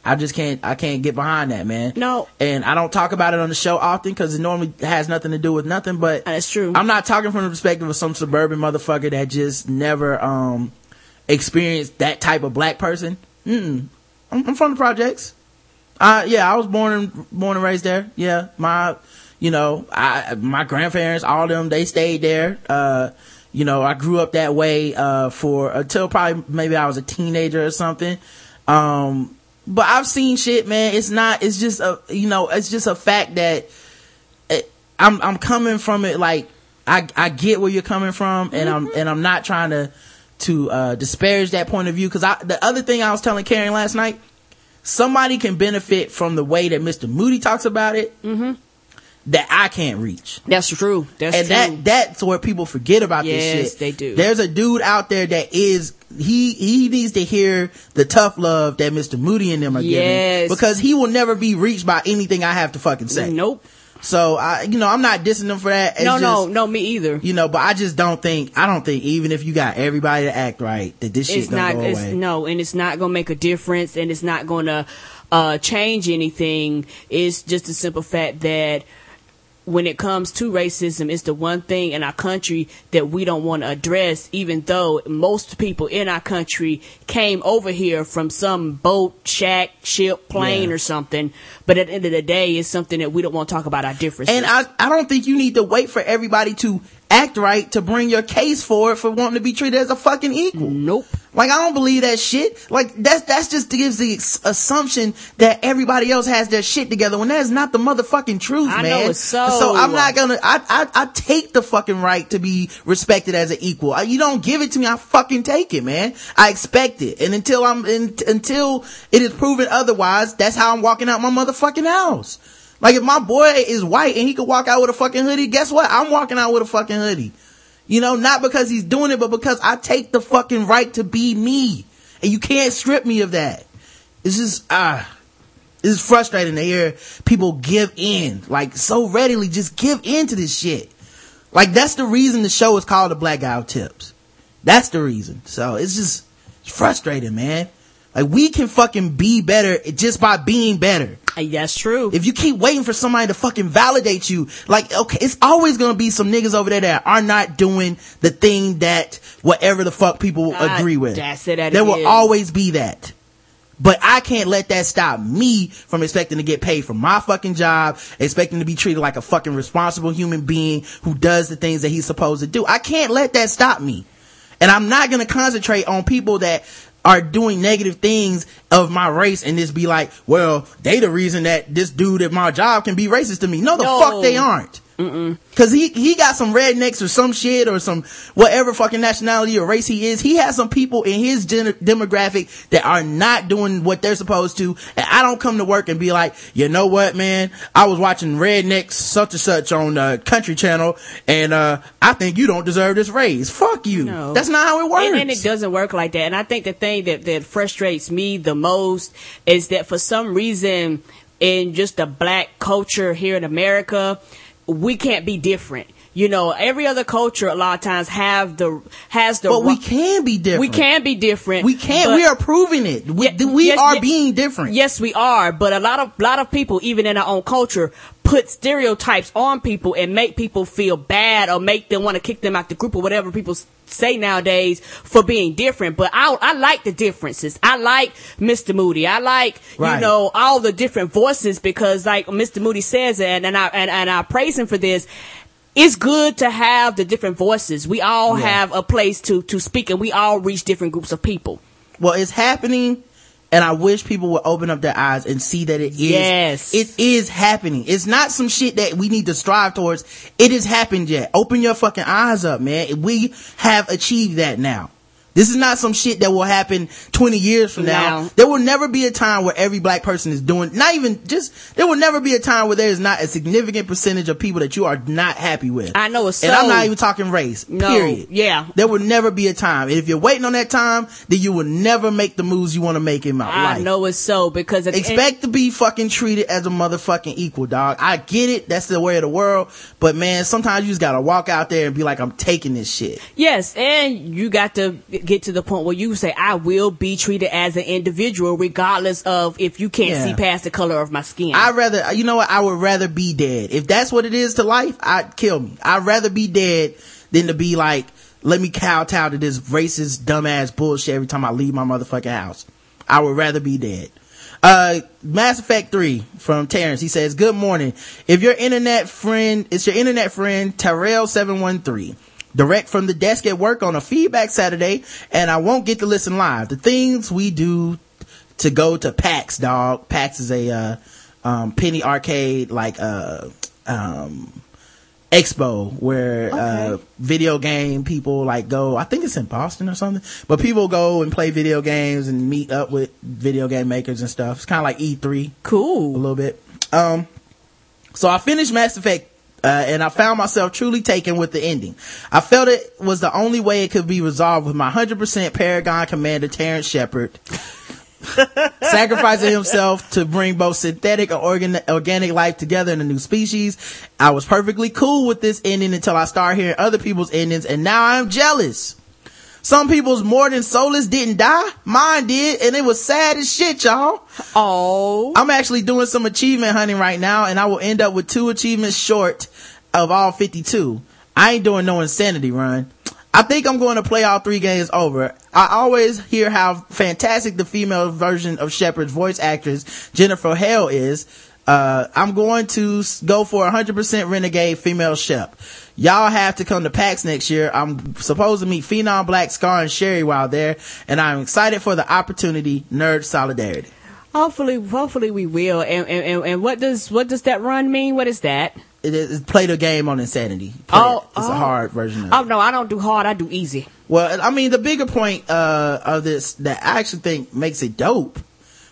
I just can't, I can't get behind that, man. No, and I don't talk about it on the show often because it normally has nothing to do with nothing. But that's true. I'm not talking from the perspective of some suburban motherfucker that just never um experienced that type of black person. Mm-mm. I'm, I'm from the projects. Uh, yeah, I was born and born and raised there. Yeah, my you know, I, my grandparents, all of them, they stayed there. Uh, you know, I grew up that way, uh, for, until probably maybe I was a teenager or something. Um, but I've seen shit, man. It's not, it's just a, you know, it's just a fact that it, I'm, I'm coming from it like, I, I get where you're coming from and I'm, and I'm not trying to, to, uh, disparage that point of view. Cause I, the other thing I was telling Karen last night, somebody can benefit from the way that Mr. Moody talks about it. That I can't reach. That's true. That's true and true. that that's where people forget about this Yes, shit. they do. There's a dude out there that is he he needs to hear the tough love that Mr. Moody and them are Yes. giving because he will never be reached by anything I have to fucking say. Nope. So I you know I'm not dissing them for that. It's no, no, just- no, me either. You know, but I just don't think I don't think even if you got everybody to act right that this shit it's gonna not go it's away. no and it's not gonna make a difference and it's not gonna uh change anything it's just a simple fact that when it comes to racism it's the one thing in our country that we don't want to address even though most people in our country came over here from some boat shack ship plane Yeah. or something but at the end of the day it's something that we don't want to talk about our differences And I, I don't think you need to wait for everybody to act right to bring your case for it for wanting to be treated as a fucking equal. Nope. Like I don't believe that shit. Like that's that's just gives the assumption that everybody else has their shit together when that's not the motherfucking truth, I man. know it's so. So I'm not gonna. I I I take the fucking right to be respected as an equal. I- You don't give it to me, I fucking take it, man. I expect it, and until I'm in, until it is proven otherwise, that's how I'm walking out my motherfucking house. Like if my boy is white and he could walk out with a fucking hoodie, guess what? I'm walking out with a fucking hoodie. You know, not because he's doing it, but because I take the fucking right to be me. And you can't strip me of that. It's just, ah, it's frustrating to hear people give in, like so readily just give in to this shit. Like that's the reason the show is called the Black Guy Tips. That's the reason. So it's just it's frustrating, man. Like we can fucking be better just by being better. That's true. If you keep waiting for somebody to fucking validate you, like, okay, it's always gonna be some niggas over there that are not doing the thing that whatever the fuck people God, agree with. that's it, that there it will is. always be that. But I can't let that stop me from expecting to get paid for my fucking job, expecting to be treated like a fucking responsible human being who does the things that he's supposed to do. I can't let that stop me. And I'm not gonna concentrate on people that are doing negative things of my race and just be like, well, they the reason that this dude at my job can be racist to me. No, the No. fuck they aren't. Cause he, he got some rednecks or some shit or some whatever fucking nationality or race he is. He has some people in his gen- demographic that are not doing what they're supposed to. And I don't come to work and be like, you know what, man? I was watching rednecks such and such on the country channel and, uh, I think you don't deserve this raise. Fuck you. No. That's not how it works. And, and it doesn't work like that. And I think the thing that, that frustrates me the most is that for some reason in just the black culture here in America, we can't be different. You know, every other culture a lot of times have the has the But we can be different. we can be different. We can't. we are proving it. We, we yes, are yes. being different. Yes, we are. But a lot of lot of people, even in our own culture, put stereotypes on people and make people feel bad or make them want to kick them out the group or whatever people say nowadays for being different. But I I like the differences. I like Mr. Moody. I like Right. you know all the different voices because like Mr. Moody says and and I and, and I praise him for this. It's good to have the different voices. We all Yeah. have a place to to speak and we all reach different groups of people. Well, it's happening, and I wish people would open up their eyes and see that it is. Yes. It is happening. It's not some shit that we need to strive towards. It has happened yet. Open your fucking eyes up, man. We have achieved that now. This is not some shit that will happen 20 years from now. No. There will never be a time where every black person is doing, not even just, there will never be a time where there is not a significant percentage of people that you are not happy with. I know it's so. And I'm not even talking race. No, Period. yeah. There will never be a time. And if you're waiting on that time, then you will never make the moves you want to make in my I life. I know it's so because at the end- Expect to be fucking treated as a motherfucking equal, dog. I get it. That's the way of the world. But man, sometimes you just gotta walk out there and be like, I'm taking this shit. Yes, and you got to get to the point where you say, I will be treated as an individual regardless of if you can't Yeah. see past the color of my skin. I'd rather, you know what? I would rather be dead. If that's what it is to life, I'd kill me. I'd rather be dead than to be like, let me kowtow to this racist, dumbass bullshit every time I leave my motherfucking house. I would rather be dead. Uh, Mass Effect 3 from Terrence. He says, good morning. If your internet friend, it's your internet friend, Terrell713. Direct from the desk at work on a feedback Saturday, and I won't get to listen live. The things we do to go to PAX, dog. PAX is a, uh, um, penny arcade, like, uh, um, expo where uh video game people like go. I think it's in boston or something. But people go and play video games and meet up with video game makers and stuff. It's kind of like e3 cool. A little bit. Um so i finished mass effect uh, and I found myself truly taken with the ending. I felt it was the only way it could be resolved with my 100% Paragon Commander Terrence Shepard sacrificing himself to bring both synthetic and organ- organic life together in a new species. I was perfectly cool with this ending until I started hearing other people's endings, and now I'm jealous. Some people's more than soulless didn't die. Mine did, and it was sad as shit, y'all. Oh. I'm actually doing some achievement hunting right now, and I will end up with two achievements short of all 52. I ain't doing no insanity run. I think I'm going to play all three games over. I always hear how fantastic the female version of Shepard's voice actress, Jennifer Hale, is. Uh, I'm going to go for 100% renegade female Shep. Y'all have to come to PAX next year. I'm supposed to meet Phenom Black, Scar, and Sherry while there, and I'm excited for the opportunity. Nerd solidarity. Hopefully, hopefully we will. And, and, and, what does, what does that run mean? What is that? It is play the game on Insanity. Play Oh, it. it's oh. a hard version of it. Oh no, I don't do hard. I do easy. Well, I mean, the bigger point, uh, of this that I actually think makes it dope.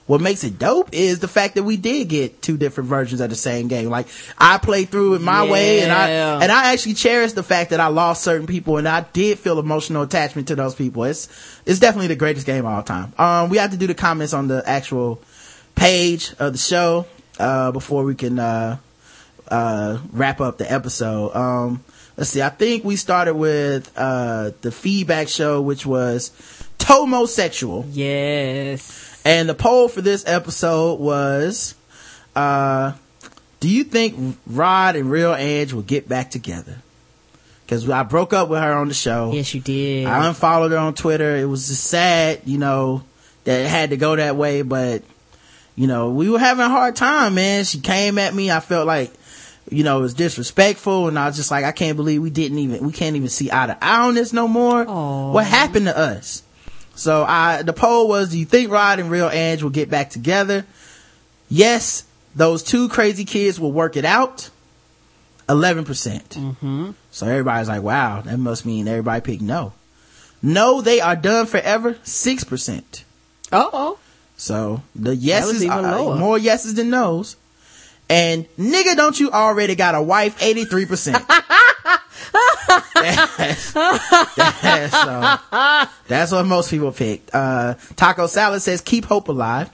What makes it dope is the fact that we did get two different versions of the same game. Like, I played through it my way and I, and I actually cherish the fact that I lost certain people and I did feel emotional attachment to those people. It's, it's definitely the greatest game of all time. Um, we have to do the comments on the actual page of the show, uh, before we can, uh, uh, wrap up the episode. Um, let's see. I think we started with, uh, the feedback show, which was Tomosexual. Yes. And the poll for this episode was, uh, do you think Rod and Real Ange will get back together? Cause I broke up with her on the show. Yes, you did. I unfollowed her on Twitter. It was just sad, you know, that it had to go that way, but you know, we were having a hard time, man. She came at me. I felt like, you know, it was disrespectful and I was just like, I can't believe we didn't even, we can't even see eye to eye on this no more. What happened to us? So I, the poll was, do you think Rod and Real Ange will get back together? Yes, those two crazy kids will work it out. 11%. percent Mm-hmm. So everybody's like, wow, that must mean everybody picked no. No, they are done forever. 6%. Uh oh. So the yeses are lower. more yeses than no's. And nigga, don't you already got a wife? 83%. that's, that's, uh, that's what most people picked. Uh, Taco Salad says, keep hope alive.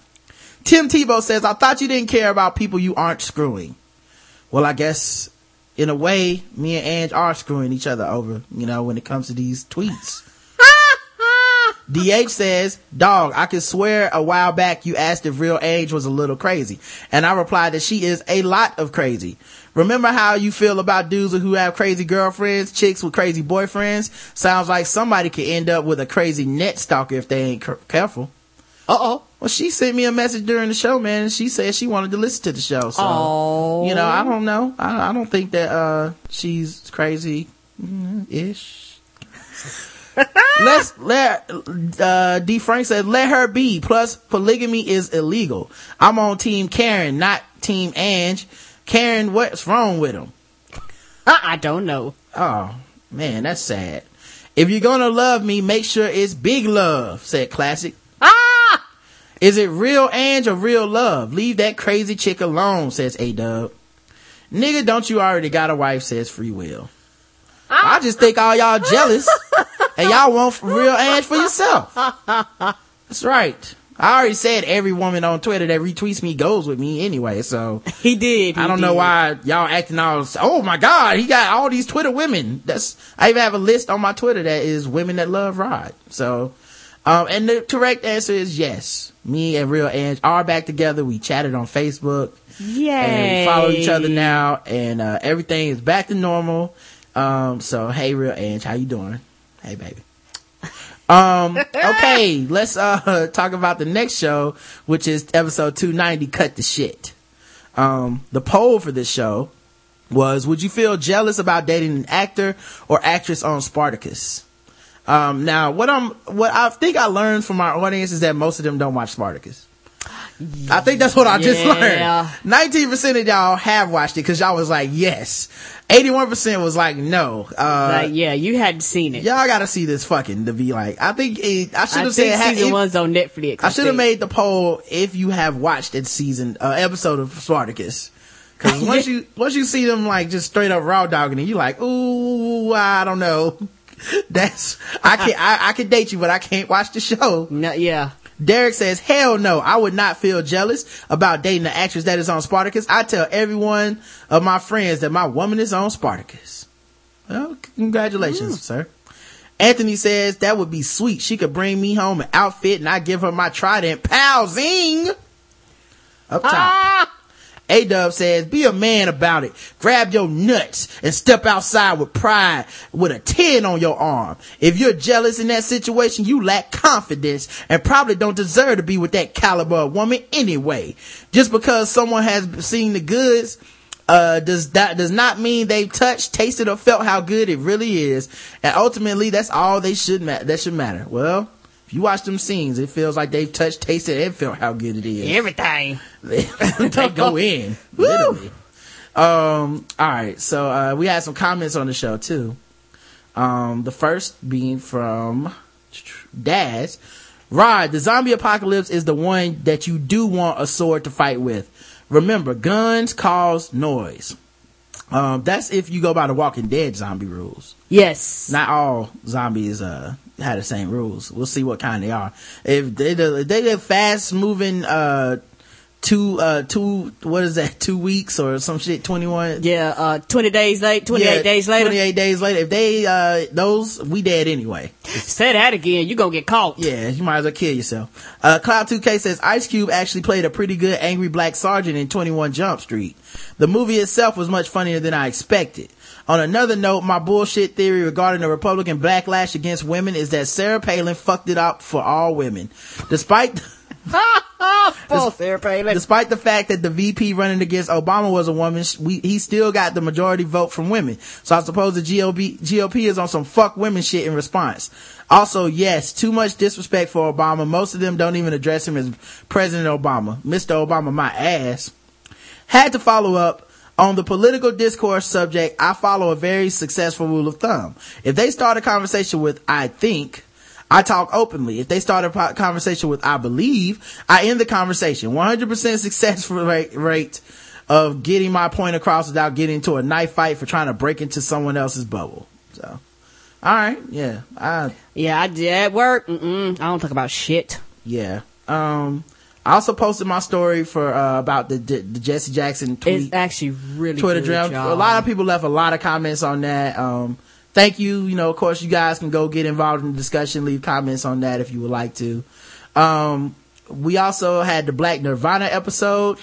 Tim Tebow says, I thought you didn't care about people you aren't screwing. Well, I guess in a way, me and Ange are screwing each other over, you know, when it comes to these tweets. DH says, dog, I can swear a while back you asked if real Ange was a little crazy. And I replied that she is a lot of crazy. Remember how you feel about dudes who have crazy girlfriends, chicks with crazy boyfriends? Sounds like somebody could end up with a crazy net stalker if they ain't c- careful. Uh oh. Well, she sent me a message during the show, man, and she said she wanted to listen to the show. So, Oh. you know, I don't know. I, I don't think that, uh, she's crazy ish. Let's let uh D Frank said let her be. Plus polygamy is illegal. I'm on team Karen, not team Ange. Karen, what's wrong with him? I don't know. Oh man, that's sad. If you're gonna love me, make sure it's big love, said Classic. Ah! Is it real Ange or real love? Leave that crazy chick alone, says A Dub. Nigga, don't you already got a wife, says Free Will. I just think all y'all jealous and y'all want real Ange for yourself. That's right. I already said every woman on Twitter that retweets me goes with me anyway, so. He did. I don't know why y'all acting all, oh my god, he got all these Twitter women. That's, I even have a list on my Twitter that is women that love Rod. So, um, and the correct answer is yes. Me and Real Ange are back together. We chatted on Facebook. Yay. And we follow each other now and, uh, everything is back to normal. Um, so hey, Real Ange, how you doing? Hey, baby. Um, okay, let's, uh, talk about the next show, which is episode 290, Cut the Shit. Um, the poll for this show was, would you feel jealous about dating an actor or actress on Spartacus? Um, now what I'm, what I think I learned from our audience is that most of them don't watch Spartacus. I think that's what I just learned. 19% of y'all have watched it because y'all was like, yes. 81% was like, no. Uh, like, yeah, you hadn't seen it. y'all gotta see this fucking to be like, I think it, I should have said, season if- one's on Netflix. I should have made the poll if you have watched a season, uh, episode of Spartacus. Cause once you, once you see them like just straight up raw dogging it, you like, ooh, I don't know. That's, I can I, I can date you, but I can't watch the show. No, yeah. Derek says, hell no, I would not feel jealous about dating the actress that is on Spartacus. I tell everyone of my friends that my woman is on Spartacus. Well, congratulations, mm. sir. Anthony says that would be sweet. She could bring me home an outfit and I give her my trident. Pow zing! Up top. Ah! A Dub says, be a man about it. Grab your nuts and step outside with pride with a 10 on your arm. If you're jealous in that situation, you lack confidence and probably don't deserve to be with that caliber of woman anyway. Just because someone has seen the goods, uh, does that does not mean they've touched, tasted, or felt how good it really is. And ultimately, that's all they should ma- that should matter. Well, if you watch them scenes, it feels like they've touched, tasted, and felt how good it is. Everything. they go in literally. Um all right so uh we had some comments on the show too. Um the first being from daz. Rod the zombie apocalypse is the one that you do want a sword to fight with. Remember guns cause noise. Um that's if you go by the walking dead zombie rules. Yes. not all zombies uh had the same rules. We'll see what kind they are. If they if they did fast moving uh two uh two what is that two weeks or some shit twenty one Yeah, uh, 20 days late, 28 days later. twenty eight days later if they uh those we dead anyway. Say that again, you gonna get caught. Yeah, you might as well kill yourself. Uh, Cloud 2K says Ice Cube actually played a pretty good angry black sergeant in 21 Jump Street. The movie itself was much funnier than I expected. On another note, my bullshit theory regarding the Republican backlash against women is that Sarah Palin fucked it up for all women. Despite, Full Sarah Palin. despite the fact that the VP running against Obama was a woman, we, he still got the majority vote from women. So I suppose the GOP, GOP is on some fuck women shit in response. Also, yes, too much disrespect for Obama. Most of them don't even address him as President Obama. Mr. Obama, my ass. Had to follow up on the political discourse subject. I follow a very successful rule of thumb. If they start a conversation with I think, I talk openly. If they start a conversation with I believe, I end the conversation. 100% success rate, rate of getting my point across without getting into a knife fight for trying to break into someone else's bubble. So, alright, yeah, I, Yeah, I did work. Mm-mm, I don't talk about shit. yeah. Um, I also posted my story for, uh, about the, the, the Jesse Jackson tweet. It's actually really Twitter good, A lot of people left a lot of comments on that. Um, thank you. You know, of course, you guys can go get involved in the discussion, leave comments on that if you would like to. Um, we also had the Black Nirvana episode,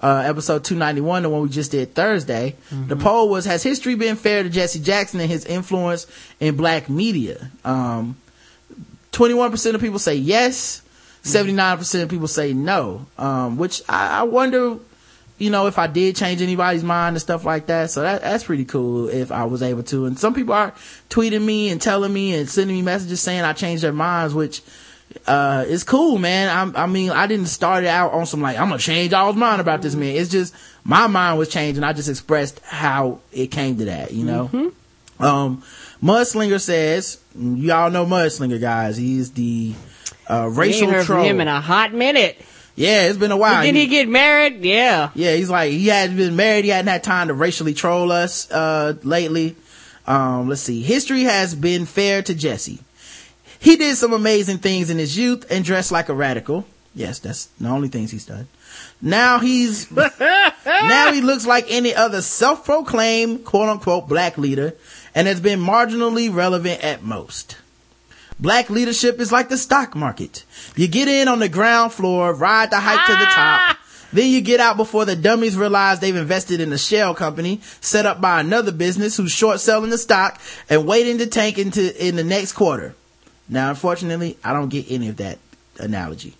uh, episode 291, the one we just did Thursday. The poll was, has history been fair to Jesse Jackson and his influence in black media? Um, 21% of people say yes. 79% of people say no. Um, which I, I wonder, you know, if I did change anybody's mind and stuff like that. So that, that's pretty cool if I was able to. And some people are tweeting me and telling me and sending me messages saying I changed their minds, which, uh, is cool, man. I, I mean, I didn't start it out on some like, I'm gonna change all's mind about this man. It's just, my mind was changing. I just expressed how it came to that, you know? Um, Mudslinger says, y'all know Mudslinger guys. He's the, uh, racial heard troll. from him in a hot minute. Yeah, it's been a while. Did he get married? Yeah. Yeah, he's like he hadn't been married. He hadn't had time to racially troll us uh lately. Um, let's see. History has been fair to Jesse. He did some amazing things in his youth and dressed like a radical. Yes, that's the only things he's done. Now he's now he looks like any other self-proclaimed quote unquote black leader and has been marginally relevant at most. Black leadership is like the stock market. You get in on the ground floor, ride the hike to the ah! top. Then you get out before the dummies realize they've invested in a shell company set up by another business who's short selling the stock and waiting to tank into in the next quarter. Now, unfortunately, I don't get any of that analogy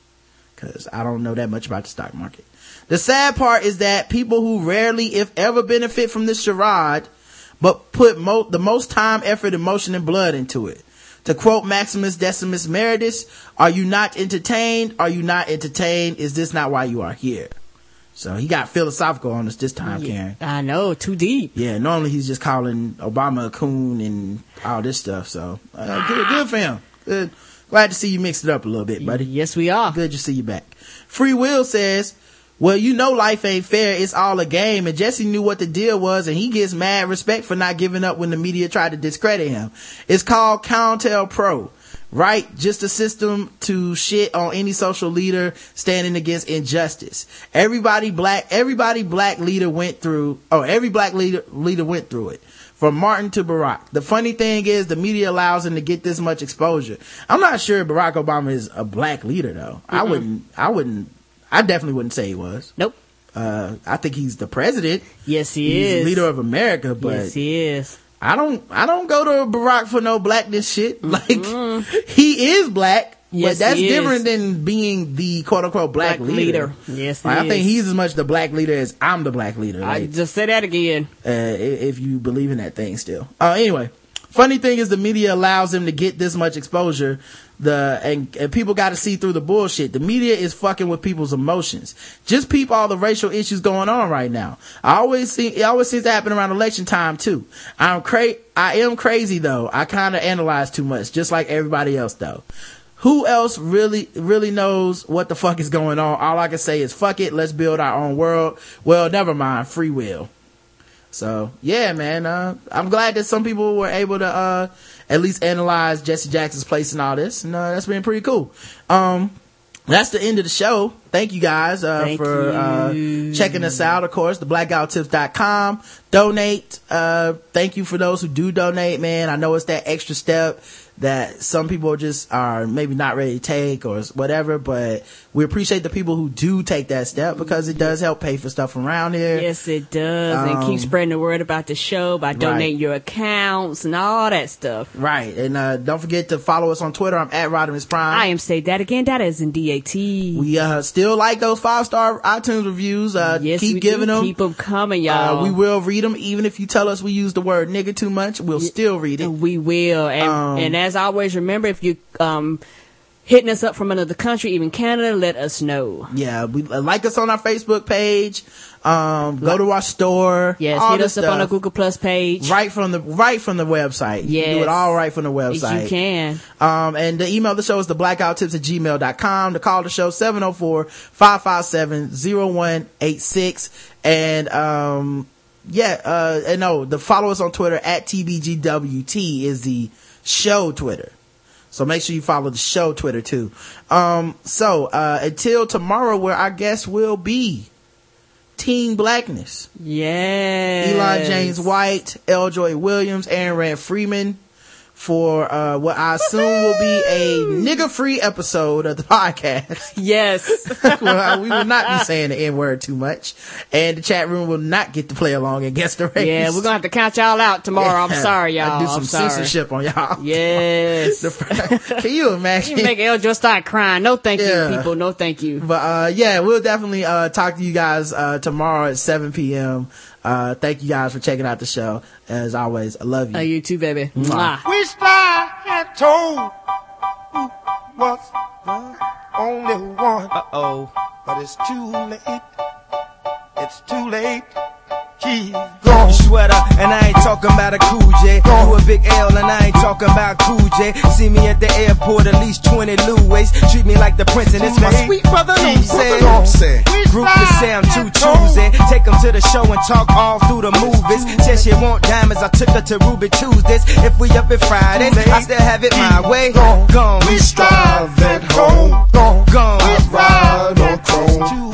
because I don't know that much about the stock market. The sad part is that people who rarely, if ever, benefit from this charade, but put mo- the most time, effort, emotion, and blood into it. To quote Maximus Decimus Meridius, are you not entertained? Are you not entertained? Is this not why you are here? So he got philosophical on us this time, Karen. I know, too deep. Yeah, normally he's just calling Obama a coon and all this stuff. So uh, good, good for him. Good. Glad to see you mix it up a little bit, buddy. Yes, we are. Good to see you back. Free Will says, well, you know life ain't fair. It's all a game. And Jesse knew what the deal was and he gets mad respect for not giving up when the media tried to discredit him. It's called COINTELPRO. Right? Just a system to shit on any social leader standing against injustice. Everybody black, everybody black leader went through, oh, every black leader, leader went through it. From Martin to Barack. The funny thing is the media allows him to get this much exposure. I'm not sure Barack Obama is a black leader though. I Mm-mm. wouldn't, I wouldn't, I definitely wouldn't say he was. Nope. Uh, I think he's the president. Yes, he is. he's is. leader of America, but yes, he is. I don't I don't go to Barack for no blackness shit. Like he is black, Yes, but that's he is. different than being the quote unquote black, Black leader. leader. Yes, he Like, I think he's as much the black leader as I'm the black leader. I just say that again. uh, if you believe in that thing still. Uh, anyway, funny thing is the media allows him to get this much exposure. The, and, and people got to see through the bullshit. The media is fucking with people's emotions. Just peep all the racial issues going on right now. I always see, it always seems to happen around election time too. I'm cra- I am crazy though. I kind of analyze too much, just like everybody else though. Who else really, really knows what the fuck is going on? All I can say is fuck it. Let's build our own world. Well, never mind. Free will. So yeah, man, uh, I'm glad that some people were able to, uh, at least analyze Jesse Jackson's place in all this. And, uh, that's been pretty cool. Um, that's the end of the show. Thank you guys, uh, Thank for, uh, checking us out. Of course, the blackguywhotips.com. Donate. Uh, thank you for those who do donate, man. I know it's that extra step that some people just are maybe not ready to take or whatever, but we appreciate the people who do take that step because it does help pay for stuff around here. Yes, it does. and Um, keep spreading the word about the show by donating your accounts and all that stuff. Right. And uh don't forget to follow us on Twitter. I'm at Rodimus Prime. I am say that again. That is in D-A-T. We uh still like those five star iTunes reviews. Uh Yes, keep giving do. them. Keep 'em coming, y'all. Uh, we will read them even if you tell us we use the word nigga too much. We'll still read it. We will. And, Um, and as always, remember if you um hitting us up from another country, even Canada, let us know. Yeah, we uh, like us on our Facebook page. Um, go to our store. Yes, hit us up on the. Google Plus page. Right from the right from the website. You do it all right from the website. You can. Um, and the email of the show is the blackguywhotips at gmail.com. To call the show 704-557-0186. And, um, yeah, uh, and no, the follow us on Twitter at TBGWT is the show Twitter. So make sure you follow the show Twitter too. Um, so, uh, until tomorrow where our guest will be Team Blackness. Yeah. Elon James White, L. Joy Williams, Aaron Rand Freeman for uh, what I assume will be a nigga free episode of the podcast. Yes. well, we will not be saying the N word too much. And the chat room will not get to play along and guess the race. Yeah, we're gonna have to count y'all out tomorrow. I'm sorry, y'all. I do some I'm sorry. censorship on y'all. Yes. Can you imagine? You make El just start crying. No, thank Yeah. you, people. No, thank you. But uh yeah, we'll definitely uh talk to you guys uh tomorrow at 7 p.m. Uh thank you guys for checking out the show. As always, I love you. Uh, you too, baby. Mwah. Mwah. Wished I had told who was the only one. Uh oh. But it's too late. It's too late. Keep going. Sweater, and I ain't talking about a cool J. You a big L, and I ain't talking about cool J. See me at the airport, at least 20 Louis. Treat me like the prince, and it's my sweet brother Lou said. Group to say I'm too choosy. Take 'em to the show and talk all through the movies. Said she want diamonds, I took her to Ruby Tuesdays. If we up at Fridays, I still have it my way. Gone, we strive at home. Gone, we ride on chrome.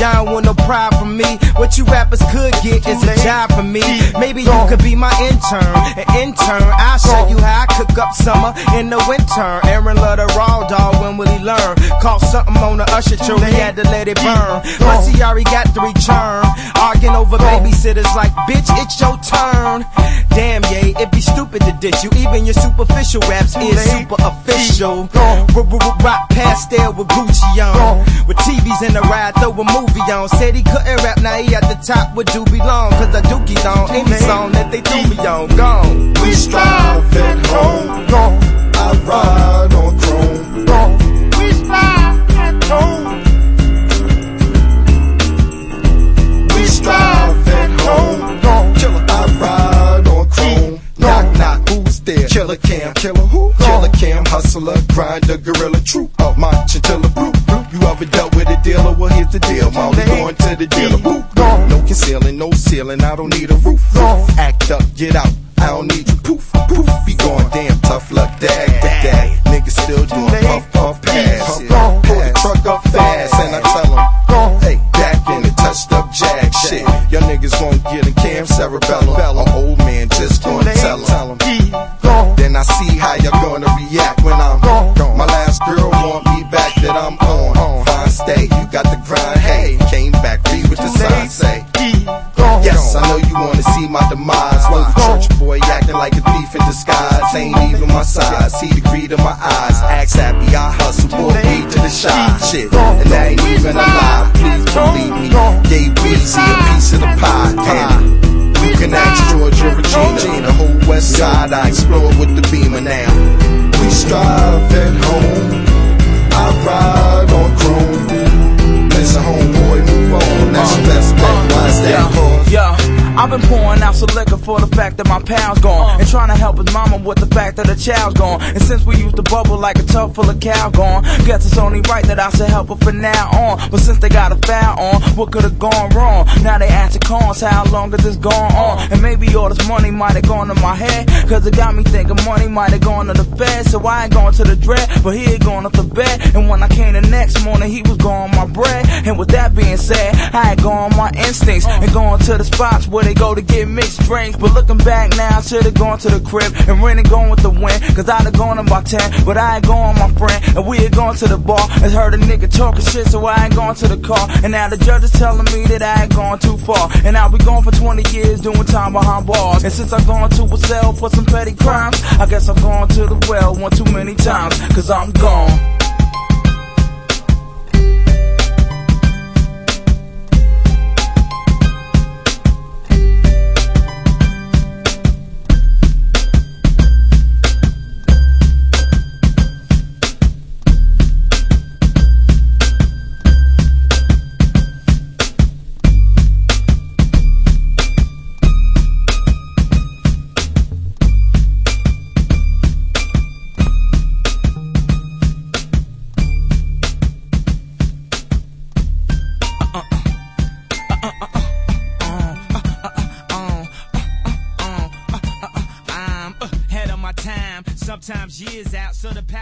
Y'all don't want no pride from me. What you rappers could get is a job for me. Maybe you could be my intern. An intern, I'll show you how I cook up summer in the winter. Aaron love the raw dog, when will he learn? Caught something on the usher tree, he had to let it burn. Plus he already got three return. Arguing over babysitters like, bitch, it's your turn. damn, yeah, it'd be stupid to diss you. Even your superficial raps is super official. Rock pastel with Gucci on. With TVs in the ride, throw a movie on. Said he couldn't rap, now he at the top with Doobie Long. Cause I dookie on any song that they threw me on. Gone. We strive at home. Oh, gone. I ride on chrome. Gone. Killer Cam, killer who? Killer Cam, hustler, grinder, gorilla, troop, up my chinchilla, blue. You ever dealt with a dealer? Well, here's the deal. Molly going to the dealer, boop. No concealing, no ceiling, I don't need a roof. Act up, get out. I don't need you, poof, poof. Be going damn tough luck, dag, dag. Niggas still doing puff, puff, pass. Pull the truck up fast, and I tell 'em, hey, back in the touched up jag shit. Your niggas won't get in cam cerebellum. An old man just gonna tell 'em. Then I see how you're gonna react when I'm gone. My last girl want me back that I'm on. Fine stay, you got the grind, hey. Came back, read what the sign say. Yes, I know you wanna see my demise. A church boy acting like a thief in disguise. Ain't even my size. See the greed in my eyes. Axe happy, I hustle, boy, weed to the shy. Shit, and that ain't even a lie. Please believe me. Gave Weezy a piece of the pie. Damn. You can ask George or Regina. The whole west side I explore with the beamer now. We strive at home. I ride on chrome. Listen, homeboy, move on. That's your best bet. Why is that? Cause Yeah, I've been pouring out some liquor for the fact that my pal's gone. Uh. And trying to help his mama with the fact that the child's gone. And since we used to bubble like a tub full of cow gone, guess it's only right that I should help her from now on. But since they got a foul on, what could have gone wrong? Now they asking cons, how long has this gone on? Uh. And maybe all this money might have gone to my head. Cause it got me thinking money might have gone to the Fed. So I ain't going to the dread, but he ain't going to the bed. And when I came the next morning, he was gone my bread. And with that being said, I had gone my instincts uh. and going to the spots where they go to get mixed drinks. But looking back now, I should've gone to the crib and really gone with the win. Cause I'd have gone about 10, but I ain't going, my friend. And we had gone to the bar and heard a nigga talking shit, so I ain't gone to the car. And now the judge is telling me that I ain't gone too far. And I'll be gone for 20 years doing time behind bars. And since I've gone to a cell for some petty crimes, I guess I've gone to the well one too many times. Cause I'm gone. Of the powers